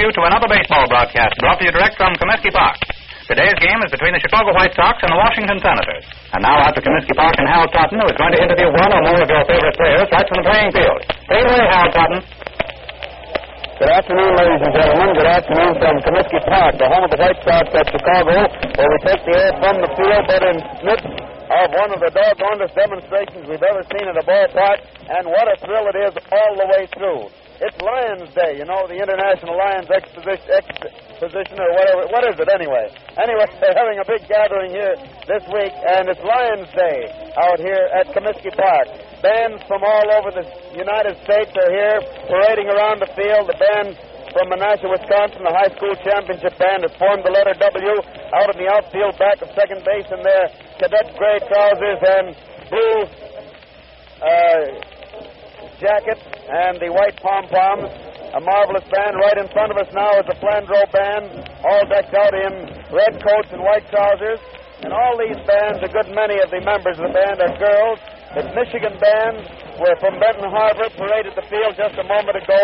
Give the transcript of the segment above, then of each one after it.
You to another baseball broadcast brought to you direct from Comiskey Park. Today's game is between the Chicago White Sox and the Washington Senators. And now out to Comiskey Park and Hal Totten, who is going to interview one or more of your favorite players right from the playing field. Take away, Hal Totten. Good afternoon, ladies and gentlemen. Good afternoon from Comiskey Park, the home of the White Sox at Chicago, where we take the air from the field, but in midst of one of the doggonest demonstrations we've ever seen at a ballpark, and what a thrill it is all the way through. It's Lions Day, you know, the International Lions Exposition, Exposition or whatever. What is it anyway? Anyway, they're having a big gathering here this week, and it's Lions Day out here at Comiskey Park. Bands from all over the United States are here parading around the field. The band from Menasha, Wisconsin, the high school championship band has formed the letter W out in the outfield back of second base in their cadet gray trousers and blue uh, jacket and the white pom poms. A marvelous band. Right in front of us now is the Flandreau band, all decked out in red coats and white trousers. And all these bands, a good many of the members of the band are girls. The Michigan band were from Benton Harbor, paraded the field just a moment ago.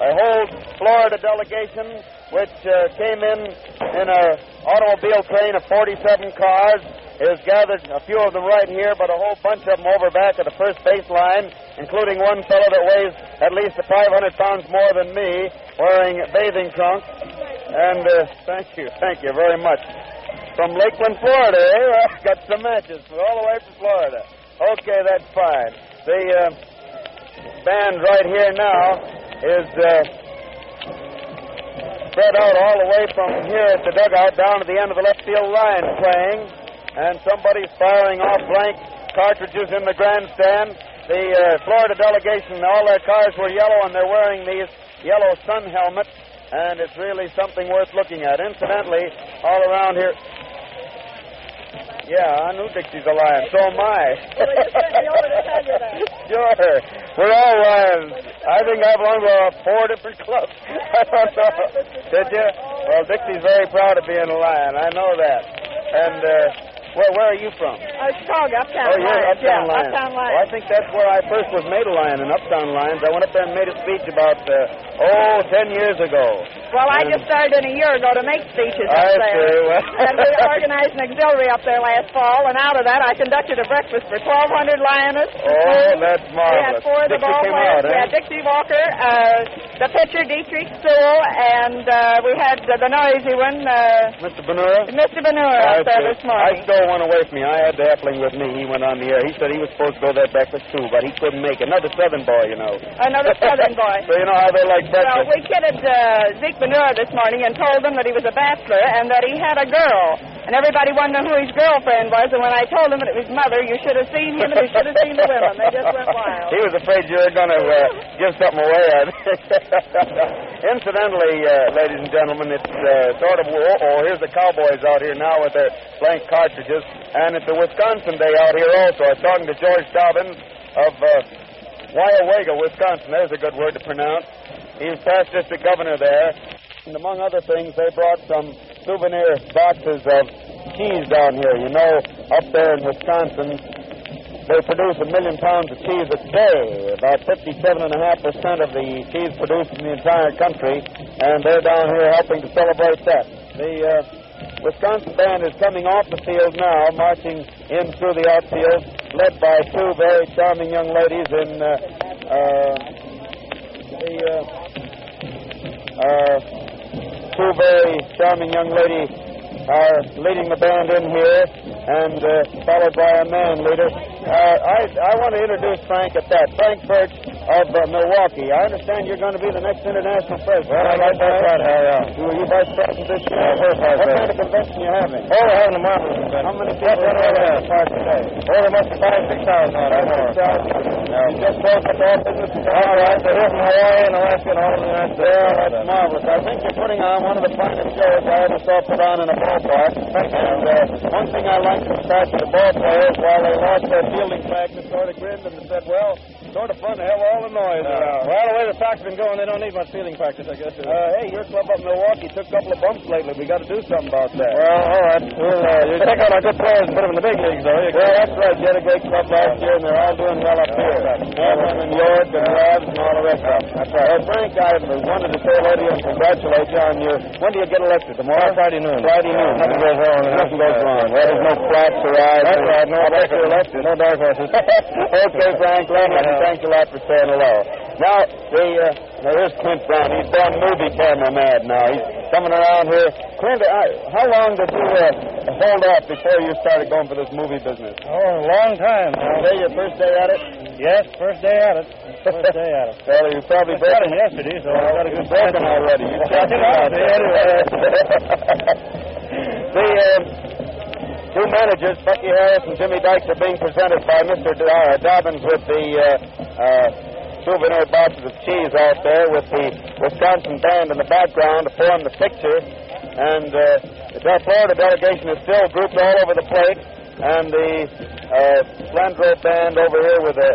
A whole Florida delegation, which uh, came in in an automobile train of 47 cars, is gathered, a few of them right here, but a whole bunch of them over back at the first base line, including one fellow that weighs at least 500 pounds more than me, wearing bathing trunks. And uh, thank you, thank you very much. From Lakeland, Florida, eh? Well, got some matches all the way from Florida. Okay, that's fine. The uh, band right here now is uh, spread out all the way from here at the dugout down to the end of the left field line playing, and somebody's firing off blank cartridges in the grandstand. The uh, Florida delegation, all their cars were yellow, and they're wearing these yellow sun helmets, and it's really something worth looking at. Incidentally, all around here. Yeah, I knew Dixie's a lion. So am I. sure. We're all lions. I think I belong to four different clubs. I don't know. Did you? Well, Dixie's very proud of being a lion. I know that. And, uh, where, where are you from? Uh, Chicago, Uptown Oh, you're Lions. Uptown yeah, Lions. Uptown Well, Lions. I think that's where I first was made a lion in Uptown Lions. I went up there and made a speech about, uh, oh, ten years ago. Well, I just started in a year ago to make speeches I up there. see. Well- and we organized an auxiliary up there last fall, and out of that, I conducted a breakfast for 1,200 lioness. Oh, that's marvelous. We had four of the Dixie ball players. out, We eh? had Dixie Walker, uh, the pitcher Dietrich Sewell, and uh, we had uh, the noisy one, uh, Mr. Bonura? Mr. Bonura, I up there this morning. I stole one away from me. I had the Appling with me. He went on the air. He said he was supposed to go to that breakfast too, but he couldn't make it. Another Southern boy, you know. Another Southern boy. so you know how they like Well, we kidded uh, Zeke Bonura this morning and told him that he was a bachelor and that he had a girl. And everybody know who his girlfriend was. And when I told him that it was mother, you should have seen him and you should have seen the women. They just went wild. He was afraid you were going to uh, give something away. Incidentally, uh, ladies and gentlemen, it's uh, sort of oh, oh, here's the Cowboys out here now with their blank cartridges, and it's a Wisconsin day out here also. I was talking to George Dobbins of uh, Weyauwega, Wisconsin. There's a good word to pronounce. He's past district governor there, and among other things, they brought some souvenir boxes of cheese down here. You know, up there in Wisconsin, they produce a million pounds of cheese a day, about 57.5% of the cheese produced in the entire country, and they're down here helping to celebrate that. The uh, Wisconsin band is coming off the field now, marching in through the outfield, led by two very charming young ladies in uh, uh, the uh, uh, two very charming young ladies are leading the band in here, and uh, followed by a man leader. Uh, I I want to introduce Frank at that. Frank Birch of uh, Milwaukee. I understand you're going to be the next international president. Well, I like that right, yeah. You, are you vice president this year? Yeah, first vice What kind of convention you having? Oh, we're having a marvelous convention. How many people are there in the park today? Oh, there must be five, six thousand out there. Six thousand. Yeah. You just closed up all business. All right. They're here from Hawaii and Alaska and all of the United States. Yeah, that's marvelous. I think you're putting on one of the finest shows I ever saw put on in a ballpark. And uh, one thing I like was the fact the ball players, while they lost their fielding practice, of grinned and said, well, sort of fun to have all the noise around. Well, the way the Sox have been going, they don't need much fielding practice, I guess. Uh, hey, your club up in Milwaukee took a couple of bumps lately. We got to do something about that. Well, all right. We'll, uh, you check out our good players and put them in the big leagues, though. You Well, that's right. You had a great club last year, and they're all doing well up here. Hamlin and York and Laabs and all the rest of them. That's right. Uh, Frank, I wanted to say hello to you and congratulate you on your. When do you get elected? Tomorrow? Friday noon. Friday noon. Nothing goes wrong. Nothing goes wrong. Well, there's no flats or eyes. That's right. No I bet dark you're horses. No dark horses. okay, Frank. Yeah. Thanks a lot for saying hello. Now, the uh, now here's Clint Brown. He's gone movie camera mad now. He's coming around here. Clint, I, how long did you uh, hold off before you started going for this movie business? Oh, a long time. Today your first day at it? Yes, first day at it. First day at it. Well, you probably I him yesterday, so I got a good chance. already. You checked it out. I'll see anyway. the uh, two managers, Bucky Harris and Jimmy Dykes, are being presented by Mr. Dobbins with the uh, uh, souvenir boxes of cheese out there with the Wisconsin band in the background to form the picture. And uh, the Florida delegation is still grouped all over the plate. And the uh, Flandreau band over here with a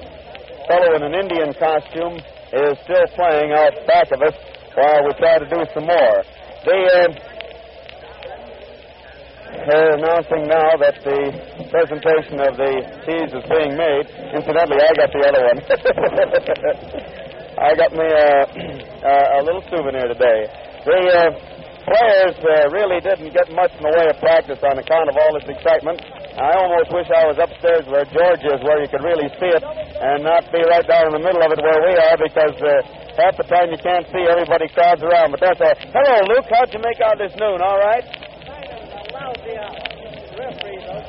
fellow in an Indian costume is still playing out back of us while we try to do some more. The uh, they're announcing now that the presentation of the cheese is being made. Incidentally, I got the other one. I got me a, a, a little souvenir today. The uh, players uh, really didn't get much in the way of practice on account of all this excitement. I almost wish I was upstairs where George is, where you could really see it, and not be right down in the middle of it where we are, because uh, half the time you can't see everybody crowds around. But that's all. Hello, Luke. How'd you make out this noon? All right?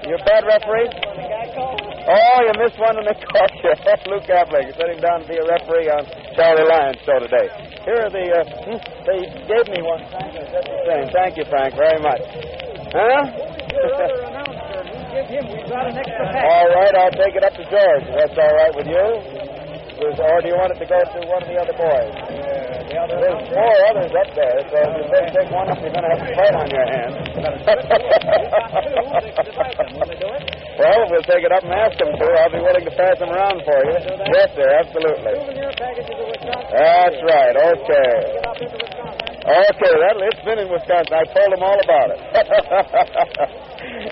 You're a bad referee? Oh, you missed one when they caught you. Luke Appling set him down to be a referee on Charlie Lyons' show today. Here are the, uh, hmm, they gave me one. Frank, I said the same. Thank you, Frank, very much. Huh? all right, I'll take it up to George. That's all right with you? Was- Or do you want it to go to one of the other boys? There's four others up there, so if you say take one up, you're going to have a fight on your hands. well, we'll take it up and ask them to. I'll be willing to pass them around for you. Yes, sir, absolutely. That's right. Okay. Okay, that, it's been in Wisconsin. I told them all about it.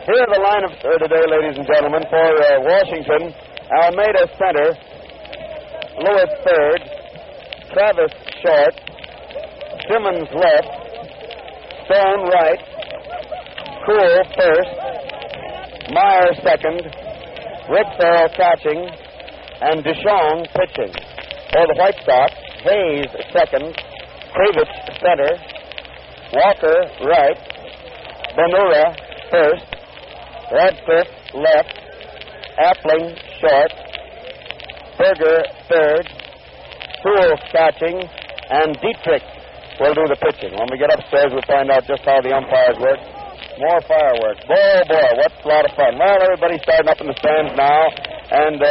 Here's the lineup for today, ladies and gentlemen. For uh, Washington, Almada center, Lewis third, Travis short, Simmons left, Stone right, Kuhel first, Myer second, Rick Ferrell catching, and DeShong pitching. For the White Sox, Hayes second, Kreevich center, Walker right, Bonura first, Radcliff left, Appling short, Berger third, Poole catching, and Dietrich will do the pitching. When we get upstairs, we'll find out just how the umpires work. More fireworks. Boy, oh boy, what a lot of fun. Well, everybody's starting up in the stands now, and uh,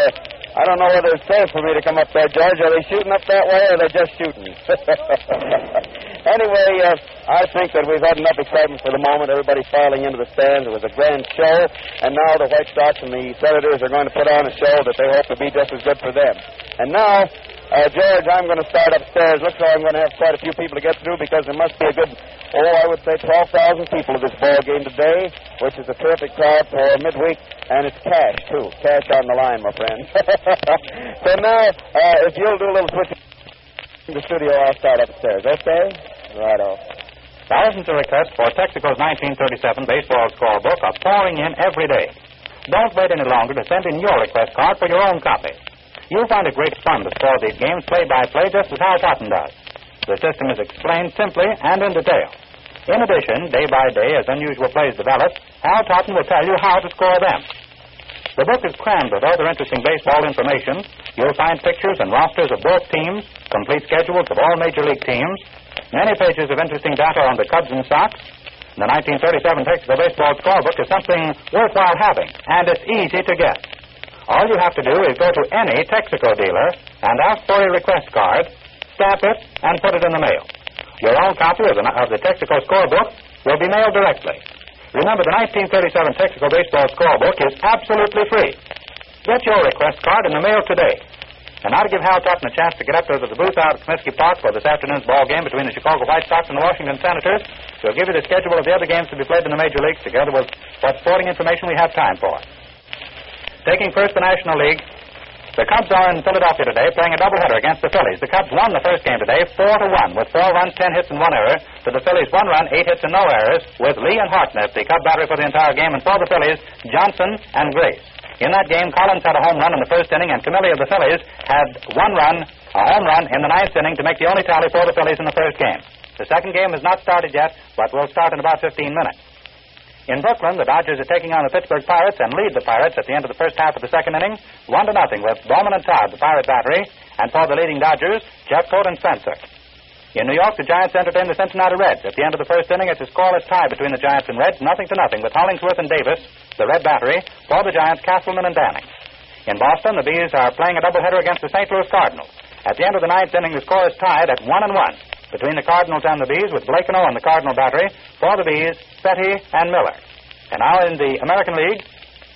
I don't know whether it's safe for me to come up there, George. Are they shooting up that way, or are they just shooting? anyway, uh, I think that we've had enough excitement for the moment. Everybody's filing into the stands. It was a grand show, and now the White Sox and the Senators are going to put on a show that they hope to be just as good for them. And now, uh, George, I'm going to start upstairs. Looks like I'm going to have quite a few people to get through because there must be a good, oh, I would say 12,000 people at this ball game today, which is a terrific crowd for midweek, and it's cash, too. Cash on the line, my friend. so now, uh, if you'll do a little switching in the studio, I'll start upstairs, okay? Right Righto. Thousands of requests for Texaco's 1937 baseball scorebook are pouring in every day. Don't wait any longer to send in your request card for your own copy. You'll find it great fun to score these games play by play just as Hal Totten does. The system is explained simply and in detail. In addition, day by day, as unusual plays develop, Hal Totten will tell you how to score them. The book is crammed with other interesting baseball information. You'll find pictures and rosters of both teams, complete schedules of all major league teams, many pages of interesting data on the Cubs and Sox. The 1937 Texaco Baseball Scorebook is something worthwhile having, and it's easy to get. All you have to do is go to any Texaco dealer and ask for a request card, stamp it, and put it in the mail. Your own copy of the, of the Texaco Scorebook will be mailed directly. Remember, the 1937 Texaco Baseball Scorebook is absolutely free. Get your request card in the mail today. And now to give Hal Totten a chance to get up to the booth out at Comiskey Park for this afternoon's ball game between the Chicago White Sox and the Washington Senators. We'll give you the schedule of the other games to be played in the major leagues, together with what sporting information we have time for. Taking first the National League, the Cubs are in Philadelphia today playing a doubleheader against the Phillies. The Cubs won the first game today, four to one, with four runs, ten hits, and one error. To the Phillies, one run, eight hits, and no errors, with Lee and Hartnett, the Cub battery for the entire game, and for the Phillies, Johnson and Grace. In that game, Collins had a home run in the first inning, and Camilli of the Phillies had one run, a home run, in the ninth inning to make the only tally for the Phillies in the first game. The second game has not started yet, but will start in about 15 minutes. In Brooklyn, the Dodgers are taking on the Pittsburgh Pirates and lead the Pirates at the end of the first half of the second inning, one to nothing, with Bowman and Todd, the Pirate battery, and for the leading Dodgers, Jeffcoat and Spencer. In New York, the Giants entertain the Cincinnati Reds. At the end of the first inning, it's a scoreless tie between the Giants and Reds, nothing to nothing, with Hollingsworth and Davis, the Red Battery, for the Giants, Castleman and Danning. In Boston, the Bees are playing a doubleheader against the St. Louis Cardinals. At the end of the ninth inning, the score is tied at one and one between the Cardinals and the Bees, with Blake and the Cardinal Battery, for the Bees, Fette and Miller. And now in the American League,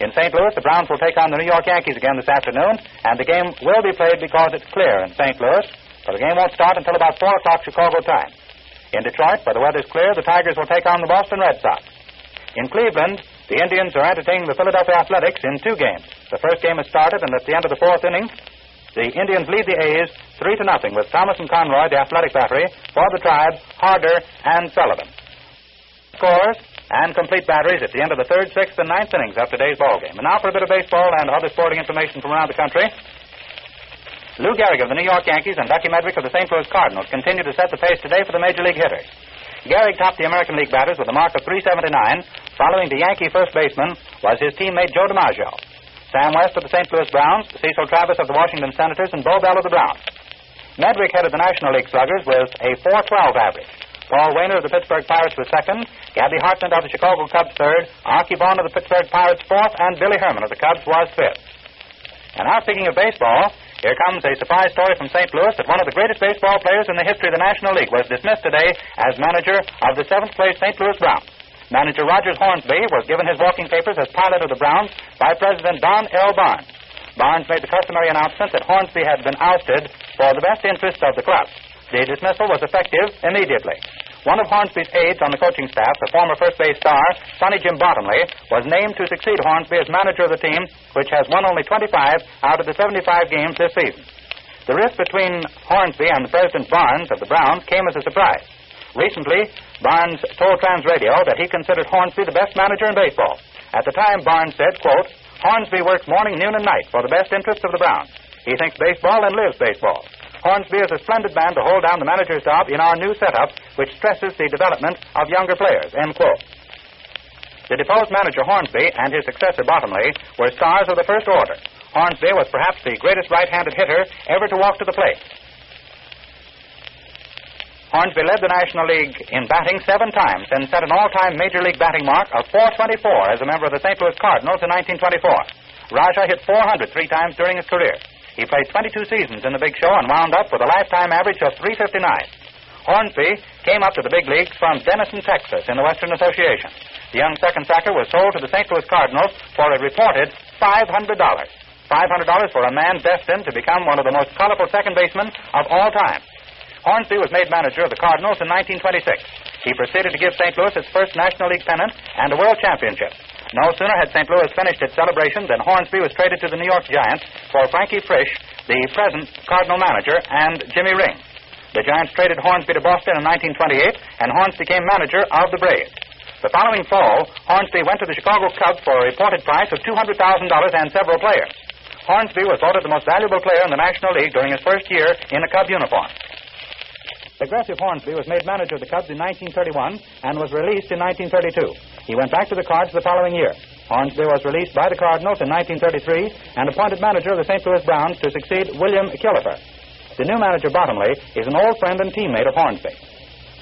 in St. Louis, the Browns will take on the New York Yankees again this afternoon, and the game will be played because it's clear in St. Louis, but the game won't start until about 4 o'clock Chicago time. In Detroit, where the weather's clear, the Tigers will take on the Boston Red Sox. In Cleveland, the Indians are entertaining the Philadelphia Athletics in two games. The first game has started, and at the end of the fourth inning, the Indians lead the A's three to nothing with Thomas and Conroy, the athletic battery, for the Tribe, Harder, and Sullivan. Scores and complete batteries at the end of the third, sixth, and ninth innings of today's ball game. And now for a bit of baseball and other sporting information from around the country. Lou Gehrig of the New York Yankees and Ducky Medwick of the St. Louis Cardinals continue to set the pace today for the Major League hitters. Gehrig topped the American League batters with a mark of 379. Following the Yankee first baseman was his teammate Joe DiMaggio. Sam West of the St. Louis Browns, Cecil Travis of the Washington Senators, and Beau Bell of the Browns. Medwick headed the National League sluggers with a 412 average. Paul Waner of the Pittsburgh Pirates was second, Gabby Hartnett of the Chicago Cubs third, Arky Vaughan of the Pittsburgh Pirates fourth, and Billy Herman of the Cubs was fifth. And now, speaking of baseball, here comes a surprise story from St. Louis that one of the greatest baseball players in the history of the National League was dismissed today as manager of the seventh place St. Louis Browns. Manager Rogers Hornsby was given his walking papers as pilot of the Browns by President Don L. Barnes. Barnes made the customary announcement that Hornsby had been ousted for the best interests of the club. The dismissal was effective immediately. One of Hornsby's aides on the coaching staff, the former first base star, Sunny Jim Bottomley, was named to succeed Hornsby as manager of the team, which has won only 25 out of the 75 games this season. The rift between Hornsby and President Barnes of the Browns came as a surprise. Recently, Barnes told Trans Radio that he considered Hornsby the best manager in baseball. At the time, Barnes said, quote, Hornsby works morning, noon, and night for the best interests of the Browns. He thinks baseball and lives baseball. Hornsby is a splendid man to hold down the manager's job in our new setup, which stresses the development of younger players. End quote. The deposed manager Hornsby and his successor Bottomley were stars of the first order. Hornsby was perhaps the greatest right-handed hitter ever to walk to the plate. Hornsby led the National League in batting seven times and set an all-time Major League batting mark of 424 as a member of the St. Louis Cardinals in 1924. Rajah hit 400 three times during his career. He played 22 seasons in the Big Show and wound up with a lifetime average of 359. Hornsby came up to the big leagues from Denison, Texas, in the Western Association. The young second sacker was sold to the St. Louis Cardinals for a reported $500. $500 for a man destined to become one of the most colorful second basemen of all time. Hornsby was made manager of the Cardinals in 1926. He proceeded to give St. Louis its first National League pennant and a World Championship. No sooner had St. Louis finished its celebration than Hornsby was traded to the New York Giants for Frankie Frisch, the present Cardinal manager, and Jimmy Ring. The Giants traded Hornsby to Boston in 1928, and Hornsby became manager of the Braves. The following fall, Hornsby went to the Chicago Cubs for a reported price of $200,000 and several players. Hornsby was voted the most valuable player in the National League during his first year in a Cub uniform. Aggressive Hornsby was made manager of the Cubs in 1931 and was released in 1932. He went back to the Cards the following year. Hornsby was released by the Cardinals in 1933 and appointed manager of the St. Louis Browns to succeed William Killefer. The new manager, Bottomley, is an old friend and teammate of Hornsby.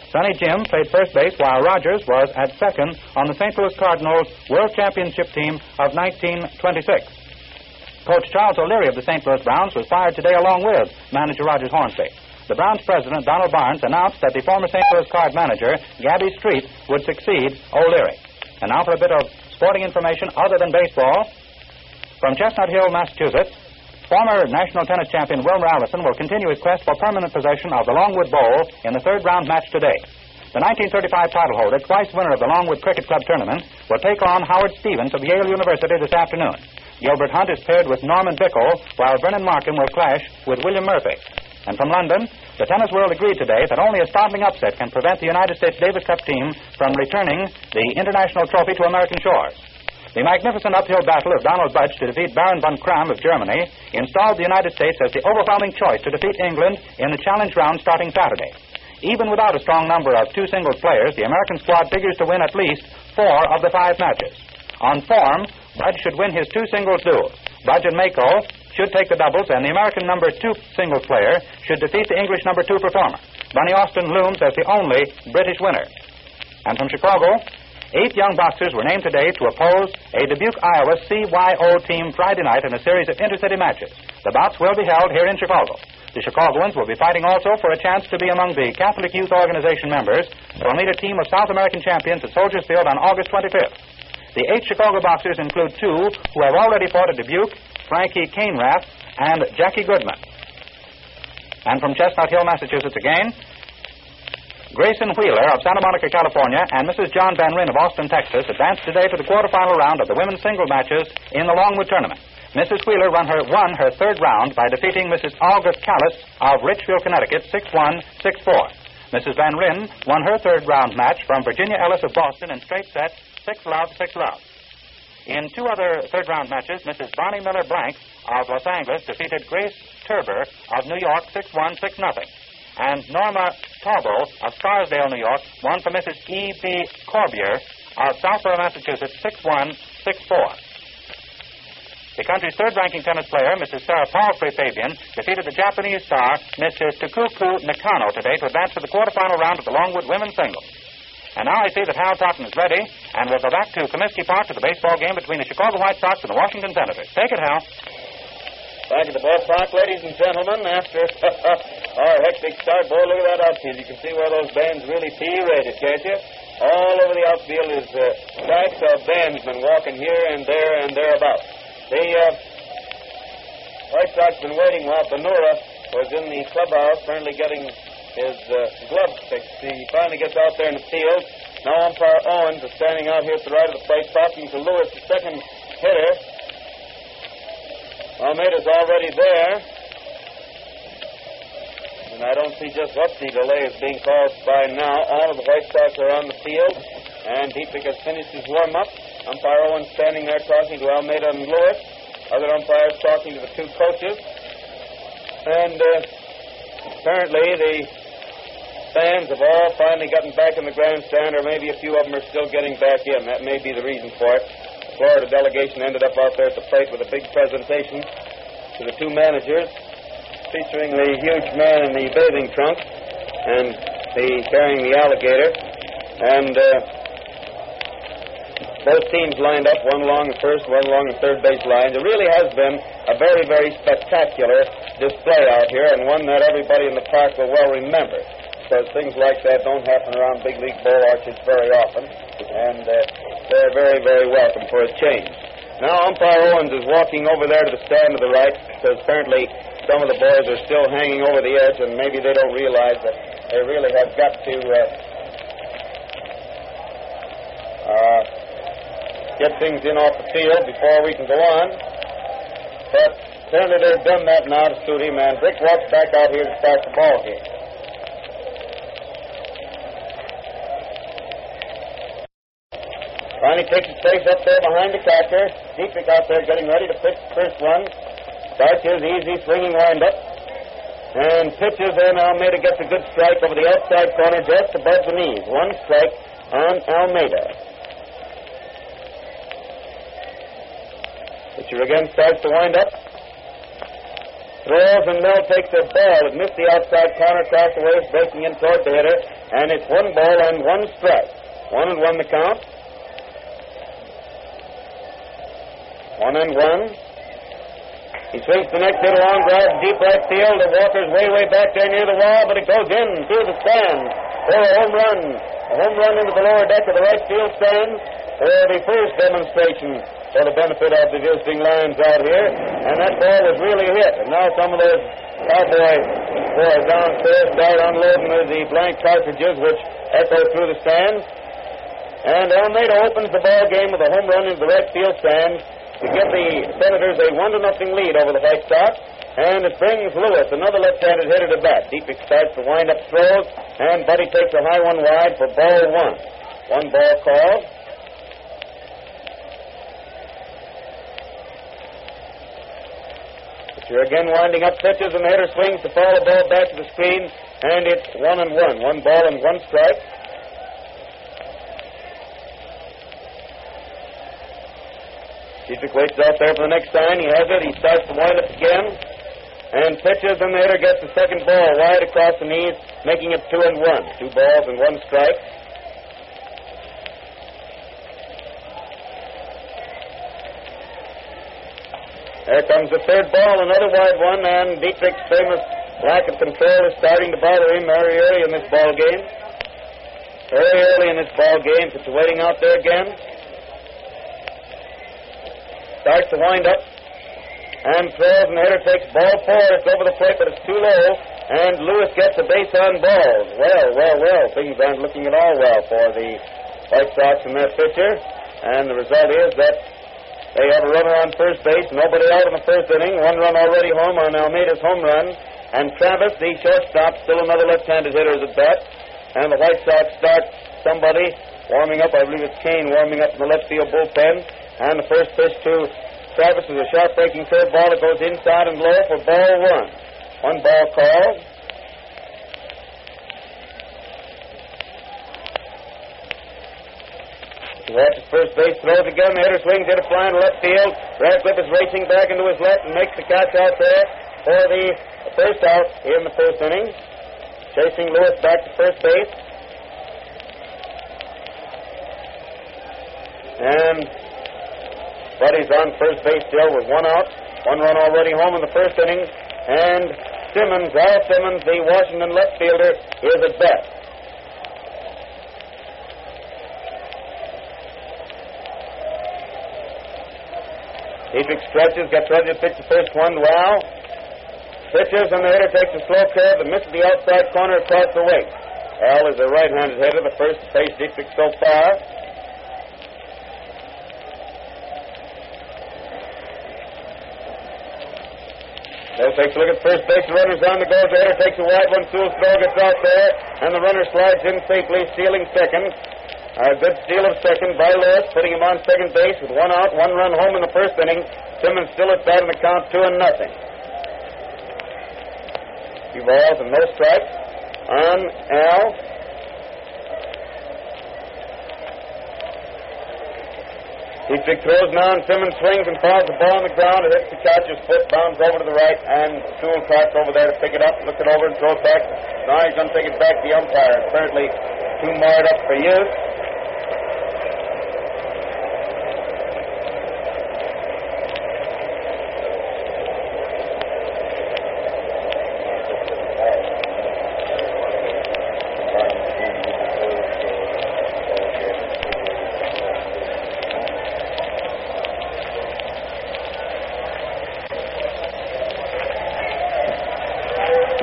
Sunny Jim played first base while Rogers was at second on the St. Louis Cardinals World Championship team of 1926. Coach Charles O'Leary of the St. Louis Browns was fired today along with manager Rogers Hornsby the Browns president, Donald Barnes, announced that the former St. Louis Card manager, Gabby Street, would succeed O'Leary. And now for a bit of sporting information other than baseball. From Chestnut Hill, Massachusetts, Former national tennis champion Wilmer Allison will continue his quest for permanent possession of the Longwood Bowl in the third round match today. The 1935 title holder, twice winner of the Longwood Cricket Club tournament, will take on Howard Stevens of Yale University this afternoon. Gilbert Hunt is paired with Norman Bickle, while Vernon Markham will clash with William Murphy. And from London, the tennis world agreed today that only a startling upset can prevent the United States Davis Cup team from returning the international trophy to American shores. The magnificent uphill battle of Donald Budge to defeat Baron von Cramm of Germany installed the United States as the overwhelming choice to defeat England in the challenge round starting Saturday. Even without a strong number of two singles players, the American squad figures to win at least four of the five matches. On form, Budge should win his two singles duels. Budge and Mako should take the doubles, and the American number two singles player should defeat the English number two performer. Bunny Austin looms as the only British winner. And from Chicago, eight young boxers were named today to oppose a Dubuque, Iowa CYO team Friday night in a series of intercity matches. The bouts will be held here in Chicago. The Chicagoans will be fighting also for a chance to be among the Catholic Youth Organization members who will meet a team of South American champions at Soldiers Field on August 25th. The eight Chicago boxers include two who have already fought at Dubuque, Frankie Cainrath and Jackie Goodman. And from Chestnut Hill, Massachusetts again, Grayson Wheeler of Santa Monica, California, and Mrs. John Van Ryn of Austin, Texas, advanced today to the quarterfinal round of the women's single matches in the Longwood tournament. Mrs. Wheeler won her, won her third round by defeating Mrs. August Callis of Richfield, Connecticut, 6-1, 6-4. Mrs. Van Ryn won her third round match from Virginia Ellis of Boston in straight sets, 6 love, 6 love. In two other third round matches, Mrs. Bonnie Miller Blank of Los Angeles defeated Grace Turber of New York 6-1, 6 0. And Norma Taubo of Scarsdale, New York, won for Mrs. E.B. Corbier of Southborough, Massachusetts 6-1, 6-4. The country's third-ranking tennis player, Mrs. Sarah Palfrey Fabian, defeated the Japanese star, Mrs. Takuku Nakano, today to advance to the quarterfinal round of the Longwood women's singles. And now I see that Hal Totten is ready, and we'll go back to Comiskey Park to the baseball game between the Chicago White Sox and the Washington Senators. Take it, Hal. Back at the ballpark, ladies and gentlemen, after our hectic start, boy, look at that outfield. You can see where those bands really P-rated, can't you? All over the outfield is uh, of bandsmen walking here and there and thereabouts. The uh, White Sox been waiting while Bonura was in the clubhouse, apparently getting his uh, glove fixed. He finally gets out there in the field. Now umpire Owens is standing out here at the right of the plate, talking to Lewis, the second hitter. Almada's already there. And I don't see just what the delay is being caused by now. All of the White Sox are on the field, and Dietrich has finished his warm-up. Umpire Owens standing there talking to Almada and Lewis. Other umpires talking to the two coaches. And uh, apparently the fans have all finally gotten back in the grandstand, or maybe a few of them are still getting back in. That may be the reason for it. The Florida delegation ended up out there at the plate with a big presentation to the two managers, featuring the huge man in the bathing trunk and the carrying the alligator. And uh, both teams lined up, one along the first, one along the third base line. It really has been a very, very spectacular display out here, and one that everybody in the park will well remember. Because things like that don't happen around big league ball arches very often, and uh, they're very, very welcome for a change. Now, umpire Owens is walking over there to the stand to the right, because apparently some of the boys are still hanging over the edge, and maybe they don't realize that they really have got to. Uh, uh, get things in off the field before we can go on. But apparently they've done that now to suit him, and Brick walks back out here to start the ball game. Finally takes his place up there behind the catcher. Dietrich out there getting ready to pitch the first one. Starts his easy swinging windup. And pitches in. Almada gets a good strike over the outside corner just above the knees. One strike on Almada. Pitcher again starts to wind up. Throws and Mel takes a ball. It missed the outside corner across the waist, breaking in toward the hitter. And it's one ball and one strike. One and one the count. One and one. He swings the next hit along, drives deep right field. The Walker's way, way back there near the wall, but it goes in through the stands for a home run. A home run into the lower deck of the right field stand for the first demonstration for the benefit of the visiting Lions out here. And that ball was really hit. And now some of those cowboy boys downstairs start unloading the blank cartridges, which echo through the stands. And Almada opens the ball game with a home run into the right field stand to give the Senators a one to nothing lead over the White Sox. And it brings Lewis, another left-handed hitter, to bat. Dietrich starts the wind-up throws, and Buddy takes a high one wide for ball one. One ball called. You're again winding up pitches, and the hitter swings to foul the ball back to the screen, and it's one and one. One ball and one strike. Dietrich waits out there for the next sign. He has it. He starts to wind up again, and pitches, and the hitter gets the second ball wide across the knees, making it two and one. Two balls and one strike. There comes the third ball, another wide one, and Dietrich's famous lack of control is starting to bother him very early in this ball game. Very early in this ball game, it's waiting out there again. Starts to wind up and throws, and the hitter takes ball four. It's over the plate, but it's too low, and Lewis gets a base on balls. Well, well, well, things aren't looking at all well for the White Sox and their pitcher, and the result is that they have a runner on first base, nobody out in the first inning, one run already home on Almada's home run. And Travis, the shortstop, still another left-handed hitter is at bat. And the White Sox start somebody warming up. I believe it's Cain warming up in the left field bullpen. And the first pitch to Travis is a sharp breaking third ball that goes inside and low for ball one. One ball called. Watch his first base throws again. The hitter swings, hit a fly in left field. Radcliff is racing back into his left and makes the catch out there for the first out in the first inning. Chasing Lewis back to first base. And Buddy's on first base still with one out. One run already home in the first inning. And Simmons, Al Simmons, the Washington left fielder, is at bat. Dietrich stretches, gets ready to pitch the first one. Wow. Pitches, and the hitter takes a slow curve and misses the outside corner across the weight. Al is a right-handed hitter, the first face Dietrich so far. Bill takes a look at first base. The runner's on the go. The hitter takes a wide one. Sewell's throw gets out there, and the runner slides in safely, stealing second. A good steal of second by Lewis, putting him on second base with one out, one run home in the first inning. Simmons still at bat in the count, two and nothing. Two balls and no strikes on Al. Dietrich throws now, and Simmons swings and fouls the ball on the ground. It hits the catcher's foot, bounds over to the right, and Sewell trots over there to pick it up, look it over, and throw it back. Now he's going to take it back to the umpire. Apparently, too marred up for use.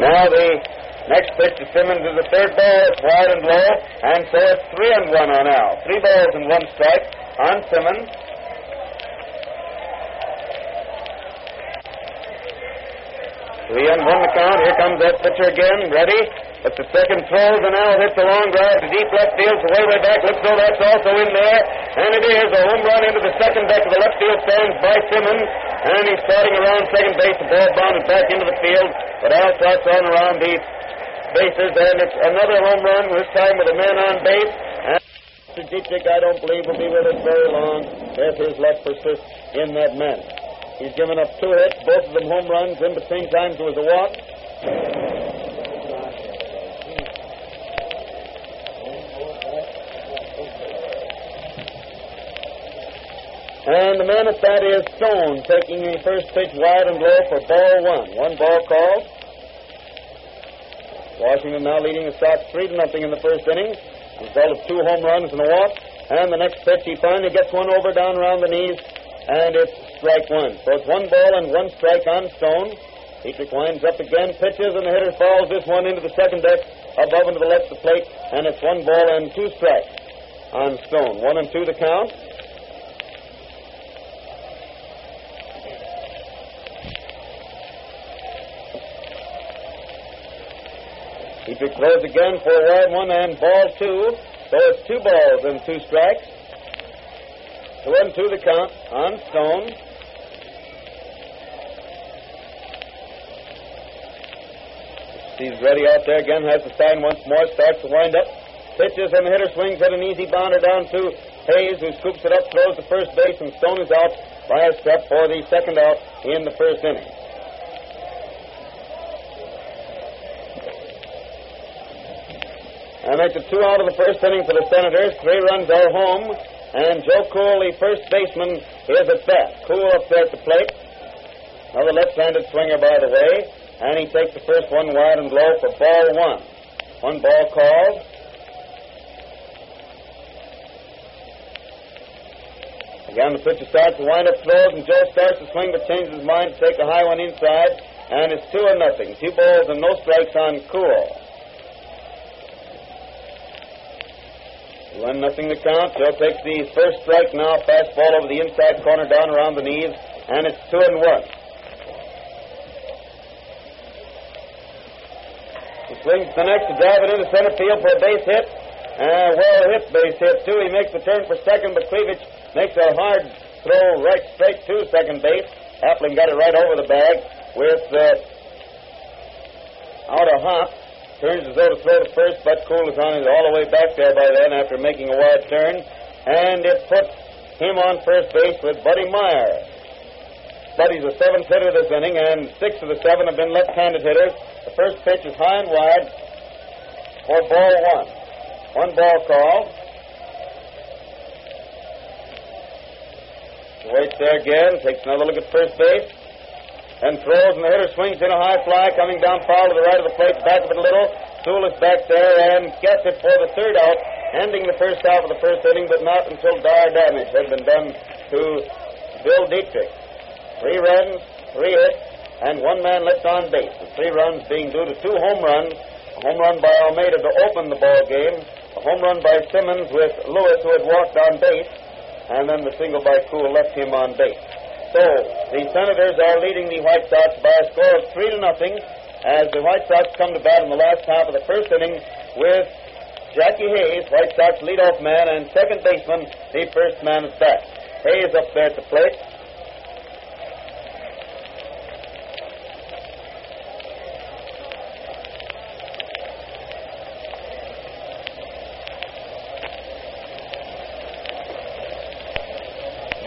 Now the Simmons is the third ball. It's wide and low, and so it's three and one on Al. Three balls and one strike on Simmons. Three and one the count. Here comes that pitcher again, ready. But the second throw. and Al hits a long drive to deep left field, so way, way back. Looks though that's also in there. And it is a home run into the second deck of the left field stands by Simmons. And he's starting around second base. The ball bounded back into the field. But Al trots on around the bases, and it's another home run, this time with a man on base. And. Dietrich, I don't believe, will be with us very long if his luck persists in that manner. He's given up two hits, both of them home runs. In between times, there was a walk. And the man at bat is Stone, taking the first pitch wide and low for ball one. One ball called. Washington now leading the Sox three to nothing in the first inning. Result of two home runs and a walk. And the next pitch, he finally gets one over down around the knees and it's strike one. So it's one ball and one strike on Stone. Dietrich winds up again, pitches, and the hitter falls this one into the second deck, above and to the left of the plate, and it's one ball and two strikes on Stone. One and two the count. Dietrich throws again for a wide one and ball two. So it's two balls and two strikes. Two and two the count on Stone. He's ready out there again, has the sign once more, starts to wind up. Pitches and the hitter swings at an easy bounder down to Hayes, who scoops it up, throws to first base, and Stone is out by a step for the second out in the first inning. And that's it two out of the first inning for the Senators. Three runs are home. And Joe Kuhel, the first baseman, is at bat. Kuhel up there at the plate. Another left-handed swinger, by the way. And he takes the first one wide and low for ball one. One ball called. Again, the pitcher starts to wind up throws, and Joe starts to swing, but changes his mind to take a high one inside. And it's two and nothing. Two balls and no strikes on Kuhel. One nothing to count. He'll take the first strike now. Fastball over the inside corner, down around the knees, and it's two and one. He swings the next to drive it into center field for a base hit. Uh, well hit base hit too. He makes the turn for second, but Kreevich makes a hard throw right straight to second base. Appling got it right over the bag with uh, out of hop. Turns as though to throw to first, but Kuhel is all the way back there by then after making a wide turn. And it puts him on first base with Buddy Myer. Buddy's a seventh hitter this inning, and six of the seven have been left-handed hitters. The first pitch is high and wide for ball one. One ball call. Waits there again, takes another look at first base, and throws, and the hitter swings in a high fly, coming down foul to the right of the plate, back of it a little. Sewell is back there and gets it for the third out, ending the first half of the first inning, but not until dire damage had been done to Bill Dietrich. Three runs, three hits, and one man left on base. The three runs being due to two home runs. A home run by Almada to open the ball game, a home run by Simmons with Lewis, who had walked on base, and then the single by Kuhel left him on base. So the Senators are leading the White Sox by a score of three to nothing as the White Sox come to bat in the last half of the first inning with Jackie Hayes, White Sox leadoff man, and second baseman, the first man at bat. Hayes up there at the plate.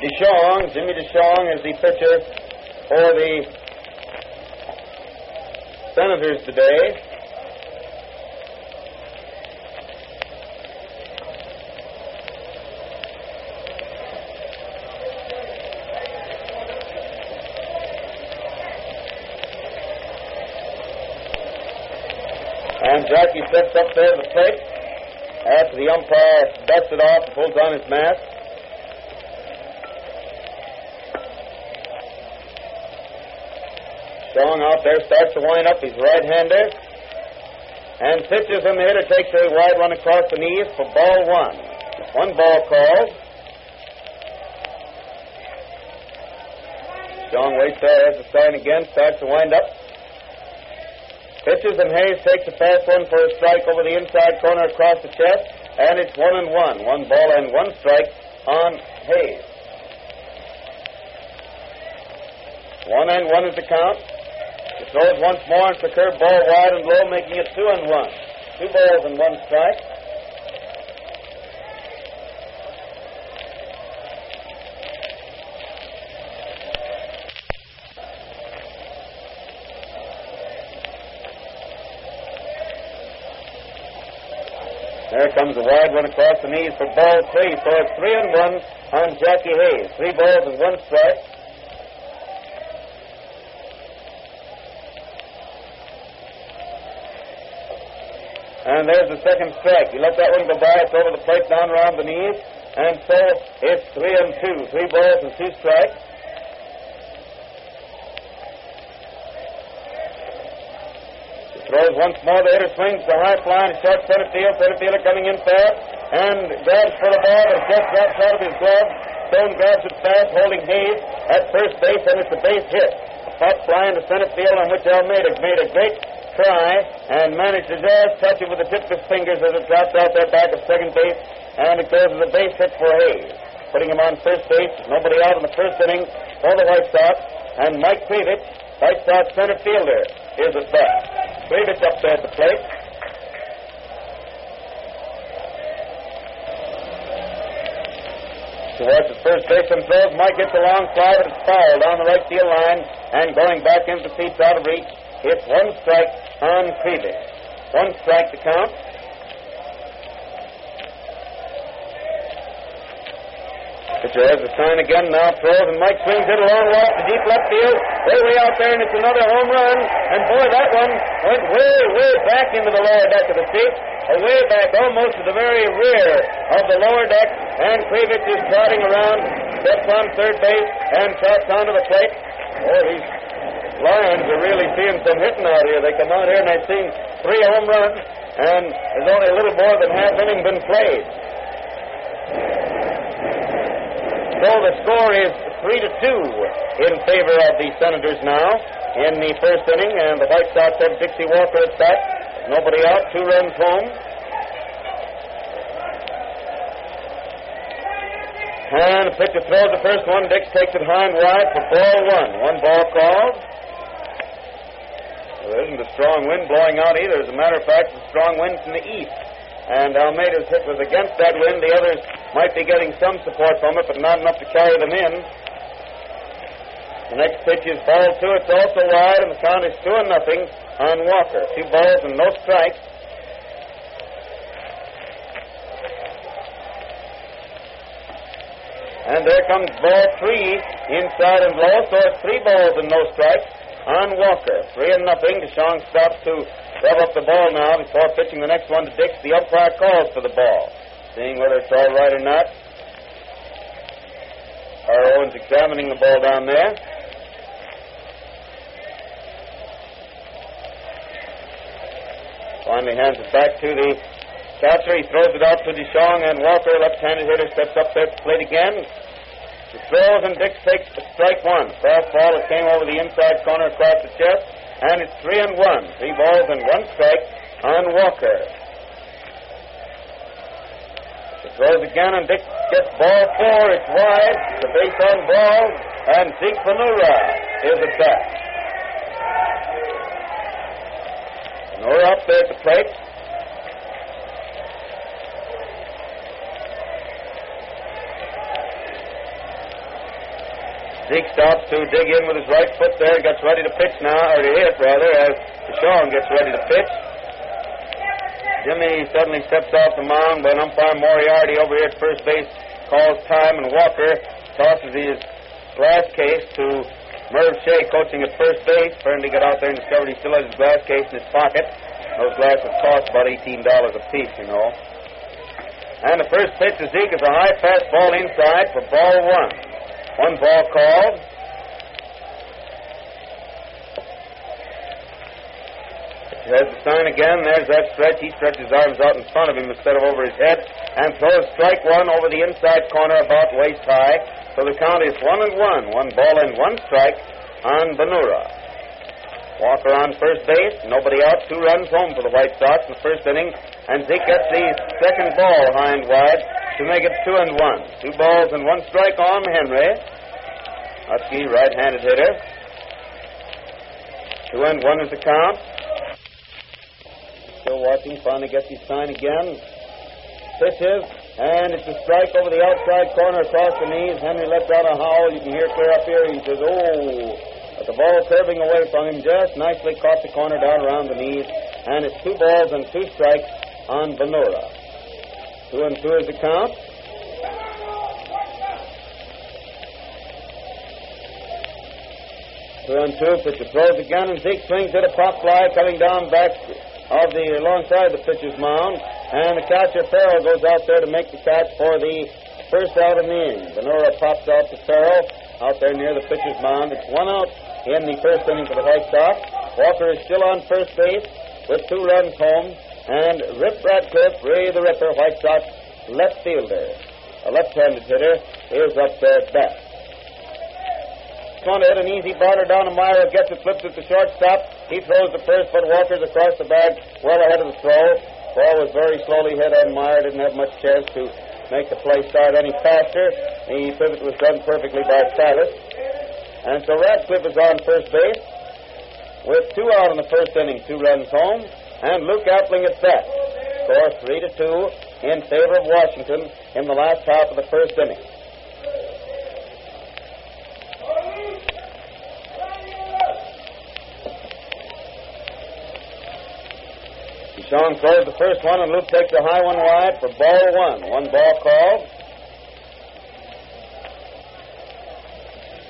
DeShong, Jimmy DeShong is the pitcher for the Senators today. And Jackie steps up there to the plate after the umpire dusts it off and pulls on his mask. Strong out there, starts to wind up. He's right-hander. And pitches and the hitter takes a wide one across the knees for ball one. One ball called. Strong waits there, as the sign again, starts to wind up. Pitches and Hayes takes a fast one for a strike over the inside corner across the chest, and it's one and one. One ball and one strike on Hayes. One and one is the count. Throws once more and the curve ball wide and low, making it two and one. Two balls and one strike. There comes a wide one across the knees for ball three. So it's three and one on Jackie Hayes. Three balls and one strike. And there's the second strike. He let that one go by. It's over the plate, down around the knees. And so it's three and two. Three balls and two strikes. He throws once more. The hitter swings the high fly and short center field. Center fielder coming in fair and grabs for the ball and just drops out of his glove. Stone grabs it fast, holding Hayes at first base, and it's a base hit. A pop fly into center field on which Almada made a great try and managed to just touch it with the tip of his fingers as it drops out there back of second base, and it goes as a base hit for Hayes. Putting him on first base, nobody out in the first inning for the White Sox, and Mike Kreevich, White Sox center fielder, is at bat. Kreevich up there at the plate. Towards the first baseman throws. Mike gets a long fly, but it's foul down the right field line, and going back into the seats out of reach. It's one strike on Kreevich. One strike to count. Pitcher has the sign again now, throws, and Mike swings it a long walk to deep left field. Way, way out there, and it's another home run. And boy, that one went way, way back into the lower deck of the seat. Way back, almost to the very rear of the lower deck. And Kreevich is trotting around, steps on third base, and trots onto the plate. Boy, these Lions are really seeing some hitting out here. They come out here and they've seen three home runs, and there's only a little more than half inning been played. So the score is three to two in favor of the Senators now in the first inning, and the White Sox have Dixie Walker at bat. Nobody out, two runs home. And the pitcher throws the first one. Dix takes it high and wide for ball one. One ball called. There isn't a strong wind blowing out either. As a matter of fact, it's a strong wind from the east. And Almada's hit was against that wind. The others might be getting some support from it, but not enough to carry them in. The next pitch is ball two. It's also wide, and the count is two and nothing on Walker. Two balls and no strikes. And there comes ball three inside and low, so it's three balls and no strikes on Walker. Three and nothing. DeShong stops to rev up the ball now before pitching the next one to Dix. The umpire calls for the ball. Seeing whether it's all right or not. Our Owens examining the ball down there. Finally hands it back to the catcher. He throws it out to DeShong, and Walker, left-handed hitter, steps up there to plate again. He throws, and Dick takes strike one. Fastball that came over the inside corner across the chest, and it's three and one. Three balls and one strike on Walker. He throws again, and Dick gets ball four. It's wide. The base on ball, and Zeke Bonura is at bat. Bonura up there at the plate. Zeke stops to dig in with his right foot there, gets ready to pitch now, or to hit rather, as DeShong gets ready to pitch. Jimmy suddenly steps off the mound, but umpire Moriarty over here at first base calls time, and Walker tosses his glass case to Merv Shea, coaching at first base. Apparently got out there and discovered he still has his glass case in his pocket. Those glasses cost about $18 a piece, you know. And the first pitch to Zeke is a high fastball inside for ball one. One ball called. There's the sign again. There's that stretch. He stretches his arms out in front of him instead of over his head and throws strike one over the inside corner about waist high. So the count is one and one. One ball and one strike on Bonura. Walker on first base. Nobody out. Two runs home for the White Sox in the first inning. And Zeke gets the second ball and wide to make it two and one. Two balls and one strike on Henry. Husky, right-handed hitter. Two and one is the count. Still watching. Finally gets his sign again. Pitches, and it's a strike over the outside corner across the knees. Henry lets out a howl. You can hear clear up here. He says, "Oh!" But the ball curving away from him, just nicely caught the corner down around the knees, and it's two balls and two strikes on Bonura. Two and two is the count. Two and two. Pitcher throws again, and Zeke swings at a pop fly coming down back of the alongside the pitcher's mound. And the catcher Ferrell goes out there to make the catch for the First out in the inning. Bonura pops out to Ferrell out there near the pitcher's mound. It's one out in the first inning for the White Sox. Walker is still on first base with two runs home. And Rip Radcliff, Ray the Ripper, White Sox left fielder, a left-handed hitter, is up there at bat. Going to hit an easy batter down to Myer, gets it, flips it to shortstop. He throws the first, but Walker's across the bag, well ahead of the throw. Ball was very slowly hit, and Myer didn't have much chance to make the play start any faster. The pivot was done perfectly by Silas. And so Radcliff is on first base with two out in the first inning, two runs home, and Luke Appling at bat. Score three to two in favor of Washington in the last half of the first inning. DeShong throws the first one, and Luke takes a high one wide for ball one. One ball called.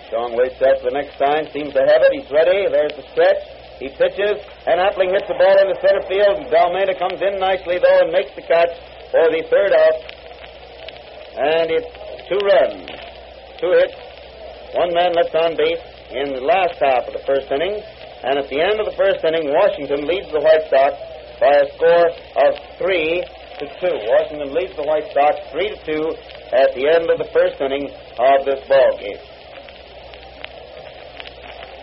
Sean waits out for the next sign, seems to have it. He's ready. There's the stretch. He pitches, and Appling hits the ball in the center field. Dalmeda comes in nicely, though, and makes the catch for the third out. And it's two runs, two hits, one man left on base in the last half of the first inning. And at the end of the first inning, Washington leads the White Sox by a score of three to two. Washington leads the White Sox three to two at the end of the first inning of this ball game.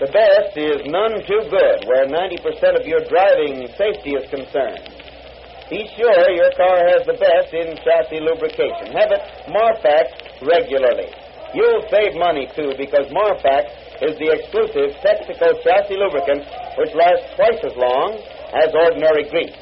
The best is none too good where 90% of your driving safety is concerned. Be sure your car has the best in chassis lubrication. Have it Marfax regularly. You'll save money too because Marfax is the exclusive Texaco chassis lubricant which lasts twice as long as ordinary grease.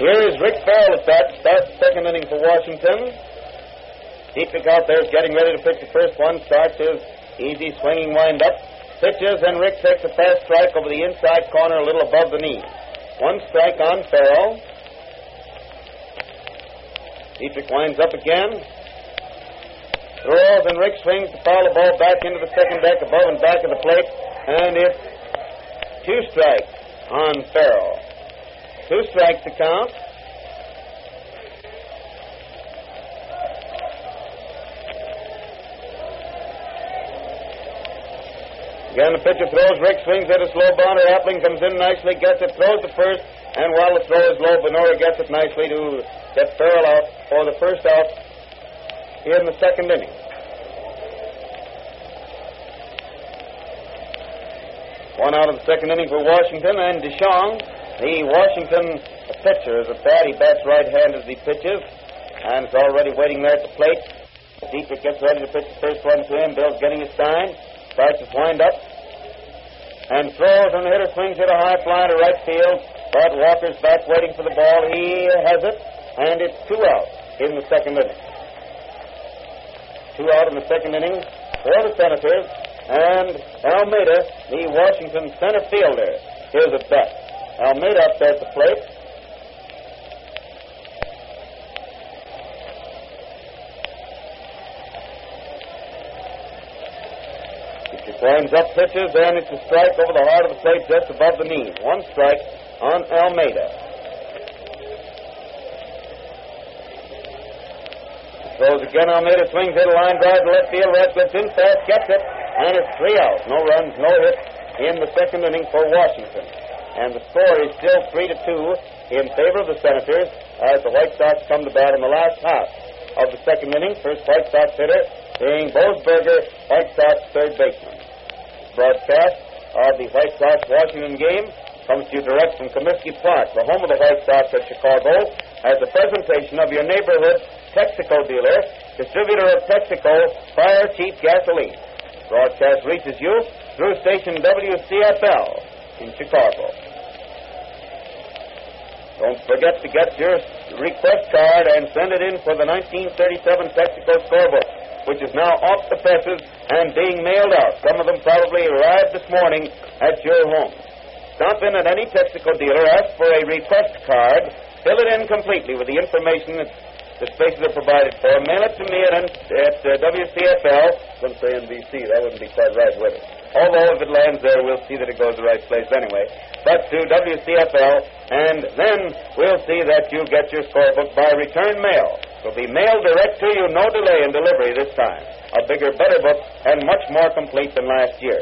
Here is Rick Ferrell at bat, starts second inning for Washington. Dietrich out there is getting ready to pitch the first one, starts his easy swinging windup. pitches, and Rick takes a fast strike over the inside corner a little above the knee. One strike on Ferrell. Dietrich winds up again. Throws, and Rick swings to foul the ball back into the second deck above and back of the plate, and it's two strikes on Ferrell. Two strikes to count. Again, the pitcher throws. Rick swings at a slow bounder. Appling comes in nicely, gets it, throws the first, and while the throw is low, Bonura gets it nicely to get Ferrell out for the first out here in the second inning. One out of the second inning for Washington, and DeShong, the Washington pitcher, is a bat. He bats right-handed as he pitches, and is already waiting there at the plate. Dietrich gets ready to pitch the first one to him. Bill's getting his sign. Starts his wind up. And throws, and the hitter swings it a high fly to right field. But Walker's back waiting for the ball. He has it, and it's two out in the second inning. Two out in the second inning for the Senators. And Almada, the Washington center fielder, is at bat. Almada up there at the plate. Winds up pitches, and it's a strike over the heart of the plate just above the knee. One strike on Almada. Throws again, Almada swings it a line drive to left field. Radcliff's in fast, gets it, and it's three out. No runs, no hits in the second inning for Washington. And the score is still three to two in favor of the Senators as the White Sox come to bat in the last half of the second inning. First White Sox hitter being Boze Berger, White Sox third baseman broadcast of the White Sox Washington game comes to you direct from Comiskey Park, the home of the White Sox at Chicago, as a presentation of your neighborhood Texaco dealer, distributor of Texaco Fire Chief Gasoline. Broadcast reaches you through station WCFL in Chicago. Don't forget to get your request card and send it in for the 1937 Texaco scorebook which is now off the presses and being mailed out. Some of them probably arrived this morning at your home. Stop in at any Texaco dealer, ask for a request card, fill it in completely with the information that The spaces are provided for. Mail it to me at, at uh, WCFL. Couldn't say NBC. That wouldn't be quite right, would it? Although if it lands there, we'll see that it goes the right place anyway. But to WCFL, and then we'll see that you get your scorebook by return mail. It'll be mailed direct to you, no delay in delivery this time. A bigger, better book, and much more complete than last year.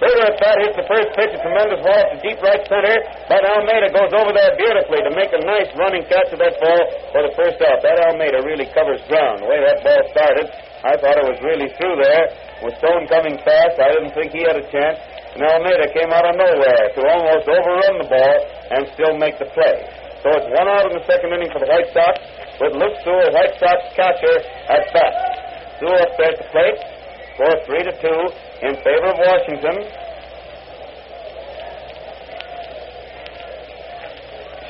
Further at that hits the first pitch, a tremendous ball to deep right center. But Almada goes over there beautifully to make a nice running catch of that ball for the first out. That Almada really covers ground. The way that ball started, I thought it was really through there. With Stone coming fast, I didn't think he had a chance. And Almada came out of nowhere to almost overrun the ball and still make the play. So it's one out in the second inning for the White Sox with Luke Sewell, White Sox catcher, at bat. Sewell up there at the plate. Score three to two in favor of Washington.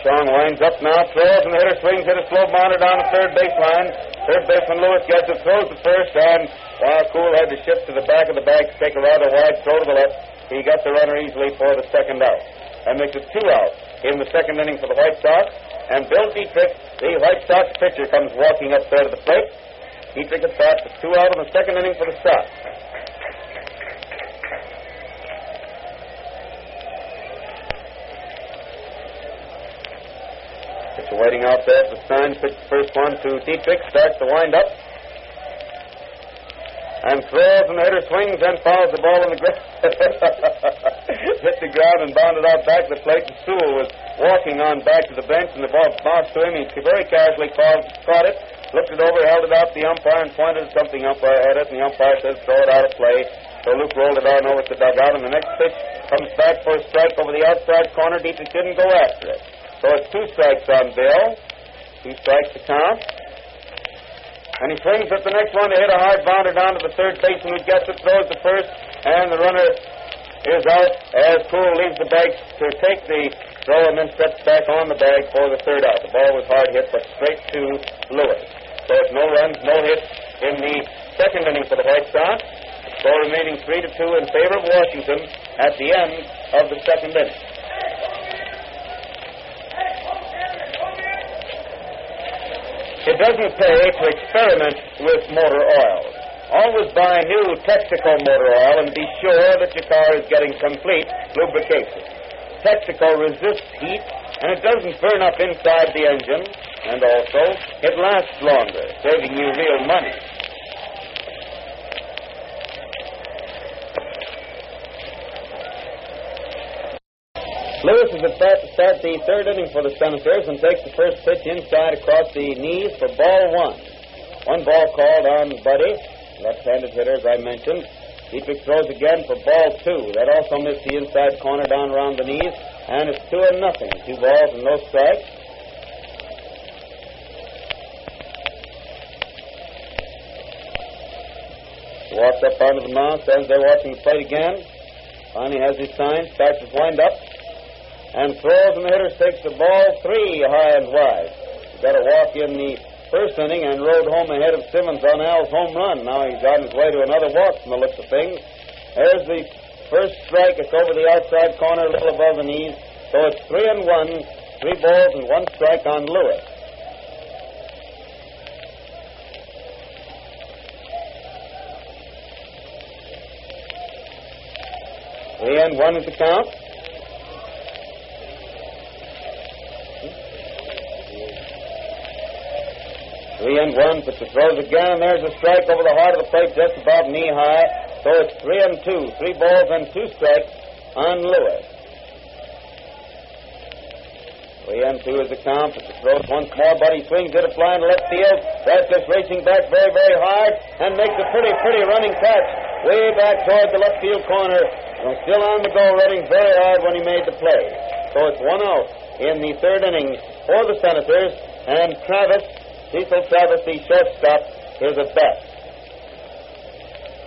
Sean winds up now, throws, and the hitter swings, hit a slow bounder down the third baseline. Third baseman Lewis gets it, throws to first, and while Kuhel had to shift to the back of the bag to take a rather wide throw to the left, he got the runner easily for the second out. That makes it two out in the second inning for the White Sox. And Bill Dietrich, the White Sox pitcher, comes walking up there to the plate. Dietrich at bat, two out in the second inning for the Sox. Pitcher waiting out there for sign. Pitch the first one to Dietrich. Starts to wind up. And throws, and the hitter swings and fouls the ball in the ground. Hit the ground and bounded out back to the plate. And Sewell was walking on back to the bench, and the ball bounced to him. He very casually caught, caught it, looked it over, held it out to the umpire, and pointed at something umpire had it, and the umpire says throw it out of play. So Luke rolled it on over to the dugout, and the next pitch comes back for a strike over the outside corner. Dietrich didn't go after it. So it's two strikes on Bill. Two strikes to count. And he swings at the next one to hit a hard bounder down to the third baseman who gets it, throws the first, and the runner is out as Kuhel leaves the bag to take the throw and then steps back on the bag for the third out. The ball was hard hit, but straight to Lewis. So it's no runs, no hits in the second inning for the White Sox. Score remaining three to two in favor of Washington at the end of the second inning. It doesn't pay to experiment with motor oils. Always buy new Texaco motor oil and be sure that your car is getting complete lubrication. Texaco resists heat and it doesn't burn up inside the engine, and also it lasts longer, saving you real money. Lewis is at to start the third inning for the Senators and takes the first pitch inside across the knees for ball one. One ball called on Buddy, left-handed hitter, as I mentioned. Dietrich throws again for ball two. That also missed the inside corner down around the knees, and it's two and nothing. Two balls and no strikes. Walks up onto the mound, stands there watching the plate again. Finally has his sign, starts wind up, and throws, and the hitter takes the ball three high and wide. He got a walk in the first inning and rode home ahead of Simmons on Al's home run. Now he's on his way to another walk from the looks of things. There's the first strike. It's over the outside corner, a little above the knees. So it's three and one, three balls and one strike on Lewis. Three and one is the count. Three and one, the throws again, and there's a strike over the heart of the plate just above knee high. So it's three and two, three balls and two strikes on Lewis. Three and two is the count, the throws once more, but he swings it a flying to left field. That's just racing back very, very hard and makes a pretty, pretty running catch way back toward the left field corner. And still on the go, running very hard when he made the play. So it's one out in the third inning for the Senators, and Travis Cecil the shortstop, is at bat.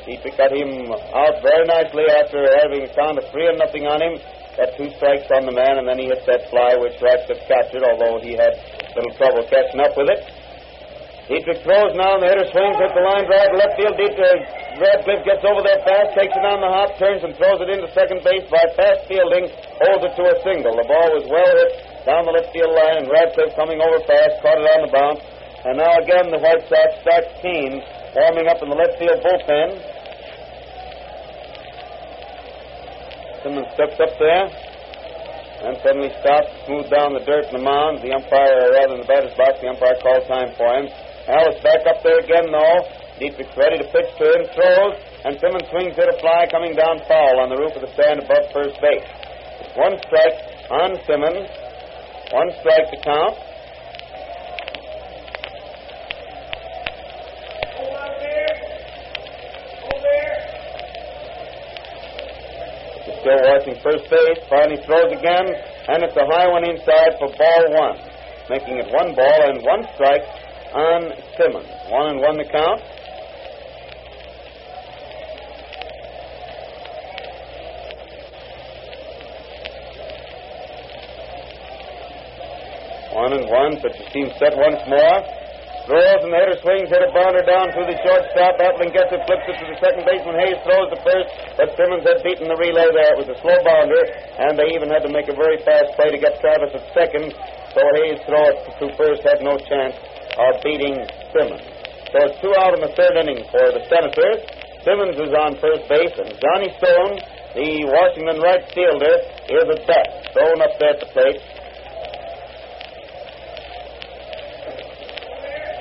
Dietrich got him out very nicely after having found a three and nothing on him. Got two strikes on the man, and then he hit that fly, which Radcliff captured, although he had little trouble catching up with it. Dietrich throws now, and the hitter swings at the line drive left field. Dietrich uh, Radcliff gets over there fast, takes it on the hop, turns and throws it into second base by fast fielding, holds it to a single. The ball was well hit down the left field line, and Radcliff coming over fast, caught it on the bounce. And now again the White Sox start Keene warming up in the left field bullpen. Simmons steps up there and suddenly stops, smooth down the dirt in the mound. The umpire, or rather in the batter's box, the umpire calls time for him. Alice back up there again, though. Dietrich's ready to pitch to him, throws, and Simmons swings hit a fly coming down foul on the roof of the stand above first base. One strike on Simmons, one strike to count. He's still watching first base. Finally throws again, and it's a high one inside for ball one, making it one ball and one strike on Simmons. One and one to count. One and one, but the team set once more. Throws and the hitter swings, hit a bounder down through the shortstop. Appling gets it, flips it to the second baseman. Hayes throws the first, but Simmons had beaten the relay there. It was a slow bounder, and they even had to make a very fast play to get Travis at second. So Hayes throw it to first had no chance of beating Simmons. So it's two out in the third inning for the Senators. Simmons is on first base, and Johnny Stone, the Washington right fielder, is at bat. Stone up there at the plate.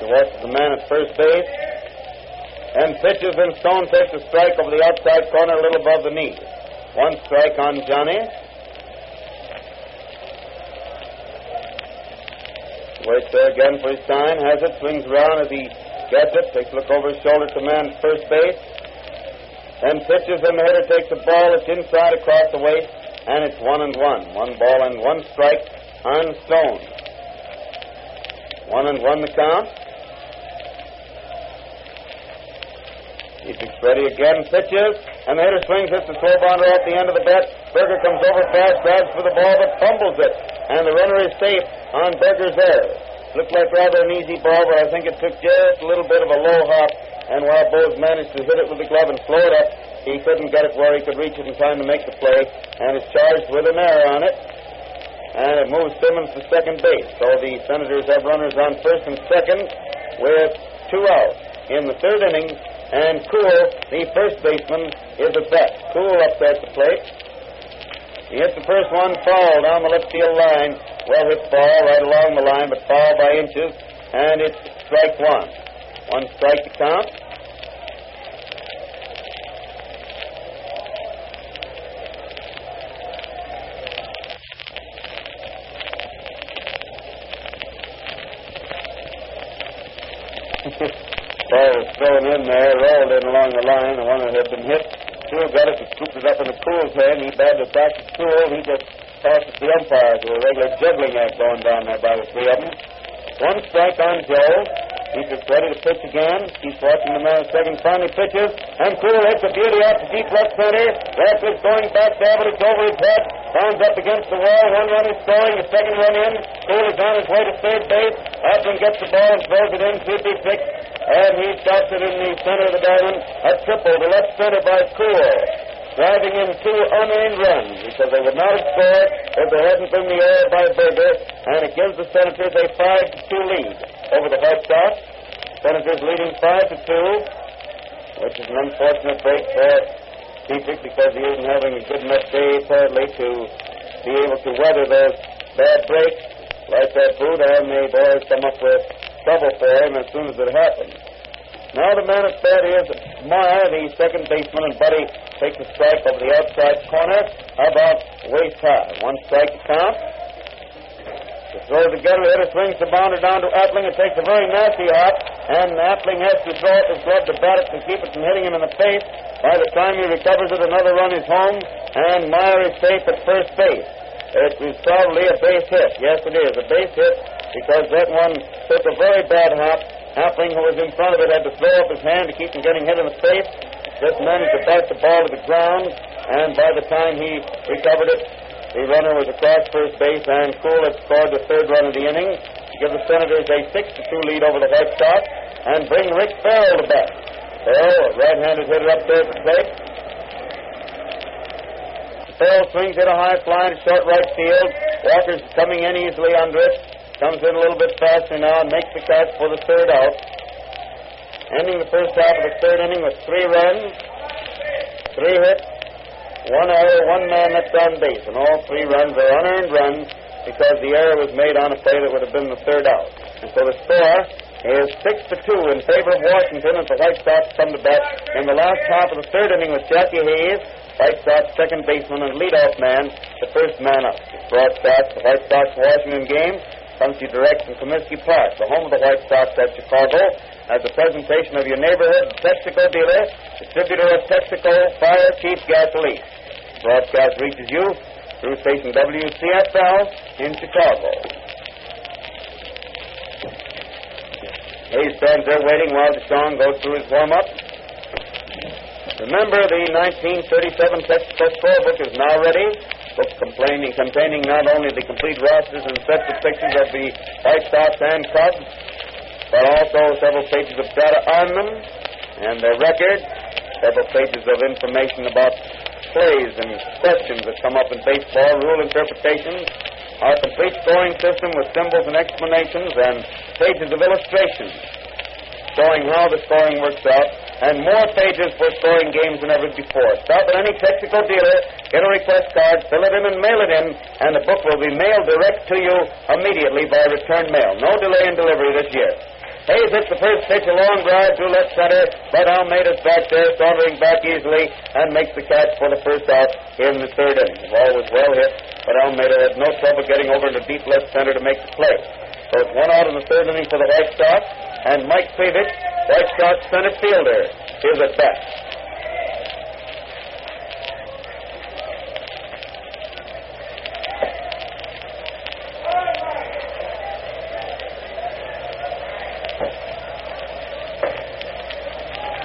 He watches the man at first base and pitches, and Stone takes a strike over the outside corner a little above the knee. One strike on Johnny. Waits there again for his sign, has it, swings around as he gets it, takes a look over his shoulder to the man at first base, and pitches, and the hitter takes a ball that's inside across the waist, and it's one and one. One ball and one strike on Stone. One and one the count. Dietrich's ready again, pitches, and the hitter swings, hits the slow bounder off the end of the bat. Berger comes over fast, grabs for the ball, but fumbles it. And the runner is safe on Berger's error. Looked like rather an easy ball, but I think it took just a little bit of a low hop. And while Boze managed to hit it with the glove and slow it up, he couldn't get it where he could reach it in time to make the play, and is charged with an error on it. And it moves Simmons to second base. So the Senators have runners on first and second with two outs. In the third inning, and Kuhel, the first baseman, is at bat. Kuhel up there at the plate. He hits the first one foul down the left field line. Well hit ball right along the line, but foul by inches, and it's strike one. One strike to count. Ball was thrown in there, rolled in along the line. The one that had been hit, Kuhel got it and scooped it up in the Cool's hand. He batted it back to Kuhel. He just tossed it to the umpire. There was a regular juggling act going down there by the three of them. One strike on Joe. He's just ready to pitch again. Keeps watching the man second. Finally pitches. And Kuhel hits a beauty out to deep left center. Radcliff's going back there, but it's over his head. Bounds up against the wall. One run is scoring. The second run in. Kuhel is on his way to third base. Appling gets the ball and throws it in. Should be fixed. And he it in the center of the diamond. A triple to left center by Kuhel. Driving in two unearned runs because they would not have scored if there hadn't been the error by Berger. And it gives the Senators a 5 to 2 lead over the White Sox. Senators leading 5 to 2, which is an unfortunate break for Dietrich because he isn't having a good enough day apparently to be able to weather those bad breaks like that boot, and the boys come up with trouble for him as soon as it happens. Now the man at bat is Myer, the second baseman, and Buddy takes a strike over the outside corner about waist high. One strike count. The throw together, the hitter swings the bounder down to Appling. It takes a very nasty hop, and Appling has to throw up his glove to bat it to keep it from hitting him in the face. By the time he recovers it, another run is home, and Myer is safe at first base. It is probably a base hit. Yes, it is a base hit because that one took a very bad hop. Appling, who was in front of it, had to throw up his hand to keep from getting hit in the face. Just managed to bat the ball to the ground, and by the time he recovered it, the runner was across first base, and Kuhel had scored the third run of the inning to give the Senators a 6-2 lead over the White Sox and bring Rick Ferrell to bat. Ferrell, a right-handed hitter up there at the plate. Ferrell swings it a high fly to short right field. Walker's coming in easily under it. Comes in a little bit faster now and makes the catch for the third out. Ending the first half of the third inning with three runs, three hits, one error, one man that's on base, and all three runs are unearned runs because the error was made on a play that would have been the third out. And so the score is six to two in favor of Washington as the White Sox come to bat in the last half of the third inning with Jackie Hayes, White Sox second baseman and leadoff man, the first man up. Broadcast the White Sox Washington game comes to you direct from Comiskey Park, the home of the White Sox at Chicago, as a presentation of your neighborhood Texaco dealer, distributor of Texaco Fire Chief Gasoline. Broadcast reaches you through station WCFL in Chicago. Hayes stands there waiting while DeShong goes through his warm-up. Remember, the 1937 Texaco book is now ready book complaining, containing not only the complete rosters and sets of pictures of the White Sox and Cubs, but also several pages of data on them and their record, several pages of information about plays and questions that come up in baseball, rule interpretations, our complete scoring system with symbols and explanations, and pages of illustrations showing how the scoring works out, and more pages for scoring games than ever before. Stop at any Texaco dealer, get a request card, fill it in and mail it in, and the book will be mailed direct to you immediately by return mail. No delay in delivery this year. Hayes hits the first pitch, a long drive to left center, but Almada's back there, sauntering back easily, and makes the catch for the first out in the third inning. The ball was well hit, but Almada had no trouble getting over into deep left center to make the play. It's one out in the third inning for the White Sox, and Mike Kreevich, White Sox center fielder, is at bat.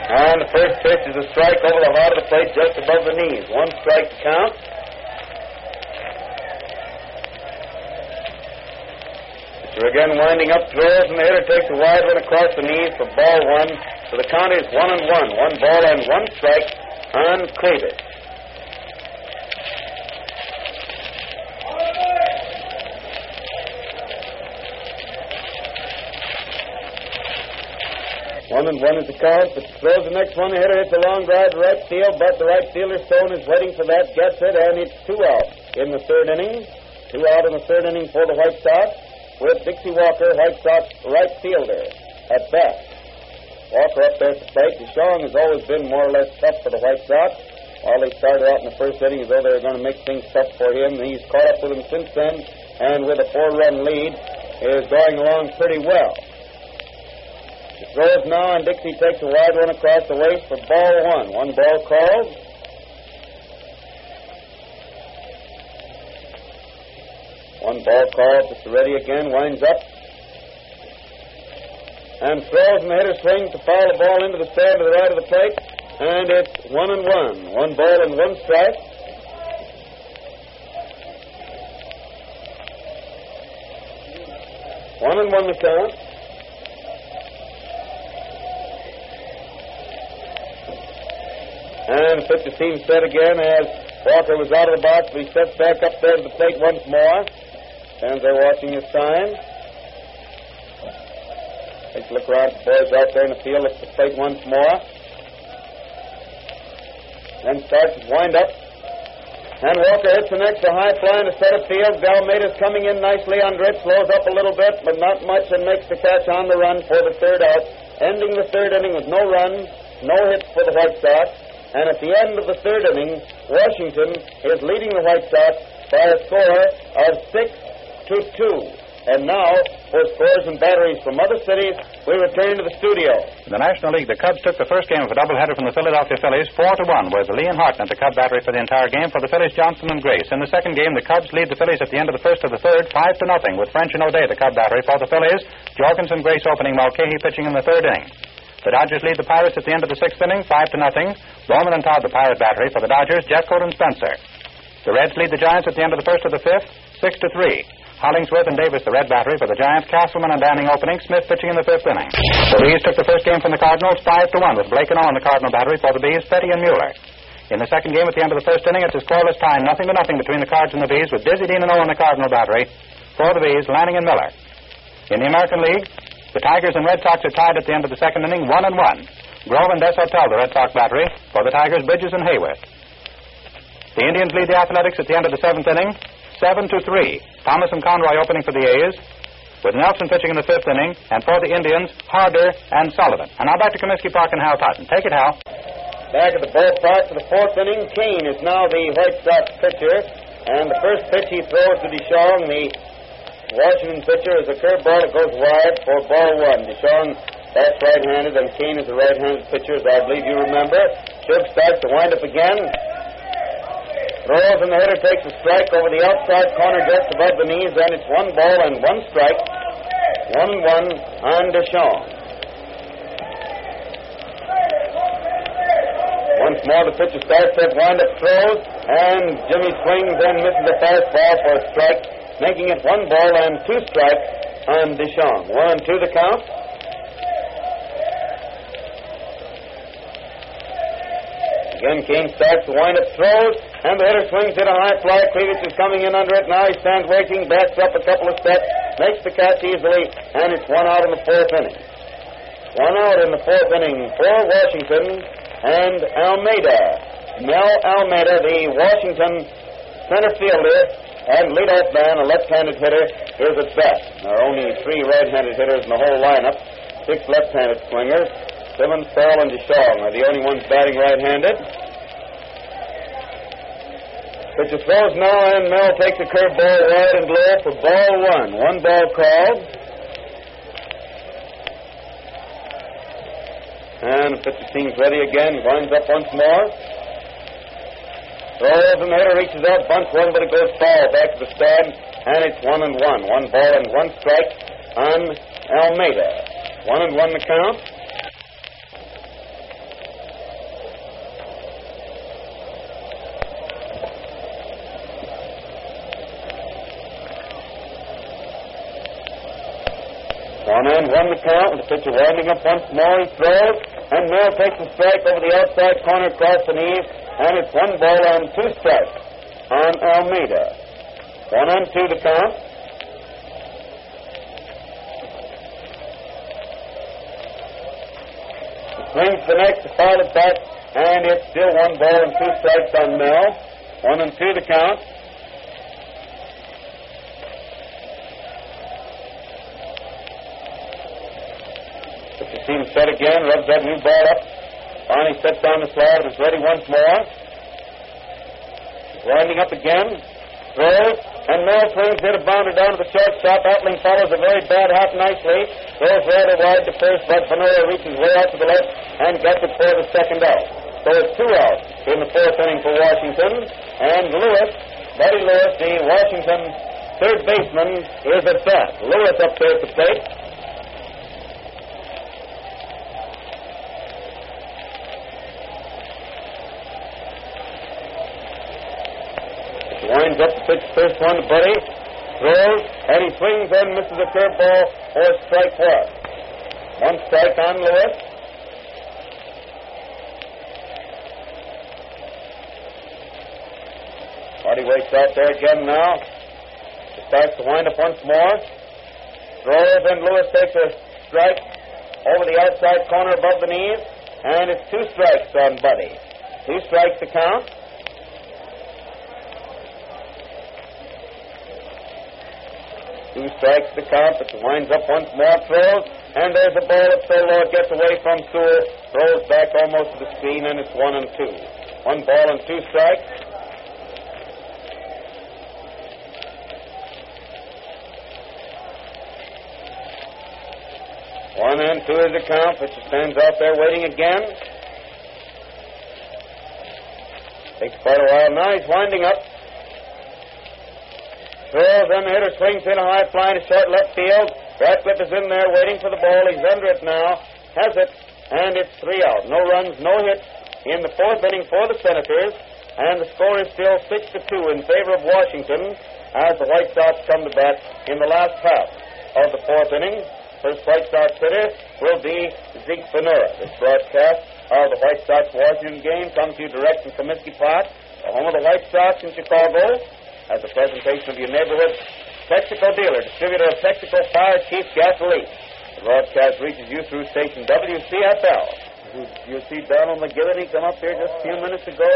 And the first pitch is a strike over the heart of the plate just above the knees. One strike count. Pitcher again winding up, throws, and the hitter takes a wide one across the knees for ball one. So the count is one and one. One ball and one strike on Kreevich. One and one is the count, but throws the next one. The hitter hits a long drive to right field, but the right fielder Stone is waiting for that, gets it, and it's two out in the third inning. Two out in the third inning for the White Sox, with Dixie Walker, White Sox right fielder, at bat. Walker up there the plate. DeShong has always been more or less tough for the White Sox. While they started out in the first inning as though they were going to make things tough for him, he's caught up with them since then, and with a four-run lead, is going along pretty well. He throws now, and Dixie takes a wide one across the waist for ball one. One ball called. One ball called. It's ready again. Winds up. And throws, and the hitter swings to foul the ball into the stand to the right of the plate. And it's one and one. One ball and one strike. One and one the count. And the pitcher seems set again as Walker was out of the box, but he steps back up there to the plate once more. Stands there watching his sign. Takes a look around the boys out there in the field, at the plate once more. Then starts wind up. And Walker hits the next, a high fly in the center field. Dalmaida's coming in nicely under it, slows up a little bit, but not much, and makes the catch on the run for the third out, ending the third inning with no runs, no hits for the White Sox. And at the end of the third inning, Washington is leading the White Sox by a score of six to two. And now, for scores and batteries from other cities, we return to the studio. In the National League, the Cubs took the first game of a doubleheader from the Philadelphia Phillies, four to one, with Lee and Hartnett at the Cub battery for the entire game. For the Phillies, Johnson and Grace. In the second game, the Cubs lead the Phillies at the end of the first to the third, five to nothing, with French and O'Dea the Cub battery for the Phillies. Jorgensen, and Grace opening, Mulcahy pitching in the third inning. The Dodgers lead the Pirates at the end of the sixth inning, five to nothing. Bowman and Todd the Pirate battery for the Dodgers, Jeffcoat and Spencer. The Reds lead the Giants at the end of the first to the fifth, six to three. Hollingsworth and Davis, the Red battery for the Giants. Castleman and Danning opening. Smith pitching in the fifth inning. The Bees took the first game from the Cardinals, five to one, with Blake and on the Cardinal battery for the Bees. Petty and Mueller. In the second game, at the end of the first inning, it's a scoreless time, nothing to nothing between the Cards and the Bees, with Dizzy Dean and O on the Cardinal battery for the Bees, Lanning and Miller. In the American League, the Tigers and Red Sox are tied at the end of the second inning, one and one. Grove and Desautels, the Red Sox battery. For the Tigers, Bridges and Hayworth. The Indians lead the Athletics at the end of the seventh inning, seven to three. Thomas and Conroy opening for the A's, with Nelson pitching in the fifth inning, and for the Indians, Harder and Sullivan. And now back to Comiskey Park and Hal Totten. Take it, Hal. Back at the ballpark for the fourth inning, Cain is now the White Sox pitcher, and the first pitch he throws to DeShong, the Washington pitcher, is a curveball that goes wide for ball one. DeShong that's right-handed, and Cain is a right-handed pitcher, as I believe you remember. Shug starts to wind up again. Throws, and the hitter takes a strike over the outside corner just above the knees, and it's one ball and one strike. One one on DeShong. Once more, the pitcher starts that wind-up throws, and Jimmy swings and misses the fastball for a strike, making it one ball and two strikes on DeShong. One two the count. Again, Cain starts to wind up throws, and the hitter swings it a high fly. Kreevich is coming in under it. Now he stands waiting, backs up a couple of steps, makes the catch easily, and it's one out in the fourth inning. One out in the fourth inning for Washington and Almada. Mel Almada, the Washington center fielder and leadoff man, a left-handed hitter, is at bat. There are only three right-handed hitters in the whole lineup, six left-handed swingers. Simmons, Ferrell, and DeShong are the only ones batting right-handed. Pitcher throws now, and Mel takes a curveball wide and low for ball one. One ball called. And the pitcher seems ready again. Winds up once more. Throws and the hitter reaches out, bunts one, but it goes foul back to the stand, and it's one and one. One ball and one strike on Almada. One and one the count. One and one the count, the pitcher winding up once more. He throws, and Mel takes a strike over the outside corner across the knees, and it's one ball and two strikes on Almada. One and two the count. He swings the next to foul back, and it's still one ball and two strikes on Mel. One and two the count. Seems set again, rubs that new ball up. Finally sets down the and is ready once more. Winding up again. Throws, and Mel swings hit a bounder down to the shortstop. Appling follows a very bad half nicely. Throws rather wide to first, but Bonura reaches way out to the left and gets it for the second out. So it's two outs in the fourth inning for Washington. And Lewis, Buddy Lewis, the Washington third baseman, is at bat. Lewis up there at the plate. Winds up the pitch first one to Buddy. Throws, and he swings and misses a curveball for strike one. One strike on Lewis. Buddy waits out there again now. He starts to wind up once more. Throws, and Lewis takes a strike over the outside corner above the knees, and it's two strikes on Buddy. Two strikes to count. Two strikes to count, but winds up once more, throws, and there's a ball at so low gets away from Sewell, throws back almost to the screen, and it's one and two. One ball and two strikes. One and two is the count, she stands out there waiting again. Takes quite a while now. He's winding up. Throws, then the hitter swings in a high fly to short left field. Radcliff is in there waiting for the ball. He's under it now. Has it, and it's three out. No runs, no hits in the fourth inning for the Senators, and the score is still six to two in favor of Washington as the White Sox come to bat in the last half of the fourth inning. First White Sox hitter will be Zeke Bonura. This broadcast of the White Sox Washington game comes to you direct from Comiskey Park, the home of the White Sox in Chicago, as a presentation of your neighborhood Texaco dealer, distributor of Texaco Fire Chief Gasoline. The broadcast reaches you through station WCFL. You, see Donald McGivney come up here just a few minutes ago?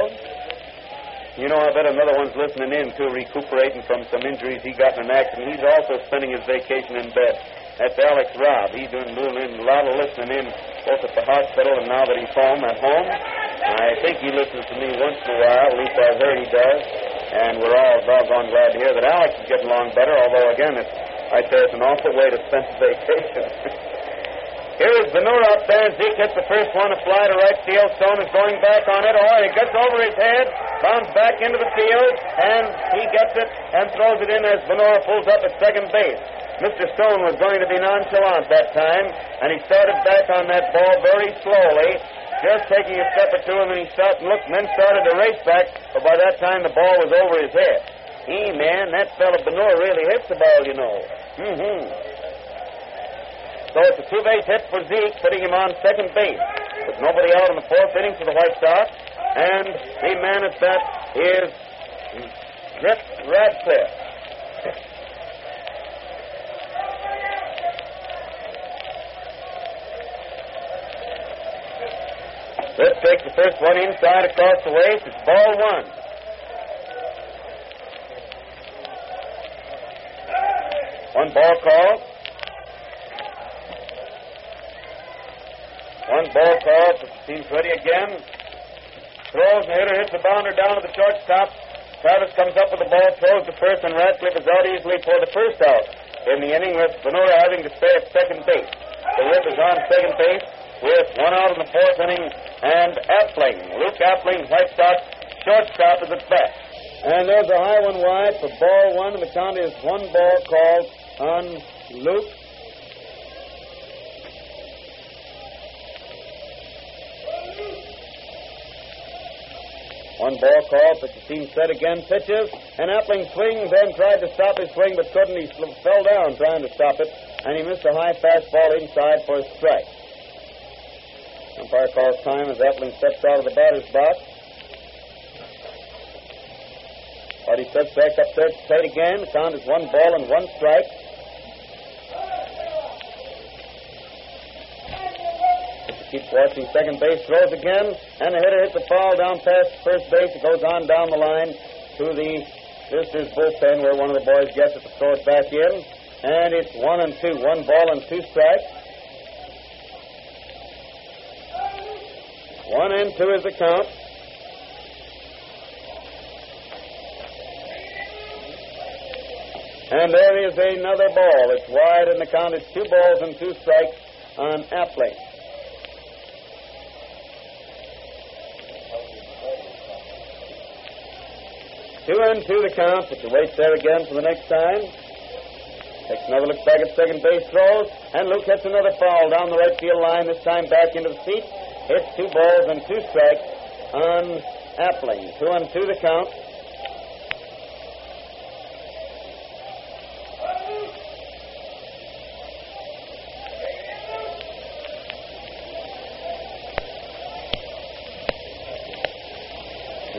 You know, I bet another one's listening in, too, recuperating from some injuries he got in an accident. He's also spending his vacation in bed. That's Alex Robb. He's doing, doing a lot of listening in, both at the hospital and now that he's home at home. I think he listens to me once in a while. At least I've heard he does. And we're all doggone glad to hear that Alex is getting along better, although, again, it's, I say it's an awful way to spend a vacation. Here is Bonura up there. Zeke hits the first one, a fly to right field. Stone is going back on it. Oh, it gets over his head, bounces back into the field, and he gets it and throws it in as Bonura pulls up at second base. Mr. Stone was going to be nonchalant that time, and he started back on that ball very slowly, just taking a step or two, and then he stopped and looked, and then started to race back, but by that time the ball was over his head. He, man, that fellow Benor really hits the ball, you know. Mm-hmm. So it's a two-base hit for Zeke, putting him on second base. With nobody out in the fourth inning for the White Sox. And the man at bat is Rip Radcliff. Let's take the first one inside across the waist. It's ball one. One ball call. One ball called. call. Seems ready again. Throws, and the hitter hits the bounder down to the shortstop. Travis comes up with the ball, throws to first, and Radcliff is out easily for the first out in the inning with Bonura having to stay at second base. The Rip is on second base with one out in the fourth inning, and Appling, Luke Appling, White Sox, shortstop is at bat. And there's a high one wide for ball one, and the count is one ball called on Luke One ball called, but the team set again, pitches, and Appling swings, then tried to stop his swing, but couldn't. He fell down trying to stop it, and he missed a high fastball inside for a strike. Umpire calls time as Appling steps out of the batter's box. He steps back up third plate again. The count is one ball and one strike. Keeps watching second base, throws again, and the hitter hits a foul down past first base. It goes on down the line to the visitors' bullpen where one of the boys gets it to throw it back in. And it's one and two. One ball and two strikes. One and two is the count. And there is another ball. It's wide, and the count is two balls and two strikes on Appling. Two and two the count, but you wait there again for the next time. Takes another look back at second base throws, and Luke hits another foul down the right field line, this time back into the seat. Hits two balls and two strikes on Appling. Two and two the count.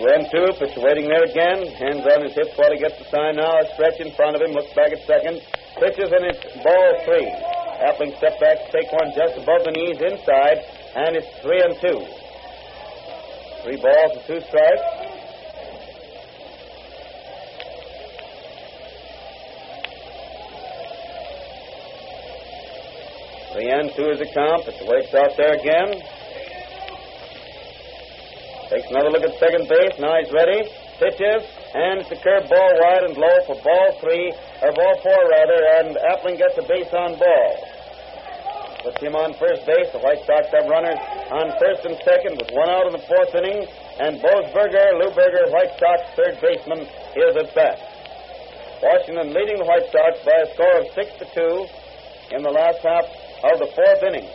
And two, you're waiting there again. Hands on his hips while he gets the sign now. A stretch in front of him, looks back at second. Pitches, and it's ball three. Appling step back take one just above the knees inside, and it's three and two. Three balls and two strikes. Three and two is the count, the waits out there again. Takes another look at second base. Now he's ready. Pitches, and it's a curve ball wide and low for ball three, or ball four rather, and Appling gets a base on ball. Puts him on first base. The White Sox have runners on first and second with one out in the fourth inning, and Boze Berger, Lou Berger, White Sox third baseman, is at bat. Washington leading the White Sox by a score of six to two in the last half of the fourth inning.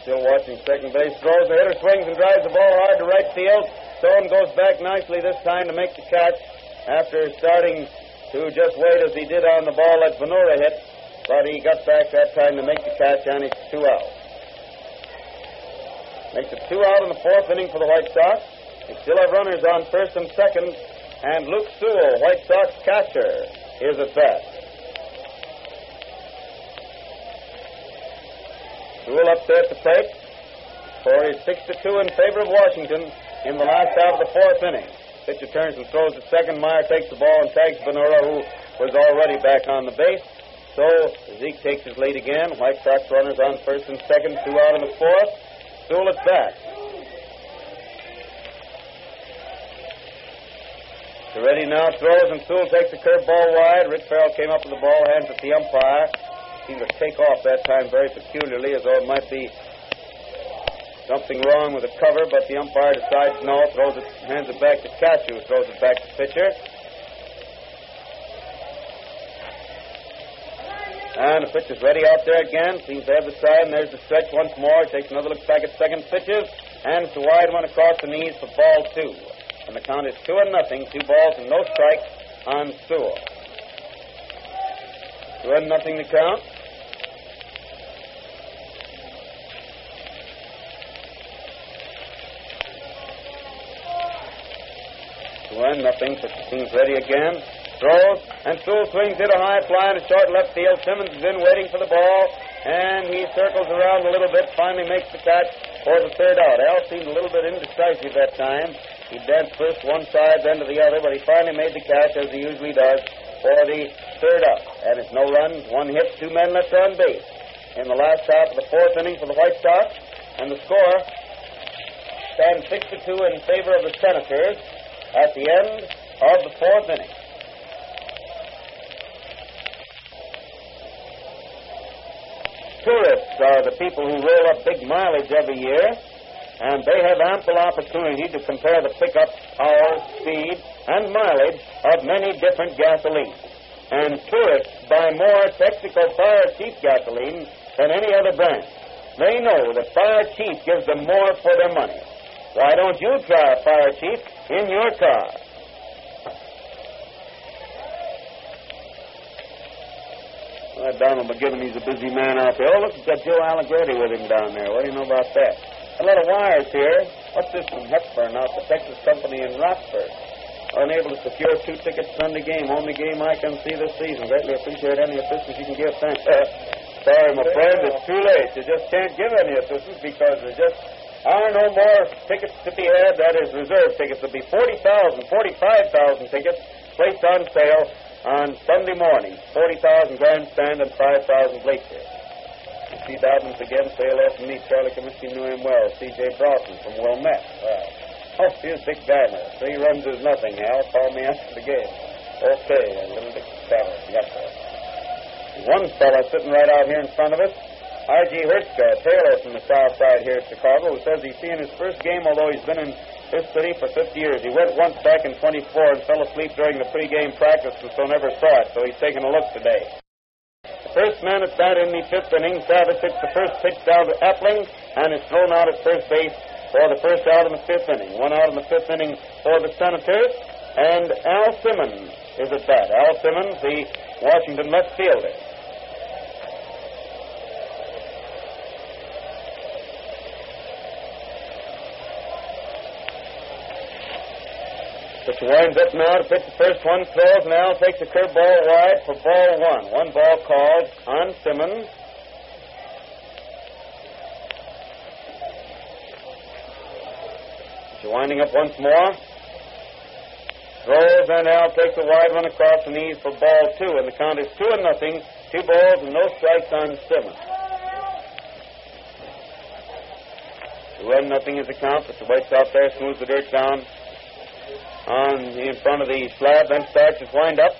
Still watching second base. Throws the hitter, swings and drives the ball hard to right field. Stone goes back nicely this time to make the catch after starting to just wait as he did on the ball that Bonura hit. But he got back that time to make the catch, and it's two out. Makes it two out in the fourth inning for the White Sox. They still have runners on first and second, and Luke Sewell, White Sox catcher, is at bat. Sewell up there at the plate. Score is 6 to 2 in favor of Washington in the last half of the fourth inning. Pitcher turns and throws to second. Myer takes the ball and tags Bonura, who was already back on the base. So Zeke takes his lead again. White Sox runners on first and second, two out in the fourth. Sewell at bat. Ready now throws and Sewell takes the curveball wide. Rick Ferrell came up with the ball, hands it to the umpire. Seemed to take off that time very peculiarly, as though it might be something wrong with the cover, but the umpire decides no, throws it, hands it back to Cashew, throws it back to pitcher. And the pitcher's ready out there again. Seems to have the side, and there's the stretch once more. Takes another look back at second pitches, and it's a wide one across the knees for ball two. And the count is two and nothing, two balls and no strikes on Sewell. Two and nothing to count. One, nothing. Team's ready again. Throws, and Sewell swings it a high fly in a short left field. Simmons is in waiting for the ball, and he circles around a little bit, finally makes the catch for the third out. Al seemed a little bit indecisive that time. He danced first one side, then to the other, but he finally made the catch, as he usually does, for the third out. And it's no runs, one hit, two men left on base. In the last half of the fourth inning for the White Sox, and the score stands 6 to 2 in favor of the Senators at the end of the fourth inning. Tourists are the people who roll up big mileage every year, and they have ample opportunity to compare the pickup power, speed, and mileage of many different gasolines. And tourists buy more Texaco Fire Chief gasoline than any other brand. They know that Fire Chief gives them more for their money. Why don't you try Fire Chief in your car? Well, Donald he's a busy man out there. Oh, look, he's got Joe Allegretti with him down there. What do you know about that? A lot of wires here. What's this from Hepburn out the Texas company in Rockford? Unable to secure two tickets Sunday game. Only game I can see this season. Greatly appreciate any assistance you can give. Thanks. Sorry, my friend, it's too late. You just can't give any assistance because there just are no more tickets to be had. That is reserve tickets. There'll be 40,000, 45,000 tickets placed on sale on Sunday morning. 40,000 grandstand and 5,000 bleachers. You see Dobbins again, say hello from me. Charlie Comiskey knew him well. C.J. Broughton from Wilmette. Well, oh, here's Dick Gardner. Three runs is nothing, Al. Call me after the game. Okay, and little Dick Taylor. Yes, sir. One fellow sitting right out here in front of us, R.G. Hertzka, Taylor from the south side here at Chicago, who says he's seeing his first game, although he's been in this city for 50 years. He went once back in 24 and fell asleep during the pregame practice and so never saw it, so he's taking a look today. The first man at bat in the fifth inning, Savage hits the first pitch down to Appling and is thrown out at first base for the first out in the fifth inning. One out in the fifth inning for the Senators, and Al Simmons is at bat. Al Simmons, the Washington left fielder. Which winds up now to pitch the first one, throws, now, takes a curveball wide for ball one. One ball called on Simmons. Which winding up once more. Throws, and now takes a wide one across the knees for ball two, and the count is two and nothing. Two balls and no strikes on Simmons. Two and nothing is the count, but the White Sox there smooths the dirt down on in front of the slab, then starts his wind up.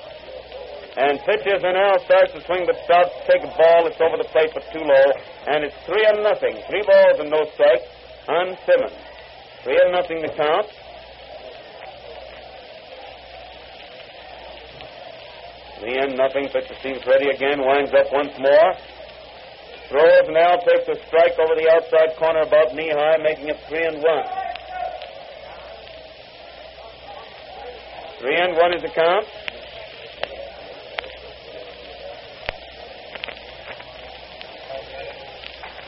And pitches and now starts to swing, but stops to take a ball. It's over the plate, but too low. And it's three and nothing. Three balls and no strikes on Simmons. Three and nothing to count. Three and nothing. Pitcher seems ready again. Winds up once more. Throws now takes a strike over the outside corner about knee high, making it three and one. And one is the count.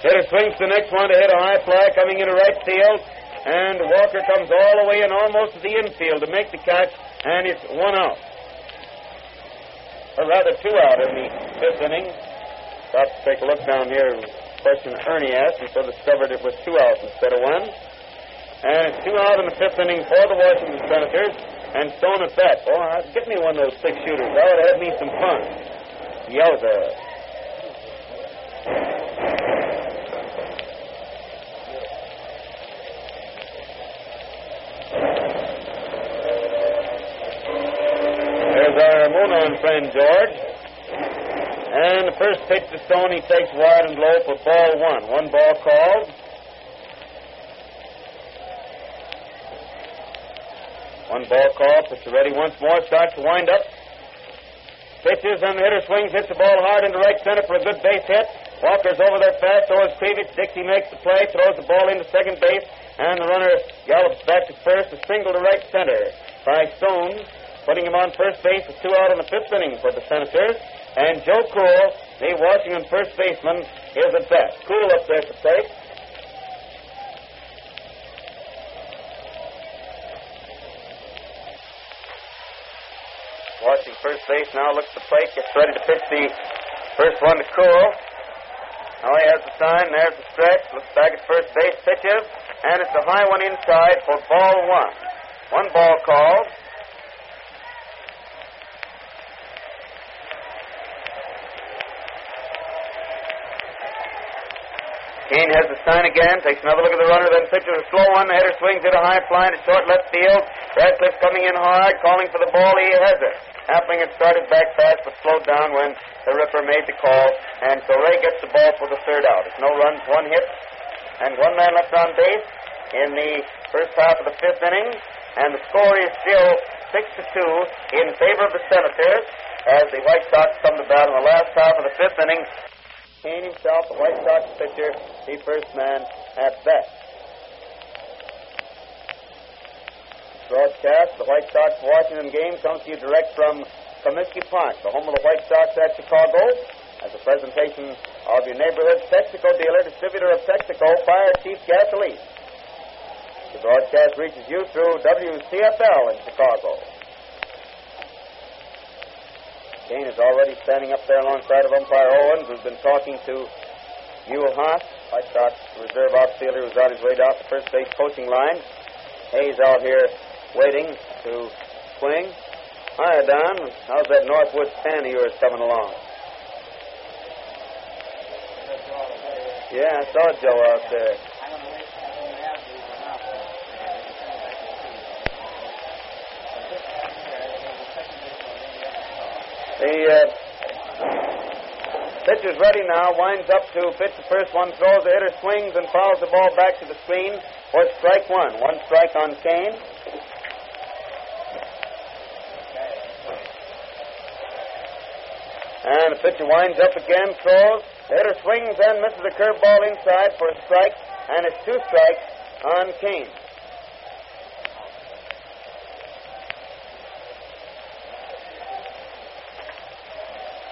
Hitter swings the next one to hit a high fly coming into right field, and Walker comes all the way in almost to the infield to make the catch, and it's one out. or rather two out in the fifth inning. Stopped to take a look down here. Question Ernie asked, and so discovered it was two outs instead of one. And it's two out in the fifth inning for the Washington Senators. And Stone at bat. Oh, get me one of those six shooters. That would have me some fun. Yowza. There's our Moonon friend, George. And the first pitch to Stone, he takes wide and low for ball one. One ball called. One ball called. Pitcher ready once more. Starts to wind up. Pitches and the hitter swings, hits the ball hard into right center for a good base hit. Walker's over there fast, so is Kreevich. Dixie makes the play, throws the ball into second base, and the runner gallops back to first, a single to right center by Stone. Putting him on first base, a two out in the fifth inning for the Senators. And Joe Kuhel, the Washington first baseman, is at bat. Kuhel up there to plate. Watching first base now, looks the plate, gets ready to pitch the first one to Kuhel. Now he has the sign, there's the stretch, looks back at first base, pitches, and it's a high one inside for ball one. One ball called. Cain has the sign again, takes another look at the runner, then pitches a slow one. The hitter swings it a high fly to short left field. Radcliff coming in hard, calling for the ball. He has it. Appling had started back fast, but slowed down when the Ripper made the call. And so Ray gets the ball for the third out. It's no runs, one hit, and one man left on base in the first half of the fifth inning. And the score is still six to two in favor of the Senators as the White Sox come to bat in the last half of the fifth inning. Cain himself, the White Sox pitcher, the first man at bat. Broadcast, the White Sox Washington game comes to you direct from Comiskey Park, the home of the White Sox at Chicago, as a presentation of your neighborhood Texaco dealer, distributor of Texaco Fire Chief Gasoline. The broadcast reaches you through WCFL in Chicago. Cain is already standing up there alongside of umpire Owens, who's been talking to Mule Haas, White Sox reserve outfielder who's on his way down the first base coaching line. Hayes out here waiting to swing. Hi, Don. How's that Northwood stand of yours coming along? Yeah, I saw Joe out there. The uh, pitcher's ready now, winds up to pitch the first one, throws the hitter, swings, and fouls the ball back to the screen for strike one. One strike on Cain. And the pitcher winds up again, throws. The hitter swings and misses a curveball inside for a strike, and it's two strikes on Cain.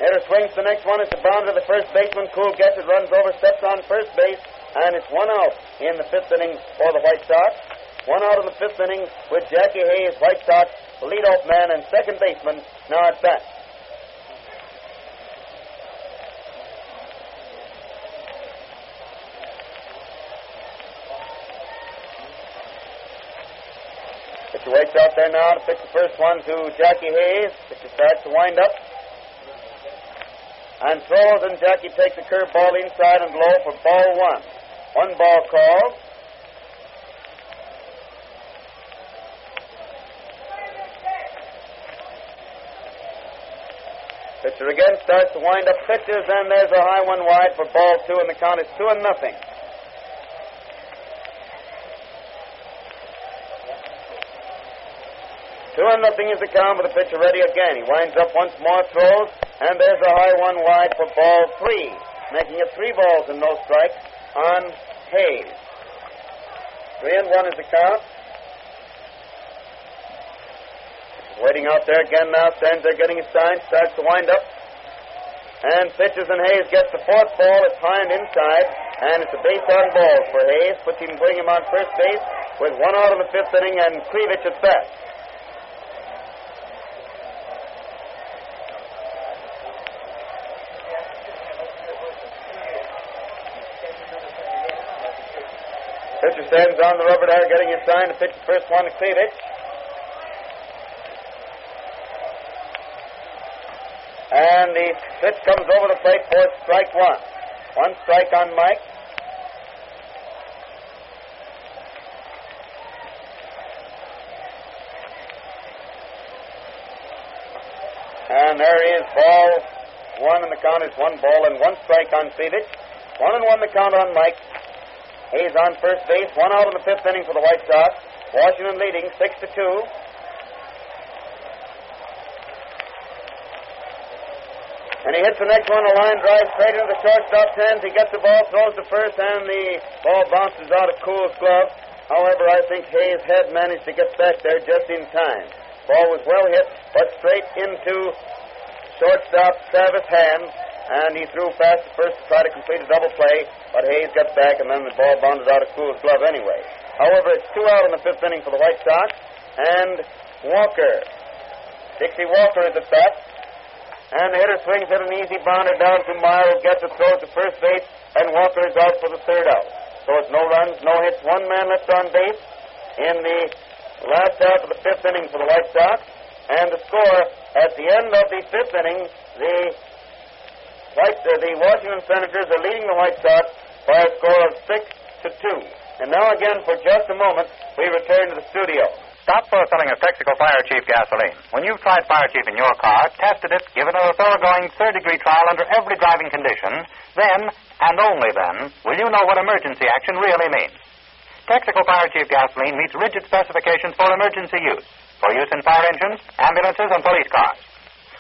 Hitter swings the next one. It's a bound to the first baseman. Kuhel gets it, runs over, steps on first base, and it's one out in the fifth inning for the White Sox. One out in the fifth inning with Jackie Hayes, White Sox leadoff man and second baseman, now at bat. Pitcher waits out there now to pitch the first one to Jackie Hayes. Pitcher starts to wind up and throws, and Jackie takes a curveball inside and low for ball one. One ball called. Pitcher again starts to wind up pitches, and there's a high one wide for ball two, and the count is two and nothing. Two and nothing is the count with the pitcher ready again. He winds up once more, throws, and there's a high one wide for ball three, making it three balls and no strikes on Hayes. Three and one is the count. Waiting out there again now, stands there getting his sign, starts to wind up. And pitches and Hayes gets the fourth ball. It's high and inside, and it's a base on ball for Hayes, puts him, putting him on first base with one out in the fifth inning and Kreevich at bat. Pitcher stands on the rubber there, getting his sign to pitch the first one to Kreevich. And the pitch comes over the plate for strike one. One strike on Mike. And there is ball one, and the count is one ball and one strike on Kreevich. One and one the count on Mike. Hayes on first base, one out in the fifth inning for the White Sox. Washington leading six to two. And he hits the next one, a line drive straight into the shortstop's hands. He gets the ball, throws to first, and the ball bounces out of Kuhel's glove. However, I think Hayes' had managed to get back there just in time. Ball was well hit, but straight into shortstop Travis' hand, and he threw fast at first to try to complete a double play, but Hayes got back, and then the ball bounded out of Kuhel's glove anyway. However, it's two out in the fifth inning for the White Sox, and Walker, Dixie Walker is at bat, and the hitter swings it an easy bounder down to who gets a throw to first base, and Walker is out for the third out. So it's no runs, no hits, one man left on base in the last half of the fifth inning for the White Sox. And the score at the end of the fifth inning, the White, uh, the Washington Senators are leading the White Sox by a score of six to two. And now again, for just a moment, we return to the studio. Stop for filling of Texaco Fire Chief gasoline. When you've tried Fire Chief in your car, tested it, given it a thoroughgoing third degree trial under every driving condition, then, and only then, will you know what emergency action really means. Texaco Fire Chief gasoline meets rigid specifications for emergency use, for use in fire engines, ambulances, and police cars.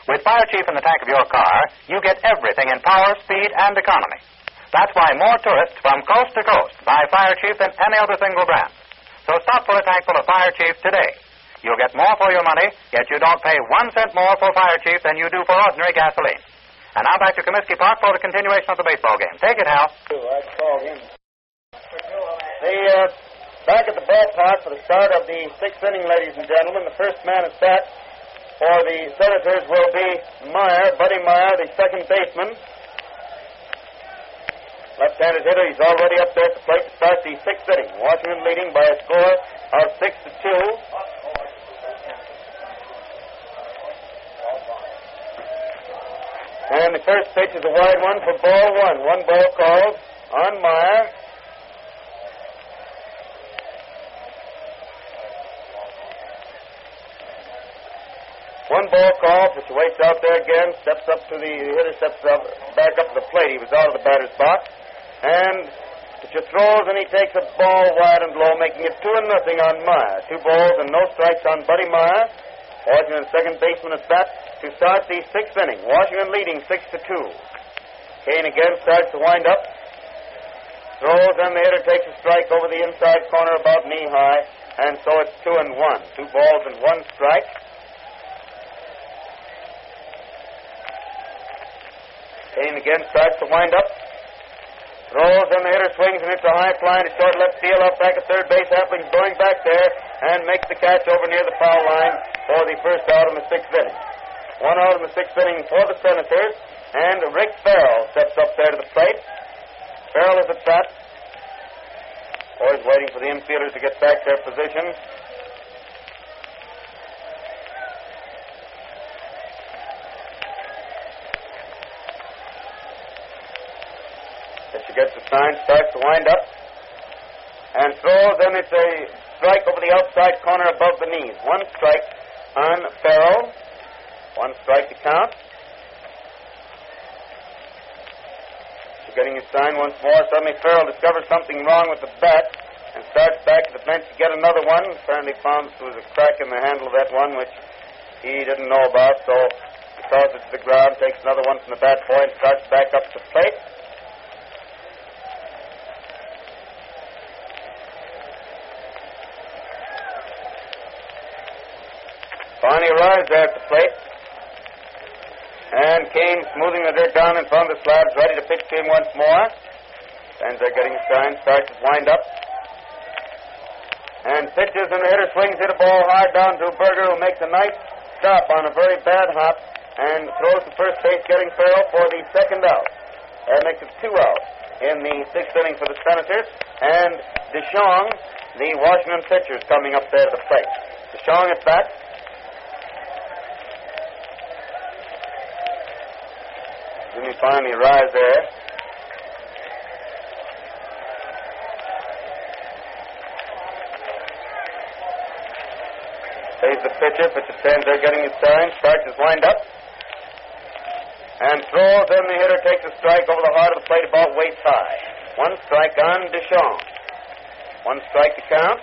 With Fire Chief in the tank of your car, you get everything in power, speed, and economy. That's why more tourists from coast to coast buy Fire Chief than any other single brand. So stop for a tank full of Fire Chief today. You'll get more for your money, yet you don't pay one cent more for Fire Chief than you do for ordinary gasoline. And now back to Comiskey Park for the continuation of the baseball game. Take it, Hal. The uh, back at the ballpark for the start of the sixth inning, ladies and gentlemen. The first man at bat for the Senators will be Myer, Buddy Myer, the second baseman. Left-handed hitter. He's already up there at the plate to start the sixth inning. Washington leading by a score of six to two. And the first pitch is a wide one for ball one. One ball called on Myer. One ball call, which waits out there again, steps up to the, the hitter steps up, back up to the plate. He was out of the batter's box. And Pitcher throws and he takes a ball wide and low, making it two and nothing on Myer. Two balls and no strikes on Buddy Myer. Washington second baseman at bat to start the sixth inning. Washington leading six to two. Cain again starts to wind up. Throws and the hitter takes a strike over the inside corner about knee high, and so it's two and one. Two balls and one strike. Cain again starts to wind up. Throws and the hitter swings and it's a high fly to short left field up back at third base. Appling's going back there and makes the catch over near the foul line for the first out in the sixth inning. One out in the sixth inning for the Senators, and Rick Ferrell steps up there to the plate. Ferrell is at bat. Always waiting for the infielders to get back their position. Gets the sign, starts to wind up, and throws, and it's a strike over the outside corner above the knees. One strike on Ferrell. One strike to count. Getting his sign once more. Suddenly Ferrell discovers something wrong with the bat and starts back to the bench to get another one. Apparently found there was a crack in the handle of that one, which he didn't know about, so he tosses it to the ground, takes another one from the bat point, starts back up to the plate. Arrives there at the plate. And Cain smoothing the dirt down in front of the slabs, ready to pitch to him once more. Fans are getting his sign, starts to wind up. And pitches, and the hitter swings hit a ball hard down to Berger, who makes a nice stop on a very bad hop and throws to first base, getting Ferrell for the second out. That makes it two out. in the sixth inning for the Senators, and DeShong, the Washington pitcher, is coming up there to the plate. DeShong at bat. Jimmy finally arrives there. Plays the pitcher. Pitcher stands there getting his sign. Starts his wind up. And throws, and the hitter takes a strike over the heart of the plate about waist high. One strike on DeShong. One strike to count.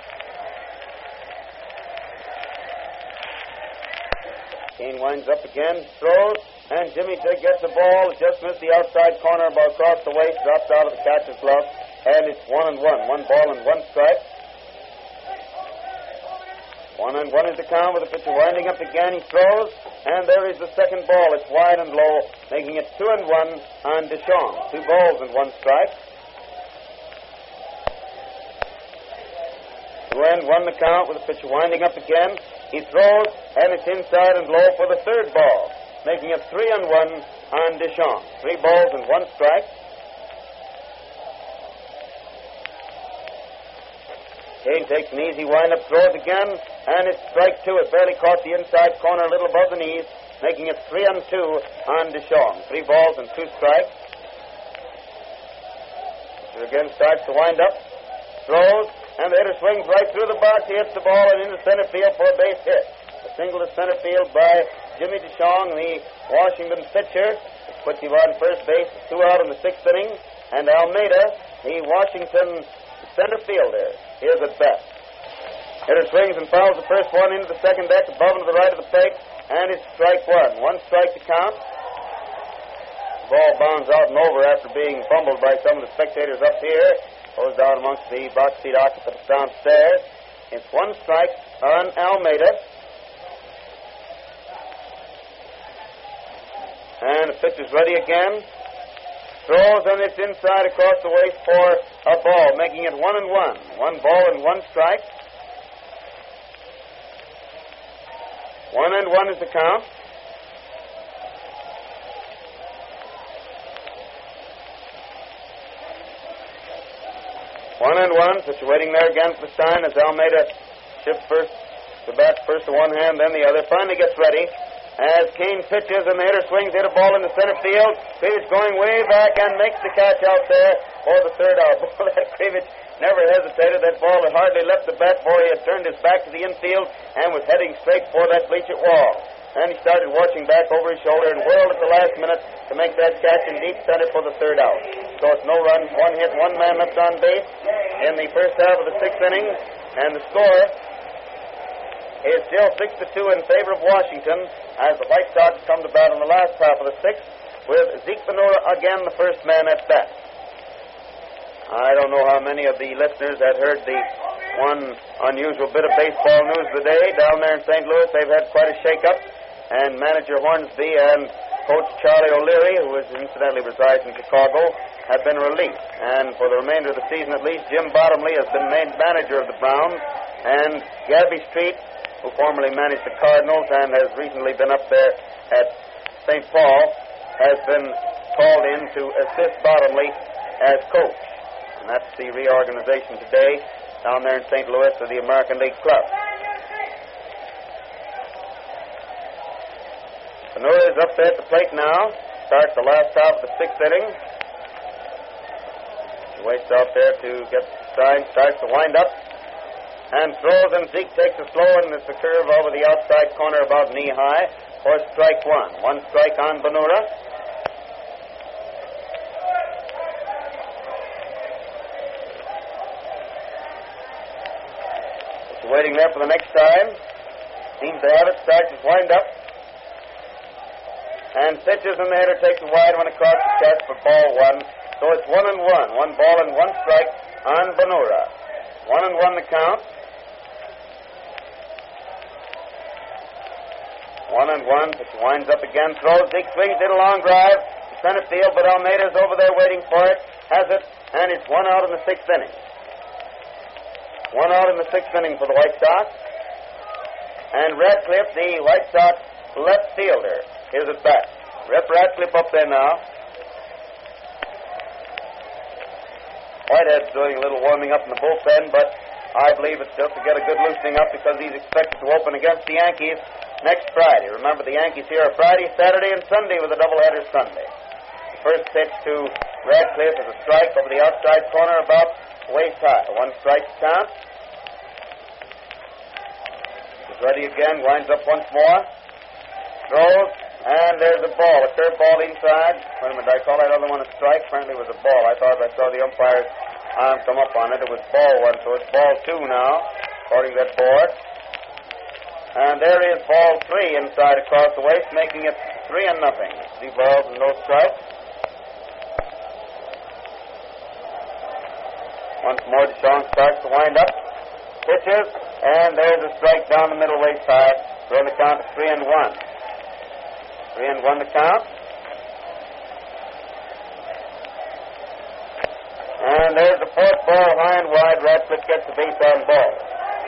Cain winds up again, throws, and Jimmy Dick gets the ball, just missed the outside corner, about across the waist, drops out of the catcher's glove, and it's one and one. One ball and one strike. One and one is the count with the pitcher winding up again. He throws, and there is the second ball. It's wide and low, making it two and one on DeShong. Two balls and one strike. Two and one the count with the pitcher winding up again. He throws, and it's inside and low for the third ball, making it three and one on DeShong. Three balls and one strike. Cain takes an easy windup, throws again, and it's strike two. It barely caught the inside corner, a little above the knees, making it three and two on DeShong. Three balls and two strikes. He again starts to wind up, throws, and the hitter swings right through the box. He hits the ball and into center field for a base hit. A single to center field by Jimmy DeShong, the Washington pitcher. It puts him on first base, two out in the sixth inning. And Almada, the Washington center fielder, is at bat. Hitter swings and fouls the first one into the second deck, above and to the right of the plate, and it's strike one. One strike to count. The ball bounds out and over after being fumbled by some of the spectators up here. Goes down amongst the box seat occupants downstairs. It's one strike on Almada. And the pitcher's ready again. Throws and it's inside across the waist for a ball, making it one and one. One ball and one strike. One and one is the count. One and one, situating there again for sign as Almada shifts first the bat first to one hand, then the other. Finally gets ready. As Cain pitches and the hitter swings, hit a ball in the center field. Kreevich going way back and makes the catch out there for the third out. Boy, that never hesitated. That ball had hardly left the bat before he had turned his back to the infield and was heading straight for that bleacher wall. And he started watching back over his shoulder and whirled at the last minute to make that catch in deep center for the third out. So it's no run, one hit, one man left on base in the first half of the sixth inning. And the score is still six to two in favor of Washington as the White Sox come to bat in the last half of the sixth with Zeke Bonura again the first man at bat. I don't know how many of the listeners had heard the one unusual bit of baseball news today. Down there in St. Louis, they've had quite a shakeup, and manager Hornsby and coach Charlie O'Leary, who is incidentally resides in Chicago, have been released. And for the remainder of the season, at least, Jim Bottomley has been made manager of the Browns, and Gabby Street who formerly managed the Cardinals and has recently been up there at St. Paul, has been called in to assist Bottomley as coach. And that's the reorganization today down there in St. Louis of the American League Club. Bonura is up there at the plate now. Starts the last half of the sixth inning. He waits out there to get the sign, starts to wind up and throws, and Zeke takes a slow and it's a curve over the outside corner about knee high for strike one. One strike on Bonura. It's waiting there for the next time. Seems to have it, starts his wind up. And pitches, and the hitter takes a wide one across the chest for ball one. So it's one and one. One ball and one strike on Bonura. One and one the count. One and one. It winds up again. Throws. Zeke swings. Did a long drive. Center field, but Almada's over there waiting for it. Has it, and it's one out in the sixth inning. One out in the sixth inning for the White Sox. And Radcliff, the White Sox left fielder, is at bat. Rip Radcliff up there now. Whitehead's doing a little warming up in the bullpen, but I believe it's just to get a good loosening up because he's expected to open against the Yankees next Friday. Remember, the Yankees here are Friday, Saturday, and Sunday with a doubleheader Sunday. The first pitch to Radcliff is a strike over the outside corner about waist high. One strike count. He's ready again, winds up once more. Throws, and there's a ball, a curveball inside. Wait a minute, I call that other one a strike? Apparently it was a ball. I thought I saw the umpire's arm come up on it. It was ball one, so it's ball two now, according to that board. And there is ball three inside across the waist, making it three and nothing. Three balls and no strikes. Once more, DeShong starts to wind up. Pitches, and there's a strike down the middle waist. So on the count of three and one. Three and one to count. And there's the fourth ball high and wide. Radcliff gets the base on ball.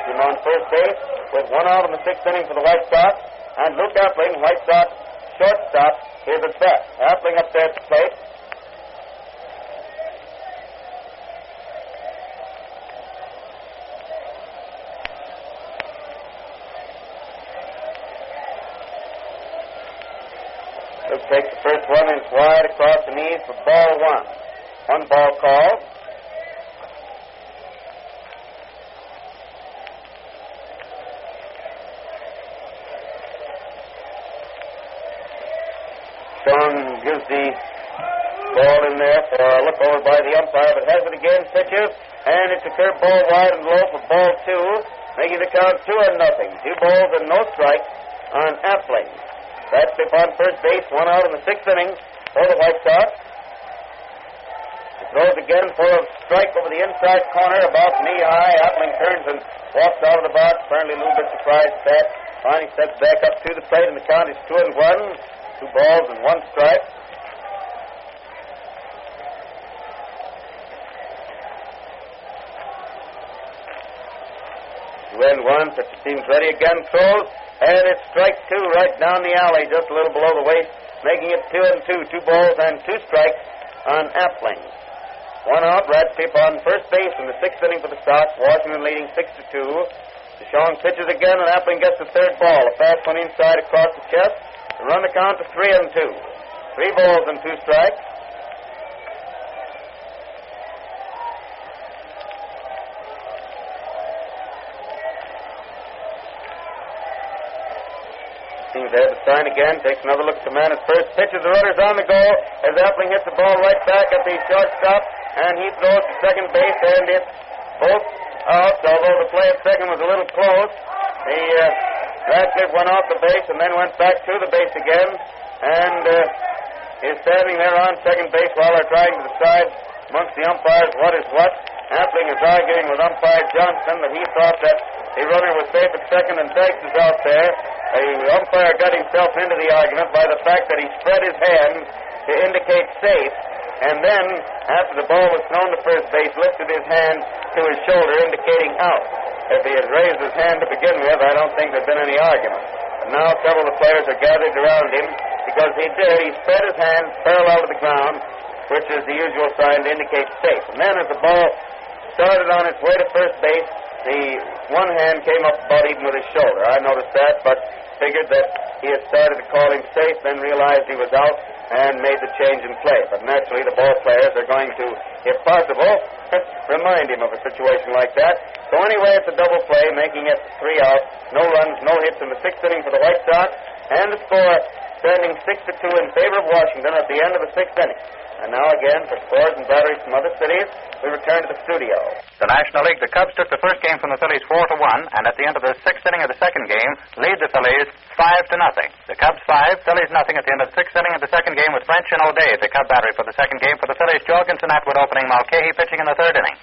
Him on first base with one out in the sixth inning for the White Sox. And Luke Appling, White Sox shortstop, is at bat. Appling up there at the plate. Luke takes the first one and it's wide across the knees for ball one. One ball called. Sean gives the ball in there for a look over by the umpire, but has it again, pitches, and it's a curve ball wide and low for ball two, making the count two and nothing. Two balls and no strikes on Appling. That's up on first base, one out in the sixth inning for the White Sox. Throws again for a strike over the inside corner, about knee high. Appling turns and walks out of the box. Apparently a little bit surprised at that. Finally steps back up to the plate, and the count is two and one. Two balls and one strike. And one. Pitcher seems ready again. Throws. And it's strike two right down the alley, just a little below the waist, making it two and two. Two balls and two strikes on Appling. One out, Radcliff on first base in the sixth inning for the Sox. Washington leading six to two. DeShong pitches again, and Appling gets the third ball. A fast one inside across the chest. To run the count to three and two. Three balls and two strikes. Seems to have the sign again. Takes another look at the man at first. Pitches the runners on the go as Appling hits the ball right back at the shortstop. And he throws to second base, and it's both out, although the play at second was a little close. The uh, Radcliff went off the base and then went back to the base again. And uh, is standing there on second base while they're trying to decide amongst the umpires what is what. Appling is arguing with umpire Johnson that he thought that the runner was safe at second and Beggs is out there. The umpire got himself into the argument by the fact that he spread his hand to indicate safe, and then, after the ball was thrown to first base, lifted his hand to his shoulder, indicating out. If he had raised his hand to begin with, I don't think there'd been any argument. But now several of the players are gathered around him because he did. He spread his hand parallel to the ground, which is the usual sign to indicate safe. And then, as the ball started on its way to first base, the one hand came up about even with his shoulder. I noticed that, but figured that he had started to call him safe, then realized he was out and made the change in play. But naturally, the ball players are going to, if possible, remind him of a situation like that. So anyway, it's a double play, making it three out, no runs, no hits in the sixth inning for the White Sox, and the score standing six to two in favor of Washington at the end of the sixth inning. And now again, for scores and batteries from other cities, we return to the studio. The National League, the Cubs took the first game from the Phillies four to one, and at the end of the sixth inning of the second game, lead the Phillies five to nothing. The Cubs five, Phillies nothing at the end of the sixth inning of the second game with French and O'Dea the Cub battery for the second game for the Phillies. Jorgensen, Atwood opening, Mulcahy pitching in the third inning.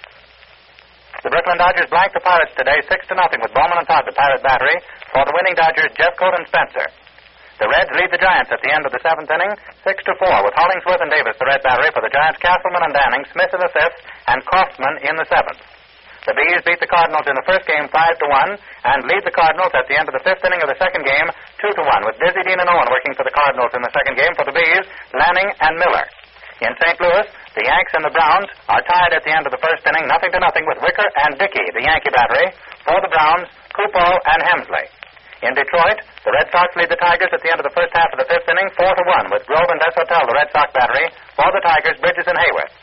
The Brooklyn Dodgers blanked the Pirates today six to nothing with Bowman and Todd the Pirate battery for the winning Dodgers Jeffcoat and Spencer. The Reds lead the Giants at the end of the seventh inning, six to four, with Hollingsworth and Davis the red battery for the Giants, Castleman and Danning, Smith in the fifth, and Kaufman in the seventh. The Bees beat the Cardinals in the first game five to one, and lead the Cardinals at the end of the fifth inning of the second game two to one, with Dizzy Dean and Owen working for the Cardinals in the second game for the Bees, Lanning and Miller. In St. Louis, The Yanks and the Browns are tied at the end of the first inning, nothing to nothing, with Wicker and Dickey, the Yankee battery. For the Browns, Cupo and Hemsley. In Detroit, the Red Sox lead the Tigers at the end of the first half of the fifth inning, four to one, with Grove and Desautels, the Red Sox battery. For the Tigers, Bridges and Hayworth.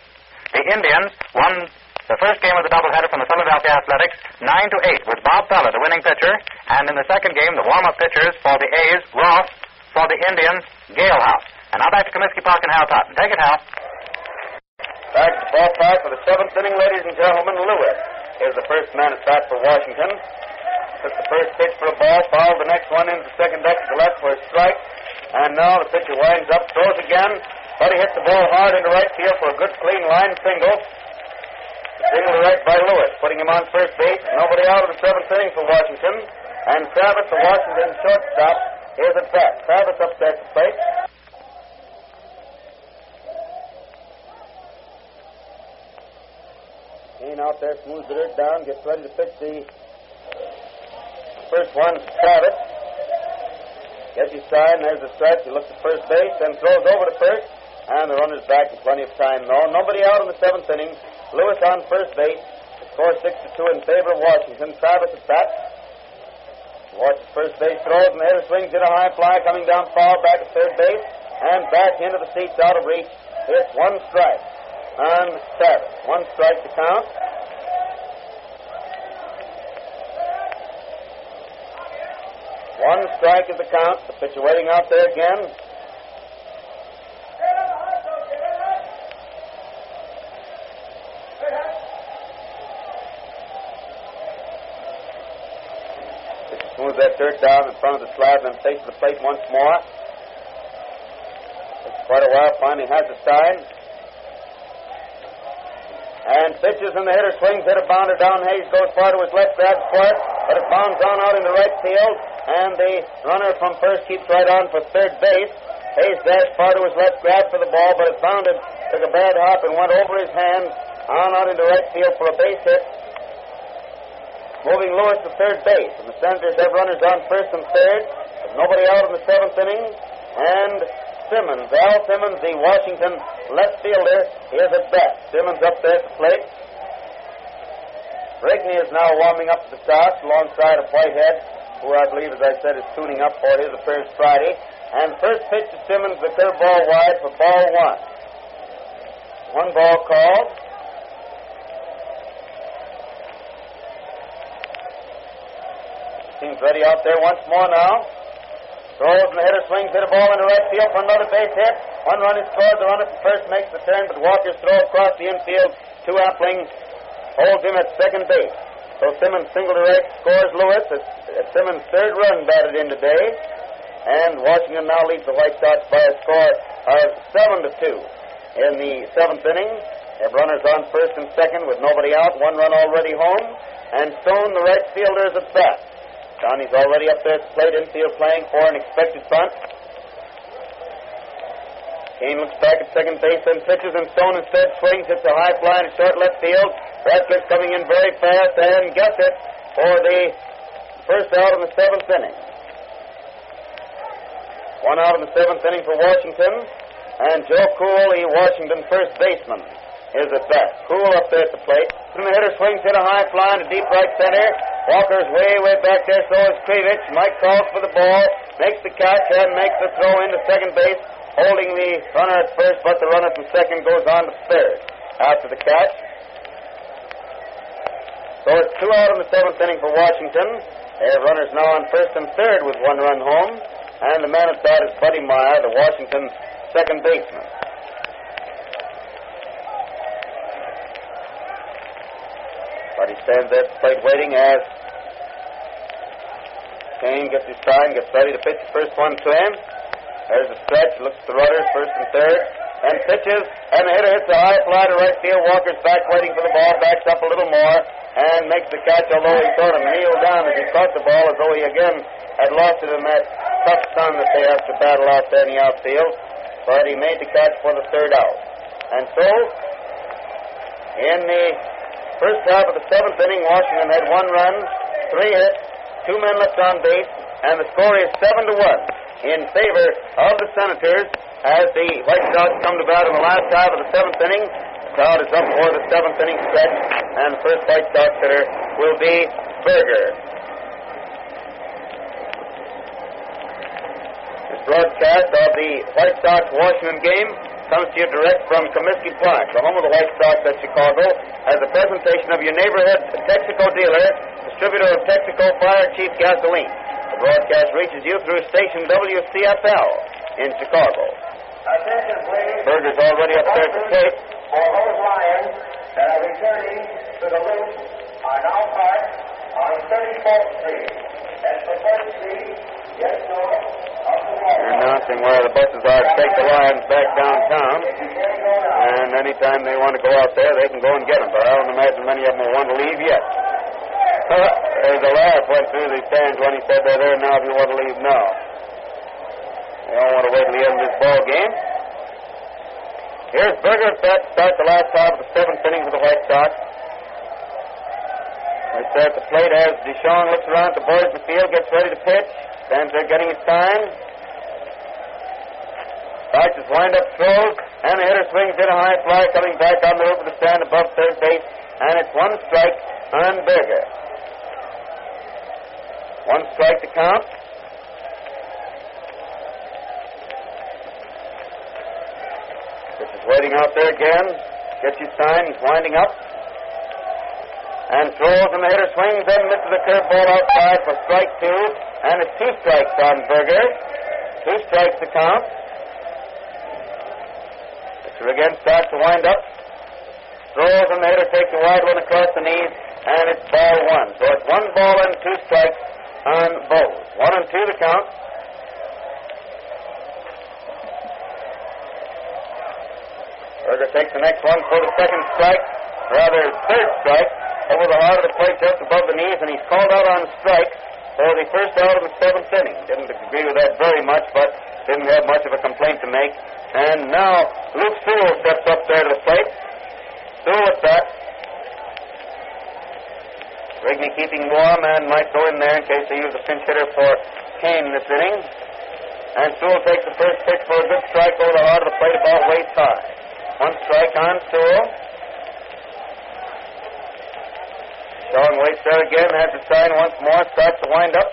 The Indians won the first game of the doubleheader from the Philadelphia Athletics, nine to eight, with Bob Feller, the winning pitcher. And in the second game, the warm-up pitchers for the A's, Ross. For the Indians, Galehouse. And now back to Comiskey Park and Hal Totten. Take it, Hal. Back to ballpark for the seventh inning, ladies and gentlemen. Lewis is the first man at bat for Washington. Took the first pitch for a ball, fouled the next one into second deck to the left for a strike. And now the pitcher winds up, throws again, he hits the ball hard into right field for a good clean line single. Single to right by Lewis, putting him on first base. Nobody out of the seventh inning for Washington. And Travis, the Washington shortstop, is at bat. Travis up there the plate. Cain out there smooths the dirt down, gets ready to pitch the first one, Travis. Gets his sign, there's the stretch. He looks at first base, then throws over to first. And the runner's back in plenty of time, though. Nobody out in the seventh inning. Lewis on first base. Score 6 to 2 in favor of Washington. Travis at bat. Watches first base throws, and the hitter swings in a high fly, coming down foul, back at third base, and back into the seats out of reach. It's one strike on Travis. One strike to count. One strike is the count. The pitcher waiting out there again. Smooths that dirt down in front of the slab, and takes the plate once more. Takes quite a while, finally has the sign. And pitches and the hitter swings, hit a bounder down. Hayes goes far to his left, grabs for but it bounds on out in the right field. And the runner from first keeps right on for third base. Hayes dashed far to his left, grabbed for the ball, but it bounded, took a bad hop, and went over his hands on out into right field for a base hit. Moving Lewis to third base. And the Senators have runners on first and third. With nobody out in the seventh inning. And Simmons, Al Simmons, the Washington left fielder, is at bat. Simmons up there at the plate. Rigney is now warming up the start alongside of Whitehead, who I believe, as I said, is tuning up for his appearance Friday. And first pitch to Simmons, the curveball wide for ball one. One ball called. Seems ready out there once more now. Throws and the hitter swings, hit a ball into right field for another base hit. One run is scored. The runner from first makes the turn, but Walker's throw across the infield to Appling holds him at second base. So Simmons single right scores Lewis. It's, Simmons' third run batted in today. And Washington now leads the White Sox by a score of 7 to 2. In the seventh inning, they have runners on first and second with nobody out, one run already home. And Stone, the right fielder, is at bat. Johnny's already up there at the plate, infield playing for an expected bunt. Cain looks back at second base, and pitches, and Stone instead swings, hits a high fly to short left field. Radcliff coming in very fast and gets it for the first out in the seventh inning. One out in the seventh inning for Washington, and Joe Kuhel, the Washington first baseman, is at bat. Kuhel up there at the plate. Then the hitter swings, hit a high fly into deep right center. Walker's way, way back there, so is Kreevich. Mike calls for the ball, makes the catch, and makes the throw into second base, holding the runner at first, but the runner from second goes on to third after the catch. So it's two out in the seventh inning for Washington. They have runners now on first and third with one run home. And the man at bat is Buddy Myer, the Washington second baseman. Buddy stands at the plate waiting as Cain gets his sign, gets ready to pitch the first one to him. There's a stretch, looks at the runners, first and third, and pitches, and the hitter hits a high fly to right field. Walker's back waiting for the ball, backs up a little more, and makes the catch, although he sort of kneeled down as he caught the ball, as though he again had lost it in that tough sun that they have to battle out there in the outfield. But he made the catch for the third out. And so, in the first half of the seventh inning, Washington had one run, three hits, two men left on base, and the score is seven to one in favor of the Senators as the White Sox come to bat in the last half of the seventh inning. The crowd is up for the seventh inning stretch, and the first White Sox hitter will be Berger. This broadcast of the White Sox Washington game comes to you direct from Comiskey Park, the home of the White Sox at Chicago, as a presentation of your neighborhood Texaco dealer, distributor of Texaco Fire Chief Gasoline. The broadcast reaches you through station WCFL in Chicago. Attention, please. Berger's already up there to tape. For those Lions that are returning to the loop are now parked on 34th Street. That's the first street, yes, no, up the wall. They're announcing where the buses are to take the Lions back downtown. And anytime they want to go out there, they can go and get them. But I don't imagine many of them will want to leave yet. There's a laugh went through the stands when he said they're there now if you want to leave now. They don't want to wait till the end of this ball game. Here's Berger set start the last half of the seventh inning for the White Sox. They start the plate as DeShong looks around at the boys in the field, gets ready to pitch. Stands there getting his sign. Starts his wind-up throws, and the hitter swings in a high fly coming back on the roof of the stand above third base, and it's one strike on Berger. One strike to count. This is waiting out there again. Gets his sign. He's winding up. And throws, and the hitter swings in, misses the curveball outside for strike two. And it's two strikes on Berger. Two strikes to count. Pitcher again starts to wind up. Throws, and the hitter takes a wide one across the knees. And it's ball one. So it's one ball and two strikes on Boze. One and two to count. Berger takes the next one for the second strike, rather third strike, over the heart of the plate just above the knees, and he's called out on strike for the first out of the seventh inning. Didn't agree with that very much, but didn't have much of a complaint to make. And now Luke Sewell steps up there to the plate. Sewell at bat. Rigney keeping warm and might go in there in case they use a pinch hitter for Cain this inning. And Sewell takes the first pitch for a good strike over the heart of the plate about waist high. One strike on two. Sean waits there again, has the sign once more, starts to wind up.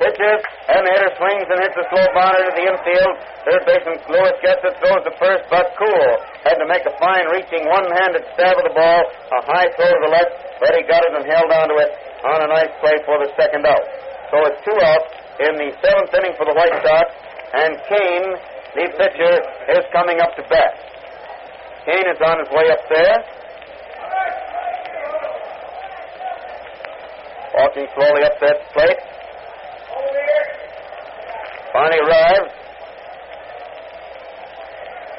Pitches, and the hitter swings and hits a slow bounder to the infield. Third baseman Lewis gets it, throws the first, but Kuhel. Had to make a fine reaching one-handed stab of the ball, a high throw to the left, but he got it and held onto it on a nice play for the second out. So it's two outs in the seventh inning for the White Sox, and Cain, the pitcher, is coming up to bat. Cain is on his way up there. Walking slowly up that plate. Finally arrives.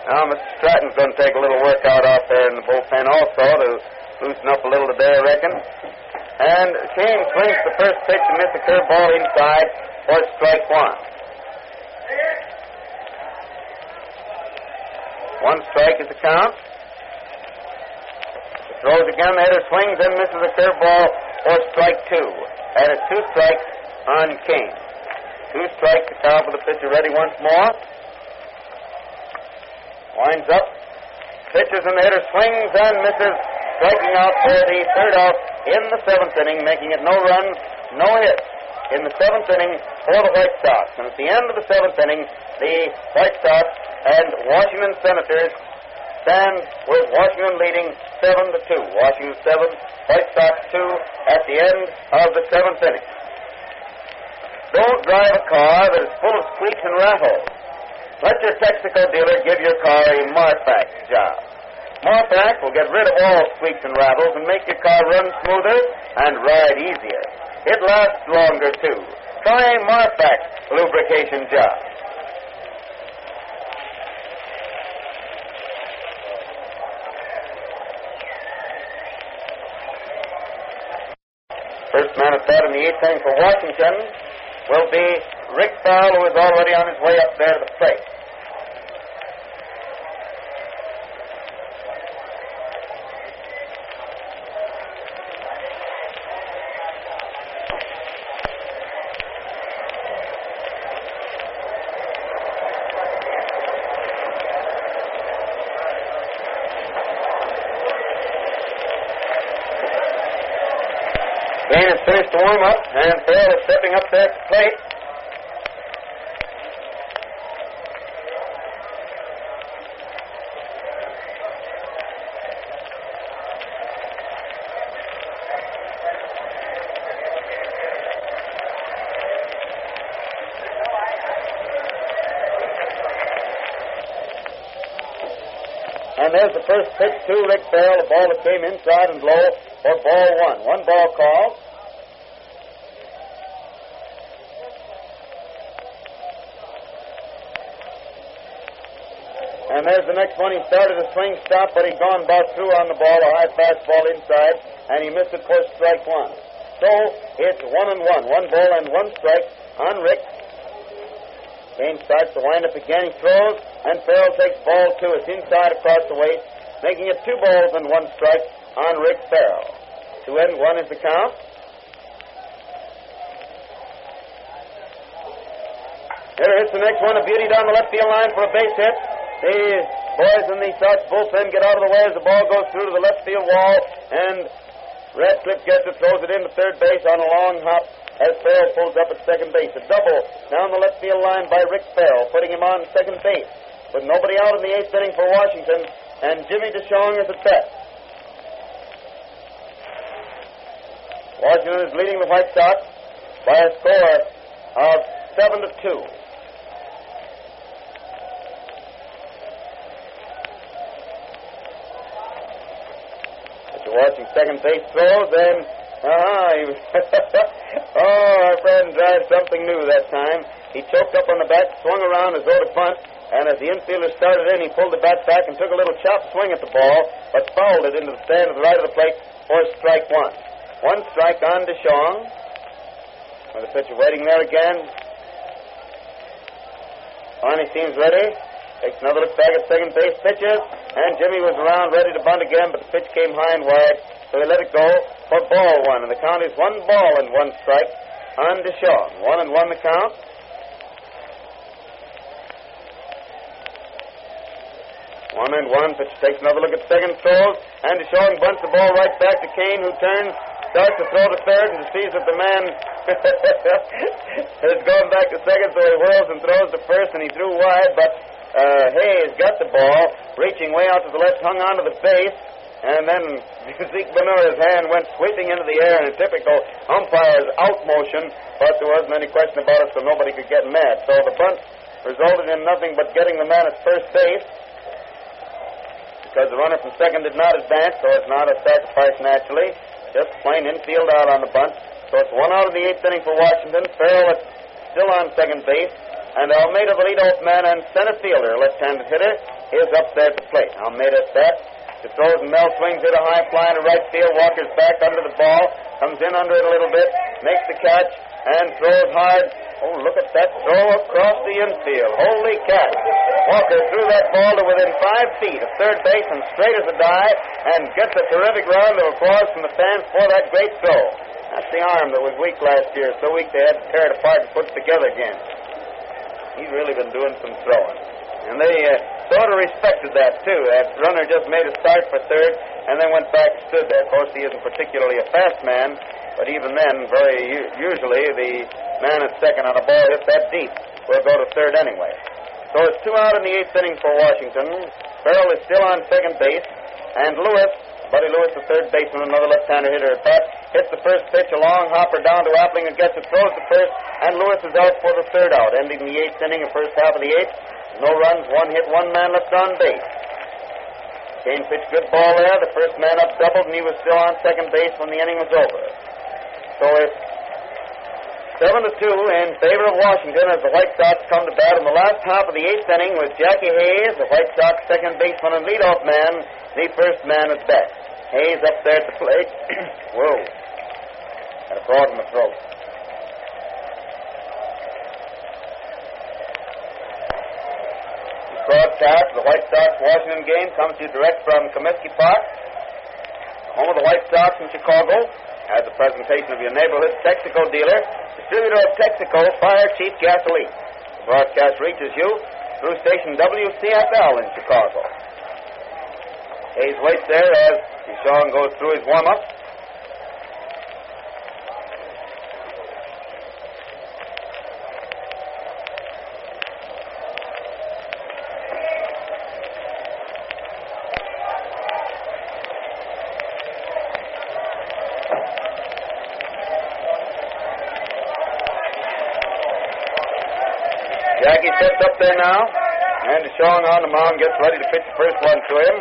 Now, Mr. Stratton's going to take a little workout out there in the bullpen also to loosen up a little today, I reckon. And Cain swings the first pitch and misses the curveball inside for strike one. One strike is the count. Throws again, the hitter swings and misses a curveball for strike two. And it's two strikes on Cain. Two strikes to count for the pitcher ready once more. Winds up. Pitches and the hitter swings and misses, striking out for the third out in the seventh inning, making it no runs, no hits in the seventh inning for the White Sox. And at the end of the seventh inning, the White Sox and Washington Senators stand with Washington leading seven to two. Washington seven, White Sox two at the end of the seventh inning. Don't drive a car that is full of squeaks and rattles. Let your Texaco dealer give your car a Marfak job. Marfak will get rid of all squeaks and rattles and make your car run smoother and ride easier. It lasts longer, too. Try a Marfak lubrication job. First man at bat in the eighth inning for Washington will be Rick Ferrell, who is already on his way up there to the plate. Finished the warm-up, and Ferrell is stepping up there the plate. And there's the first pitch to Rick Ferrell, the ball that came inside and low for ball one. One ball call. And there's the next one. He started a swing stop, but he'd gone about through on the ball, a high fastball inside, and he missed it for strike one. So it's one and one. One ball and one strike on Rick. Cain starts to wind up again. He throws, and Ferrell takes ball two. It's inside across the waist, making it two balls and one strike on Rick Ferrell. Two and one is the count. Here hits the next one, a beauty down the left field line for a base hit. The boys in the Sox bullpen get out of the way as the ball goes through to the left field wall, and Radcliff gets it, throws it into third base on a long hop as Ferrell pulls up at second base. A double down the left field line by Rick Ferrell, putting him on second base. With nobody out in the eighth inning for Washington, and Jimmy DeShong is at bat. Washington is leading the White Sox by a score of seven to two. Watching second base throws, and ah, he oh, our friend tried something new that time. He choked up on the bat, swung around as though to bunt, and as the infielder started in, he pulled the bat back and took a little chop swing at the ball, but fouled it into the stand to the right of the plate for strike one. One strike on DeShong. With the pitcher waiting there again. Finally seems ready. Takes another look back at second base, pitches, and Jimmy was around ready to bunt again, but the pitch came high and wide, so they let it go for ball one, and the count is one ball and one strike on DeShong. One and one the count. One and one. Pitcher takes another look at second, throws, and DeShong bunts the ball right back to Cain, who turns, starts to throw to third, and sees that the man is going back to second, so he whirls and throws to first, and he threw wide, but uh, Hayes got the ball, reaching way out to the left, hung onto the base, and then Zeke Bonura's hand went sweeping into the air in a typical umpire's out motion, but there wasn't any question about it, so nobody could get mad. So the bunt resulted in nothing but getting the man at first base because the runner from second did not advance, so it's not a sacrifice naturally. Just plain infield out on the bunt. So it's one out of the eighth inning for Washington. Ferrell is still on second base. And Almada, the leadoff man and center fielder, left-handed hitter, is up there at the plate. Almada bat. The throws Mel swings hit a high fly to right field. Walker's back under the ball. Comes in under it a little bit. Makes the catch and throws hard. Oh, look at that throw across the infield. Holy cat. Walker threw that ball to within five feet of third base and straight as a die and gets a terrific round of applause from the fans for that great throw. That's the arm that was weak last year. So weak they had to tear it apart and put it together again. He's really been doing some throwing. And they uh, sort of respected that, too. That runner just made a start for third and then went back and stood there. Of course, he isn't particularly a fast man, but even then, very usually, the man at second on a ball hit that deep will go to third anyway. So it's two out in the eighth inning for Washington. Ferrell is still on second base, and Lewis, Buddy Lewis, the third baseman, another left-hander hitter at hits the first pitch, a long hopper down to Appling and gets it, throws the first, and Lewis is out for the third out, ending the eighth inning, the first half of the eighth. No runs, one hit, one man left on base. Cain pitched good ball there. The first man up doubled, and he was still on second base when the inning was over. So it's seven to two in favor of Washington as the White Sox come to bat in the last half of the eighth inning with Jackie Hayes, the White Sox second baseman and leadoff man, the first man at bat. Hayes up there at the plate. Whoa. Got a frog in my throat. Broadcast the White Sox Washington game comes to you direct from Comiskey Park, home of the White Sox in Chicago, as a presentation of your neighborhood Texaco dealer, distributor of Texaco Fire Chief Gasoline. The broadcast reaches you through station WCFL in Chicago. Hayes waits there as DeShong goes through his warm-up. gets up there now, and DeShong on the mound gets ready to pitch the first one to him.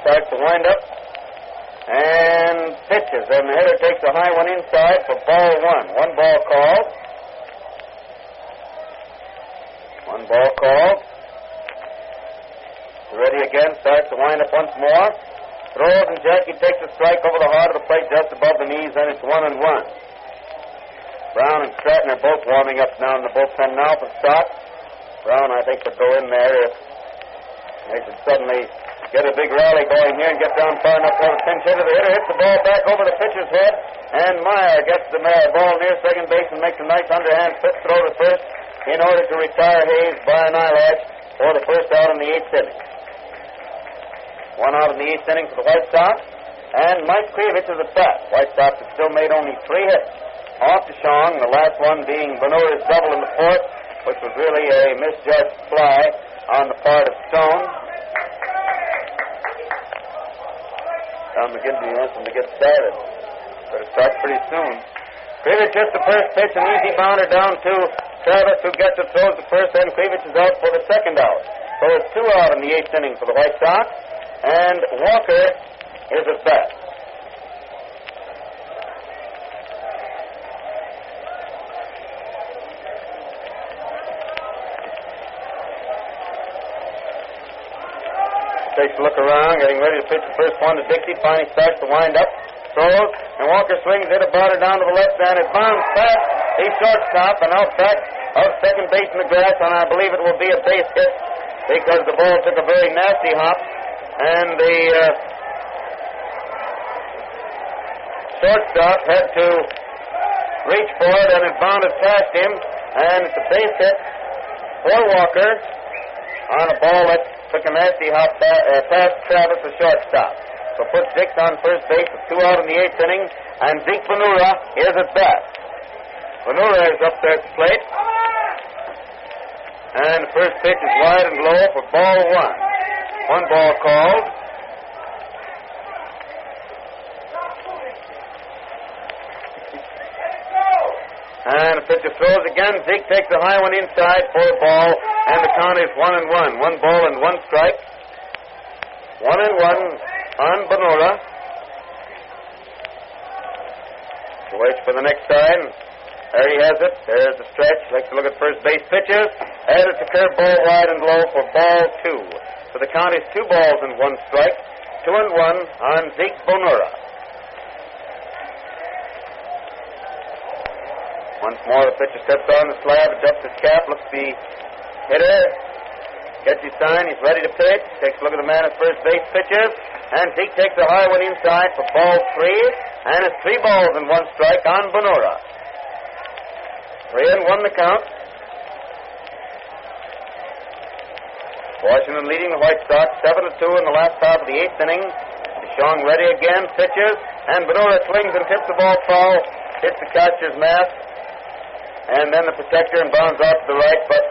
Starts to wind up and pitches, and the hitter takes a high one inside for ball one. One ball called. One ball called. Ready again, starts to wind up once more. Throws and Jackie takes a strike over the heart of the plate just above the knees, and it's one and one. Brown and Stratton are both warming up now in the bullpen now for Scott. Brown, I think, would go in there if they should suddenly get a big rally going here and get down far enough the pinch hitter. The hitter hits the ball back over the pitcher's head, and Myer gets the ball near second base and makes a nice underhand flip throw to first in order to retire Hayes by an eyelash for the first out in the eighth inning. One out in the eighth inning for the White Sox, and Mike Kreevich is at bat. White Sox have still made only three hits off DeShong, the last one being Bonura's double in the fourth, which was really a misjudged fly on the part of Stone. Tom McGinty wants him to get started. Better start pretty soon. Kreevich just the first pitch, an easy bounder down to Travis, who gets it, throws the first, and Kreevich is out for the second out. So it's two out in the eighth inning for the White Sox, and Walker is at bat. Takes a look around, getting ready to pitch the first one to Dixie. Finally starts to wind up, throws, and Walker swings it, a bounder down to the left hand. It bounds fast. He's shortstop and out back of second base in the grass, and I believe it will be a base hit because the ball took a very nasty hop, and the uh, shortstop had to reach for it, and it bounded past him, and it's a base hit for Walker on a ball that took a nasty hop pa- past Travis, the shortstop. So puts Dix on first base with two out in the eighth inning, and Zeke Bonura is at bat. Bonura is up there at the plate. And the first pitch is wide and low for ball one. One ball called. And the pitcher throws again. Zeke takes a high one inside for a ball, and the count is one and one. One ball and one strike. One and one on Bonura. Waits for the next sign. There he has it. There's the stretch. Likes to look at first base pitches. And it's a curve ball wide and low for ball two. So the count is two balls and one strike. Two and one on Zeke Bonura. Once more, the pitcher steps on the slab, adjusts his cap, looks the hitter, gets his sign, he's ready to pitch, takes a look at the man at first base, pitches, and Zeke takes a high one inside for ball three, and it's three balls and one strike on Bonura. Three and one the count. Washington leading the White Sox seven to two in the last half of the eighth inning. DeShong ready again, pitches, and Bonura swings and tips the ball foul, hits the catcher's mask, and then the protector and bounds out to the right, but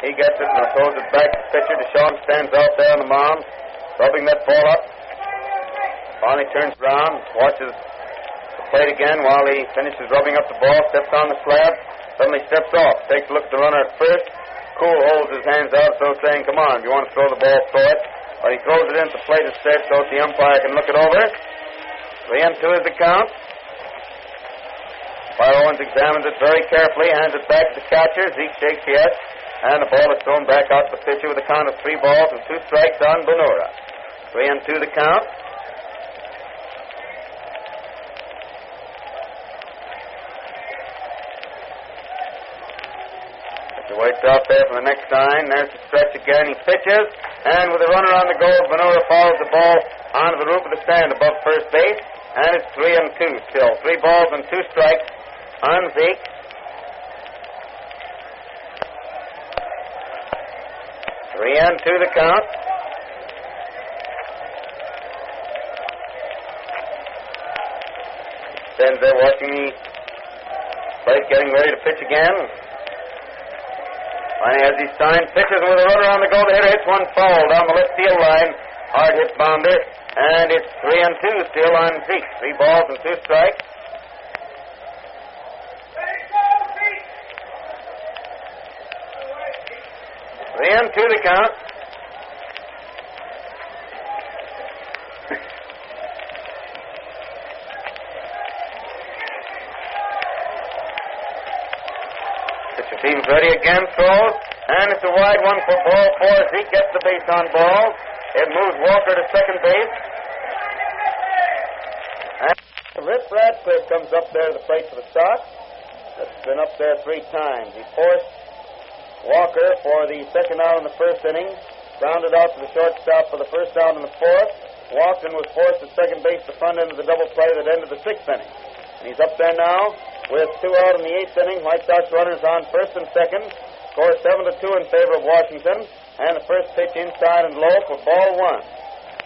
he gets it and throws it back to the pitcher. DeShong stands out there on the mound, rubbing that ball up. Finally turns around, watches the plate again while he finishes rubbing up the ball, steps on the slab, suddenly steps off, takes a look at the runner at first. Kuhel holds his hands out, so saying, Come on, you want to throw the ball, throw it. But he throws it into plate instead so the umpire can look it over. Three and two is the count. Fire Owens examines it very carefully, hands it back to the catcher. Zeke shakes yes, and the ball is thrown back out to the pitcher with a count of three balls and two strikes on Bonura. Three and two the count. Waits out there for the next sign. There's the stretch again. He pitches, and with a runner on the goal, Bonura follows the ball onto the roof of the stand above first base, and it's three and two still. Three balls and two strikes on Zeke. Three and two the count. Stands there watching the plate, getting ready to pitch again. Liney has his sign. Pitches with a runner on the goal. The hitter hits one foul down the left field line. Hard hit Bonder. And it's three and two still on Zeke. Three balls and two strikes. Three and two to count. Seems ready again, throws, and it's a wide one for ball four. Zeke gets the base on ball. It moves Walker to second base. And Rip Radcliff comes up there to the plate for the Sox. That's been up there three times. He forced Walker for the second out in the first inning, grounded out to the shortstop for the first out in the fourth. Walked and was forced to second base, the front end of the double play that ended the sixth inning. And he's up there now with two out in the eighth inning. White Sox runners on first and second. Score seven to two in favor of Washington. And the first pitch inside and low for ball one.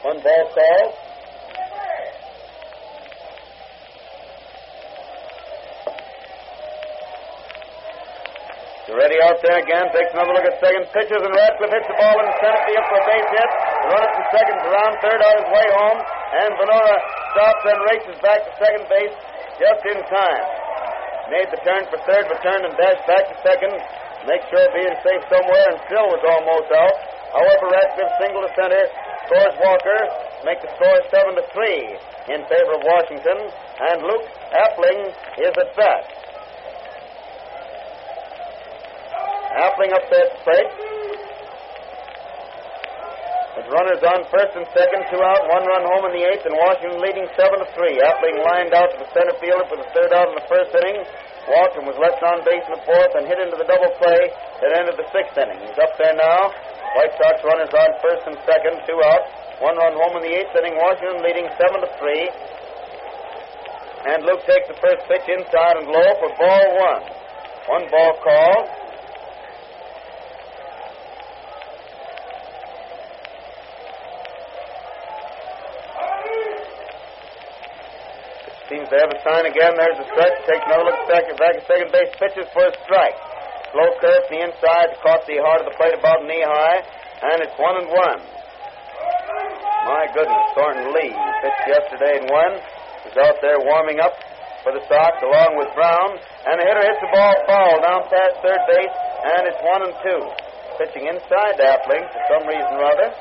One ball called. You ready out there again, takes another look at second, pitches, and Radcliff hits the ball in center field for a base hit. The runner from second to around third on his way home, and Bonura stops and races back to second base just in time. Made the turn for third, returned and dashed back to second. Make sure of being safe somewhere, and still was almost out. However, Radcliff single to center, scores Walker, make the score seven to three in favor of Washington, and Luke Appling is at bat. Appling up that plate. With runners on first and second, two out, one run home in the eighth, and Washington leading seven to three. Appling lined out to the center fielder for the third out in the first inning. Walton was left on base in the fourth and hit into the double play that ended the sixth inning. He's up there now. White Sox runners on first and second, two out, one run home in the eighth inning. Washington leading seven to three. And Luke takes the first pitch inside and low for ball one. One ball called. Seems to have a sign again. There's a stretch. Takes another look back, back at second base. Pitches for a strike. Slow curve to the inside. Caught the heart of the plate about knee high. And it's one and one. My goodness, Thornton Lee pitched yesterday and won. Was out there warming up for the Sox along with Brown. And the hitter hits the ball foul down past third base. And it's one and two. Pitching inside Appling for some reason or other.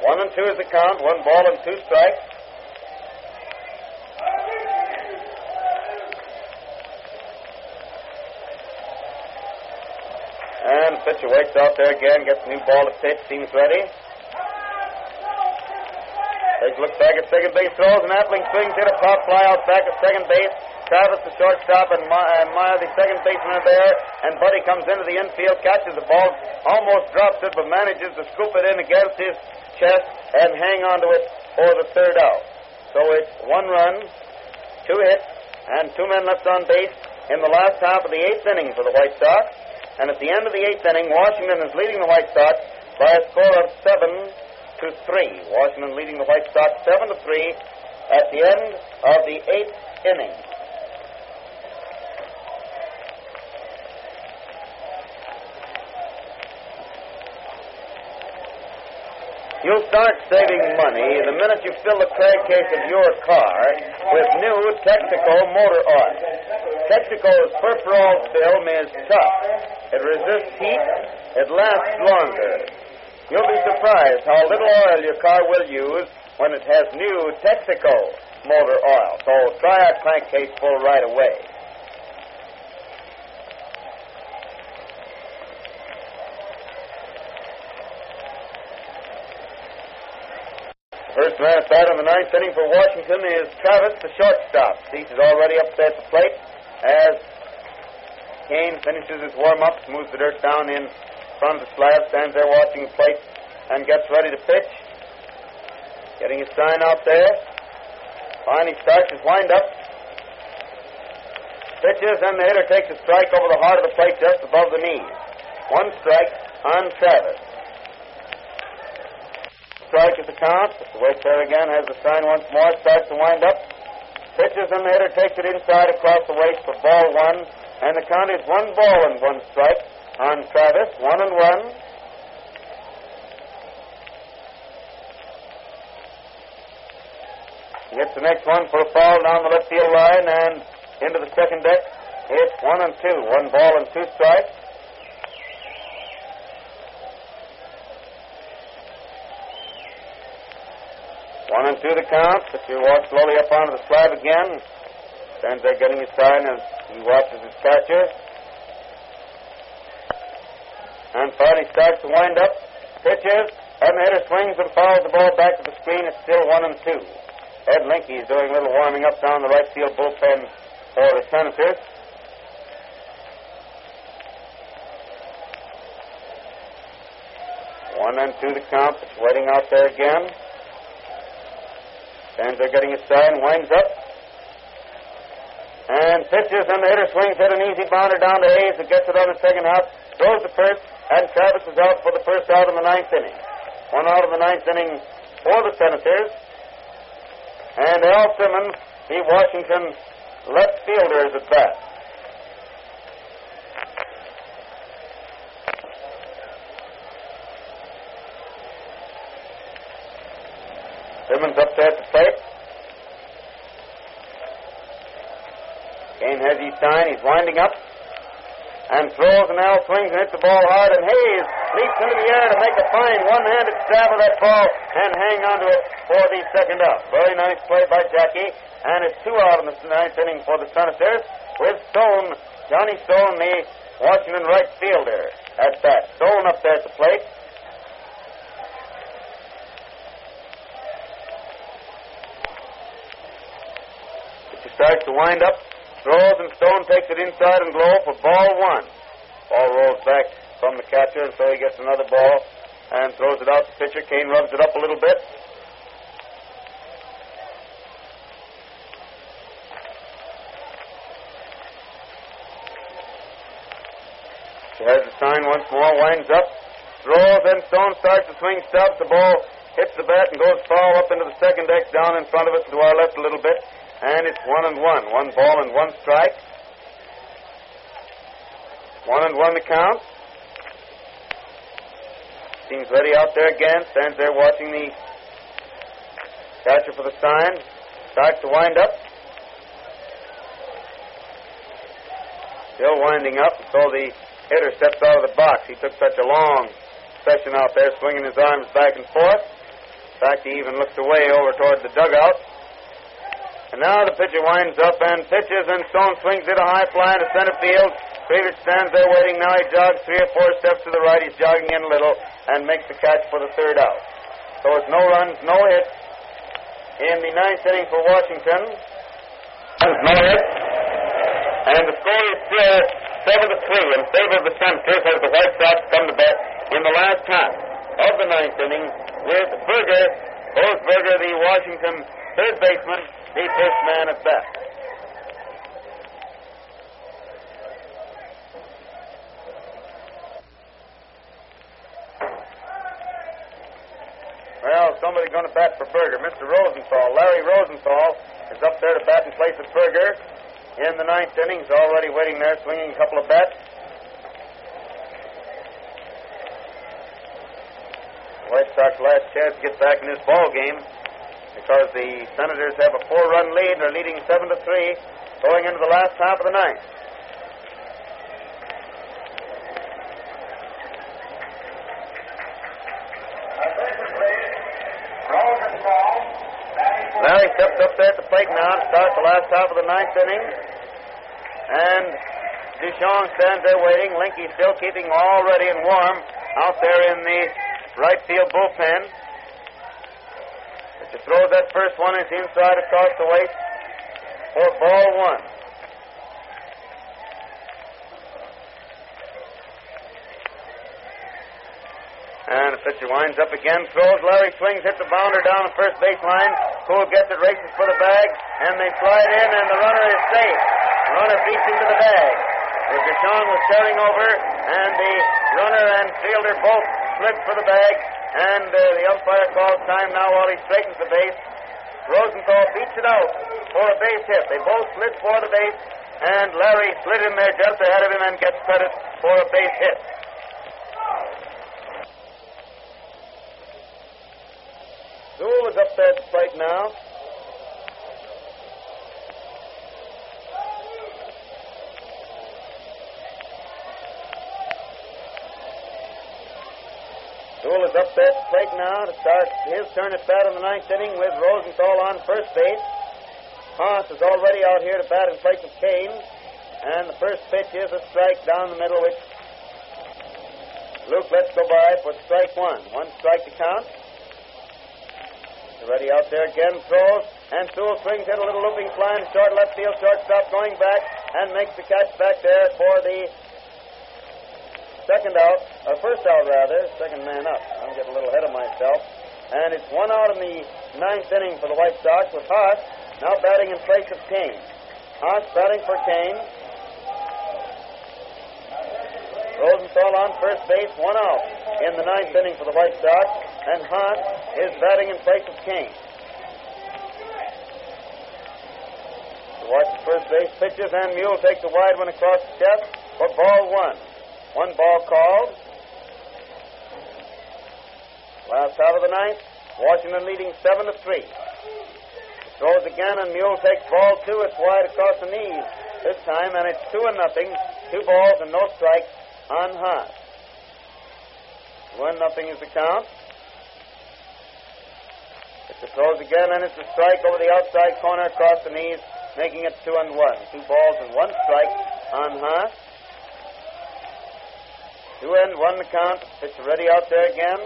One and two is the count. One ball and two strikes. And pitcher waits out there again, gets new ball to pitch, seems ready. Takes a look back at second base, throws, and Appling swings, hit a pop fly out back at second base. Travis, the shortstop, and Myer, the second baseman, are there. And Buddy comes into the infield, catches the ball, almost drops it, but manages to scoop it in against his chest and hang onto it for the third out. So it's one run, two hits, and two men left on base in the last half of the eighth inning for the White Sox. And at the end of the eighth inning, Washington is leading the White Sox by a score of seven to three. Washington leading the White Sox seven to three at the end of the eighth inning. You'll start saving money the minute you fill the crankcase of your car with new Texaco motor oil. Texaco's furfural film is tough. It resists heat. It lasts longer. You'll be surprised how little oil your car will use when it has new Texaco motor oil. So try our crankcase full right away. First man bat in the ninth inning for Washington is Travis, the shortstop. Cease is already up there at the plate as Cain finishes his warm-up, moves the dirt down in front of the slab, stands there watching the plate, and gets ready to pitch. Getting his sign out there. Finally starts his wind-up. Pitches, and the hitter takes a strike over the heart of the plate just above the knee. One strike on Travis strike at the count. The there again, has the sign once more, starts to wind up. Pitches and the hitter takes it inside across the waist for ball one. And the count is one ball and one strike on Travis, one and one. He hits the next one for a foul down the left field line and into the second deck. It's one and two. One ball and two strikes. One and two the count. Pitcher walks slowly up onto the slab again. Stands there getting his sign as he watches his catcher. And finally starts to wind up. Pitches. And the hitter swings and fouls the ball back to the screen. It's still one and two. Ed Linke is doing a little warming up down the right field bullpen for the Senators. One and two to count. It's waiting out there again. Stands there getting his sign, winds up. And pitches, and the hitter swings, hit an easy bounder down to Hayes, who gets it on the second half, throws the first, and Travis is out for the first out in the ninth inning. One out of the ninth inning for the Senators. And Al Simmons, the Washington left fielder, is at bat. Simmons up there at the plate. Cain has. He's winding up and throws and now swings and hits the ball hard. And Hayes leaps into the air to make a fine one-handed stab of that ball and hang onto it for the second out. Very nice play by Jackie. And it's two out in the ninth inning for the Senators with Stone, Johnny Stone, the Washington right fielder at bat. Stone up there at the plate. Starts to wind up, throws, and Stone takes it inside and low for ball one. Ball rolls back from the catcher, and so he gets another ball and throws it out to pitcher. Cain rubs it up a little bit. He has the sign once more, winds up, throws, and Stone starts to swing, stops the ball, hits the bat, and goes foul up into the second deck, down in front of us to our left a little bit. And it's one and one. One ball and one strike. One and one to count. Seems ready out there again. Stands there watching the catcher for the sign. Starts to wind up. Still winding up. So the hitter steps out of the box. He took such a long session out there, swinging his arms back and forth. In fact, he even looked away over toward the dugout. And now the pitcher winds up and pitches, and Stone swings it a high fly to center field. Friedrich stands there waiting. Now he jogs three or four steps to the right. He's jogging in a little and makes the catch for the third out. So it's no runs, no hits in the ninth inning for Washington. No hits. And the score is still seven to three in favor of the Senators as the White Sox come to bat in the last half of the ninth inning with Berger, Boze Berger, the Washington third baseman, first man at bat. Well, somebody's going to bat for Berger. Mr. Rosenthal, Larry Rosenthal, is up there to bat in place of Berger in the ninth inning. He's already waiting there, swinging a couple of bats. White Sox last chance to get back in this ball game because the Senators have a four-run lead. They're leading seven to three, going into the last half of the ninth. Larry steps up there at the plate now to start the last half of the ninth inning. And DeShong stands there waiting. Linke still keeping all ready and warm out there in the right field bullpen. To throw that first one is inside across the waist for ball one. And the pitcher winds up again, throws. Larry swings, hits the bounder down the first baseline. Poole gets it, races for the bag, and they slide in, and the runner is safe. The runner beats into the bag. As DeShong was staring over, and the runner and fielder both slid for the bag, and uh, the umpire calls time now while he straightens the base. Rosenthal beats it out for a base hit. They both slid for the base, and Larry slid in there just ahead of him and gets credit for a base hit. Sewell is up there the plate now. Sewell is up there at the plate now to start his turn at bat in the ninth inning with Rosenthal on first base. Haas is already out here to bat in place of Cain. And the first pitch is a strike down the middle, which Luke lets go by for strike one. One strike to count. Ready out there again, throws, and Sewell swings it a little looping fly in short left field, shortstop going back, and makes the catch back there for the second out, or first out rather, second man up. I'm getting a little ahead of myself. And it's one out in the ninth inning for the White Sox with Haas now batting in place of Cain. Haas batting for Cain. Rosenthal on first base, one out in the ninth inning for the White Sox, and Haas is batting in place of Cain. Watch the first base pitches, and Mule takes a wide one across the chest for ball one. One ball called. Last out of the ninth, Washington leading seven to three. Throws again, and Mule takes ball two. It's wide across the knees this time, and it's two and nothing. Two balls and no strikes on Haas. One nothing is the count. It's a throws again, and it's a strike over the outside corner across the knees, making it two and one. Two balls and one strike on. Two and one count. Pitch ready out there again.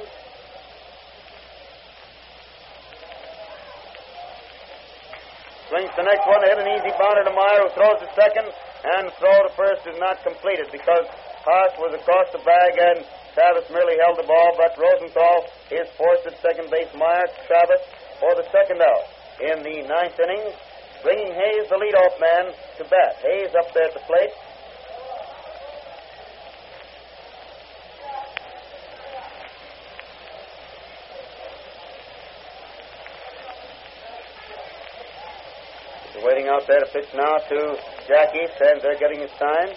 Swings the next one, hit an easy bounder to Myer, who throws the second, and throw to first is not completed because Haas was across the bag and Travis merely held the ball, but Rosenthal is forced at second base. Myer Travis for the second out in the ninth inning, bringing Hayes, the leadoff man, to bat. Hayes up there at the plate. Out there to pitch now to Jackie. Stands there getting his time.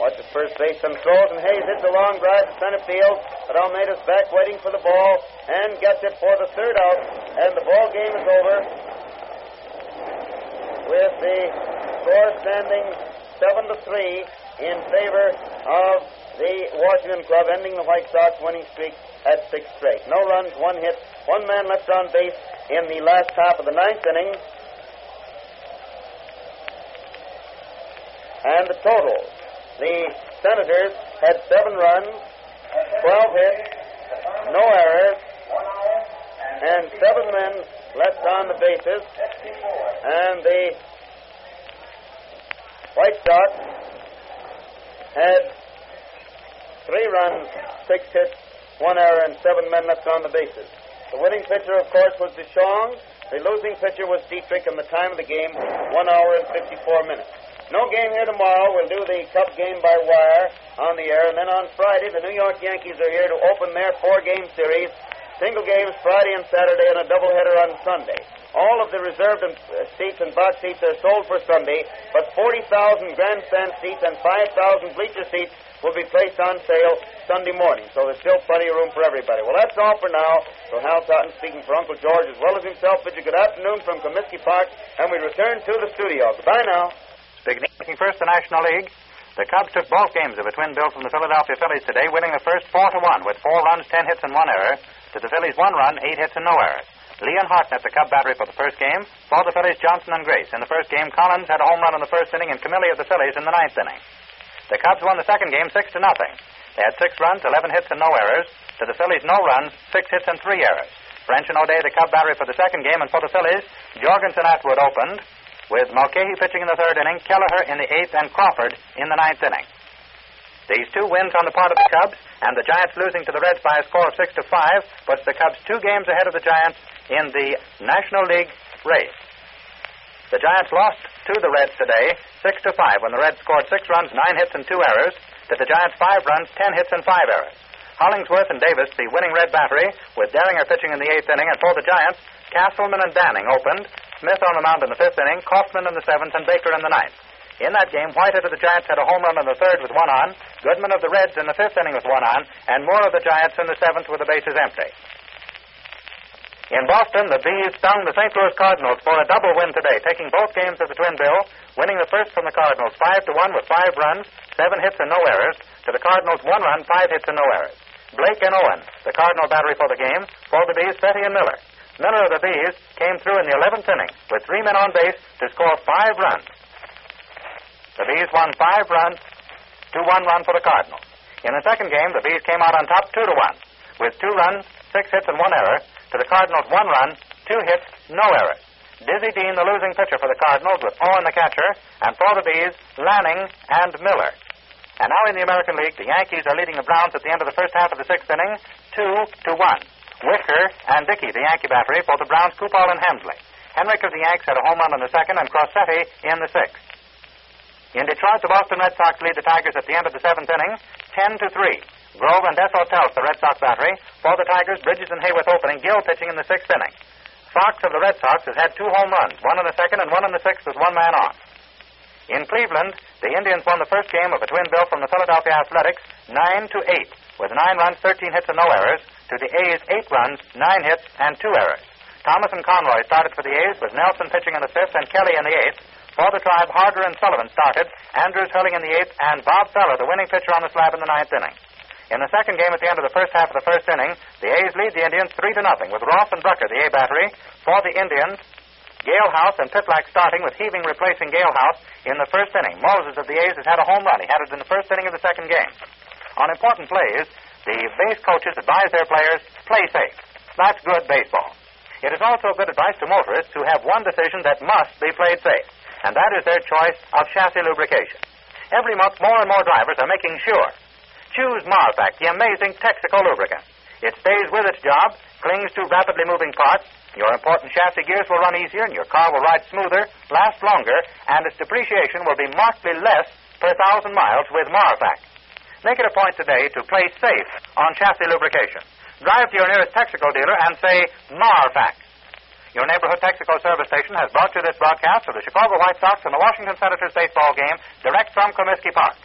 Watch the first baseman throws, and Hayes hits a long drive to center field. But Almada's back waiting for the ball and gets it for the third out. And the ball game is over with the score standing seven to three in favor of the Washington club, ending the White Sox winning streak at six straight. No runs, one hit, one man left on base in the last half of the ninth inning. And the total the Senators had seven runs, 12 hits, no errors, and seven men left on the bases. And the White Sox had three runs, six hits, one error, and seven men left on the bases. The winning pitcher, of course, was DeShong. The losing pitcher was Dietrich, and the time of the game, one hour and 54 minutes. No game here tomorrow. We'll do the Cup game by wire on the air. And then on Friday, the New York Yankees are here to open their four game series. Single games Friday and Saturday, and a doubleheader on Sunday. All of the reserved uh, seats and box seats are sold for Sunday, but 40,000 grandstand seats and 5,000 bleacher seats will be placed on sale Sunday morning. So there's still plenty of room for everybody. Well, that's all for now. So Hal Totten speaking for Uncle George as well as himself. Bid you good afternoon from Comiskey Park, and we return to the studio. Goodbye now. Beginning first the National League, the Cubs took both games of a twin bill from the Philadelphia Phillies today, winning the first four to one with four runs, ten hits, and one error. To the Phillies, one run, eight hits, and no errors. Leon Hartnett, the Cub battery for the first game, saw the Phillies Johnson and Grace. In the first game, Collins had a home run in the first inning, and Camilli of the Phillies in the ninth inning. The Cubs won the second game six to nothing. They had six runs, eleven hits, and no errors. To the Phillies, no runs, six hits, and three errors. French and O'Dea, the Cub battery for the second game, and for the Phillies, Jorgensen Atwood opened with Mulcahy pitching in the third inning, Kelleher in the eighth, and Crawford in the ninth inning. These two wins on the part of the Cubs, and the Giants losing to the Reds by a score of six to five, puts the Cubs two games ahead of the Giants in the National League race. The Giants lost to the Reds today, six to five, when the Reds scored six runs, nine hits, and two errors. To the Giants, five runs, ten hits, and five errors. Hollingsworth and Davis, the winning Red battery, with Derringer pitching in the eighth inning, and for the Giants, Castleman and Danning opened. Smith on the mound in the fifth inning, Coffman in the seventh, and Baker in the ninth. In that game, Whitehead of the Giants had a home run in the third with one on, Goodman of the Reds in the fifth inning with one on, and Moore of the Giants in the seventh with the bases empty. In Boston, the Bees stung the St. Louis Cardinals for a double win today, taking both games of the Twin Bill, winning the first from the Cardinals five to one with five runs, seven hits and no errors. To the Cardinals, one run, five hits and no errors. Blake and Owen, the Cardinal battery for the game. For the Bees, Fette and Miller. Miller of the Bees came through in the 11th inning with three men on base to score five runs. The Bees won five runs to one run for the Cardinals. In the second game, the Bees came out on top two to one with two runs, six hits, and one error. To the Cardinals, one run, two hits, no errors. Dizzy Dean, the losing pitcher for the Cardinals, with Owen the catcher, and for the Bees, Lanning and Miller. And now in the American League, the Yankees are leading the Browns at the end of the first half of the sixth inning, two to one. Wicker and Dickey, the Yankee battery, for the Browns, Koupal and Hemsley. Henrich of the Yanks had a home run in the second, and Crossetti in the sixth. In Detroit, the Boston Red Sox lead the Tigers at the end of the seventh inning, ten to three. Grove and Desautels, the Red Sox battery. For the Tigers, Bridges and Hayworth opening, Gill pitching in the sixth inning. Foxx of the Red Sox has had two home runs, one in the second and one in the sixth with one man on. In Cleveland, the Indians won the first game of a twin bill from the Philadelphia Athletics, 9 to 8, with 9 runs, 13 hits, and no errors, to the A's 8 runs, 9 hits, and 2 errors. Thomas and Conroy started for the A's, with Nelson pitching in the fifth and Kelly in the eighth. For the tribe, Harder and Sullivan started, Andrews Hurling in the eighth, and Bob Feller, the winning pitcher on the slab in the ninth inning. In the second game at the end of the first half of the first inning, the A's lead the Indians three to nothing with Ross and Brucker, the A battery. For the Indians, Galehouse and Pytlak starting with Heving replacing Galehouse in the first inning. Moses of the A's has had a home run. He had it in the first inning of the second game. On important plays, the base coaches advise their players play safe. That's good baseball. It is also good advice to motorists who have one decision that must be played safe, and that is their choice of chassis lubrication. Every month, more and more drivers are making sure Choose Marfak, the amazing Texaco lubricant. It stays with its job, clings to rapidly moving parts. Your important chassis gears will run easier, and your car will ride smoother, last longer, and its depreciation will be markedly less per thousand miles with Marfak. Make it a point today to play safe on chassis lubrication. Drive to your nearest Texaco dealer and say Marfak. Your neighborhood Texaco service station has brought you this broadcast of the Chicago White Sox and the Washington Senators baseball game direct from Comiskey Park.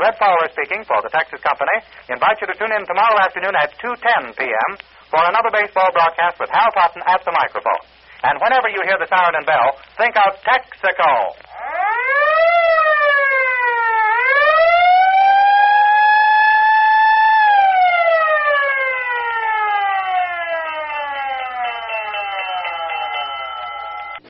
Fred Fowler speaking for the Texas Company. Invite you to tune in tomorrow afternoon at 2.10 p.m. for another baseball broadcast with Hal Totten at the microphone. And whenever you hear the siren and bell, think of Texaco.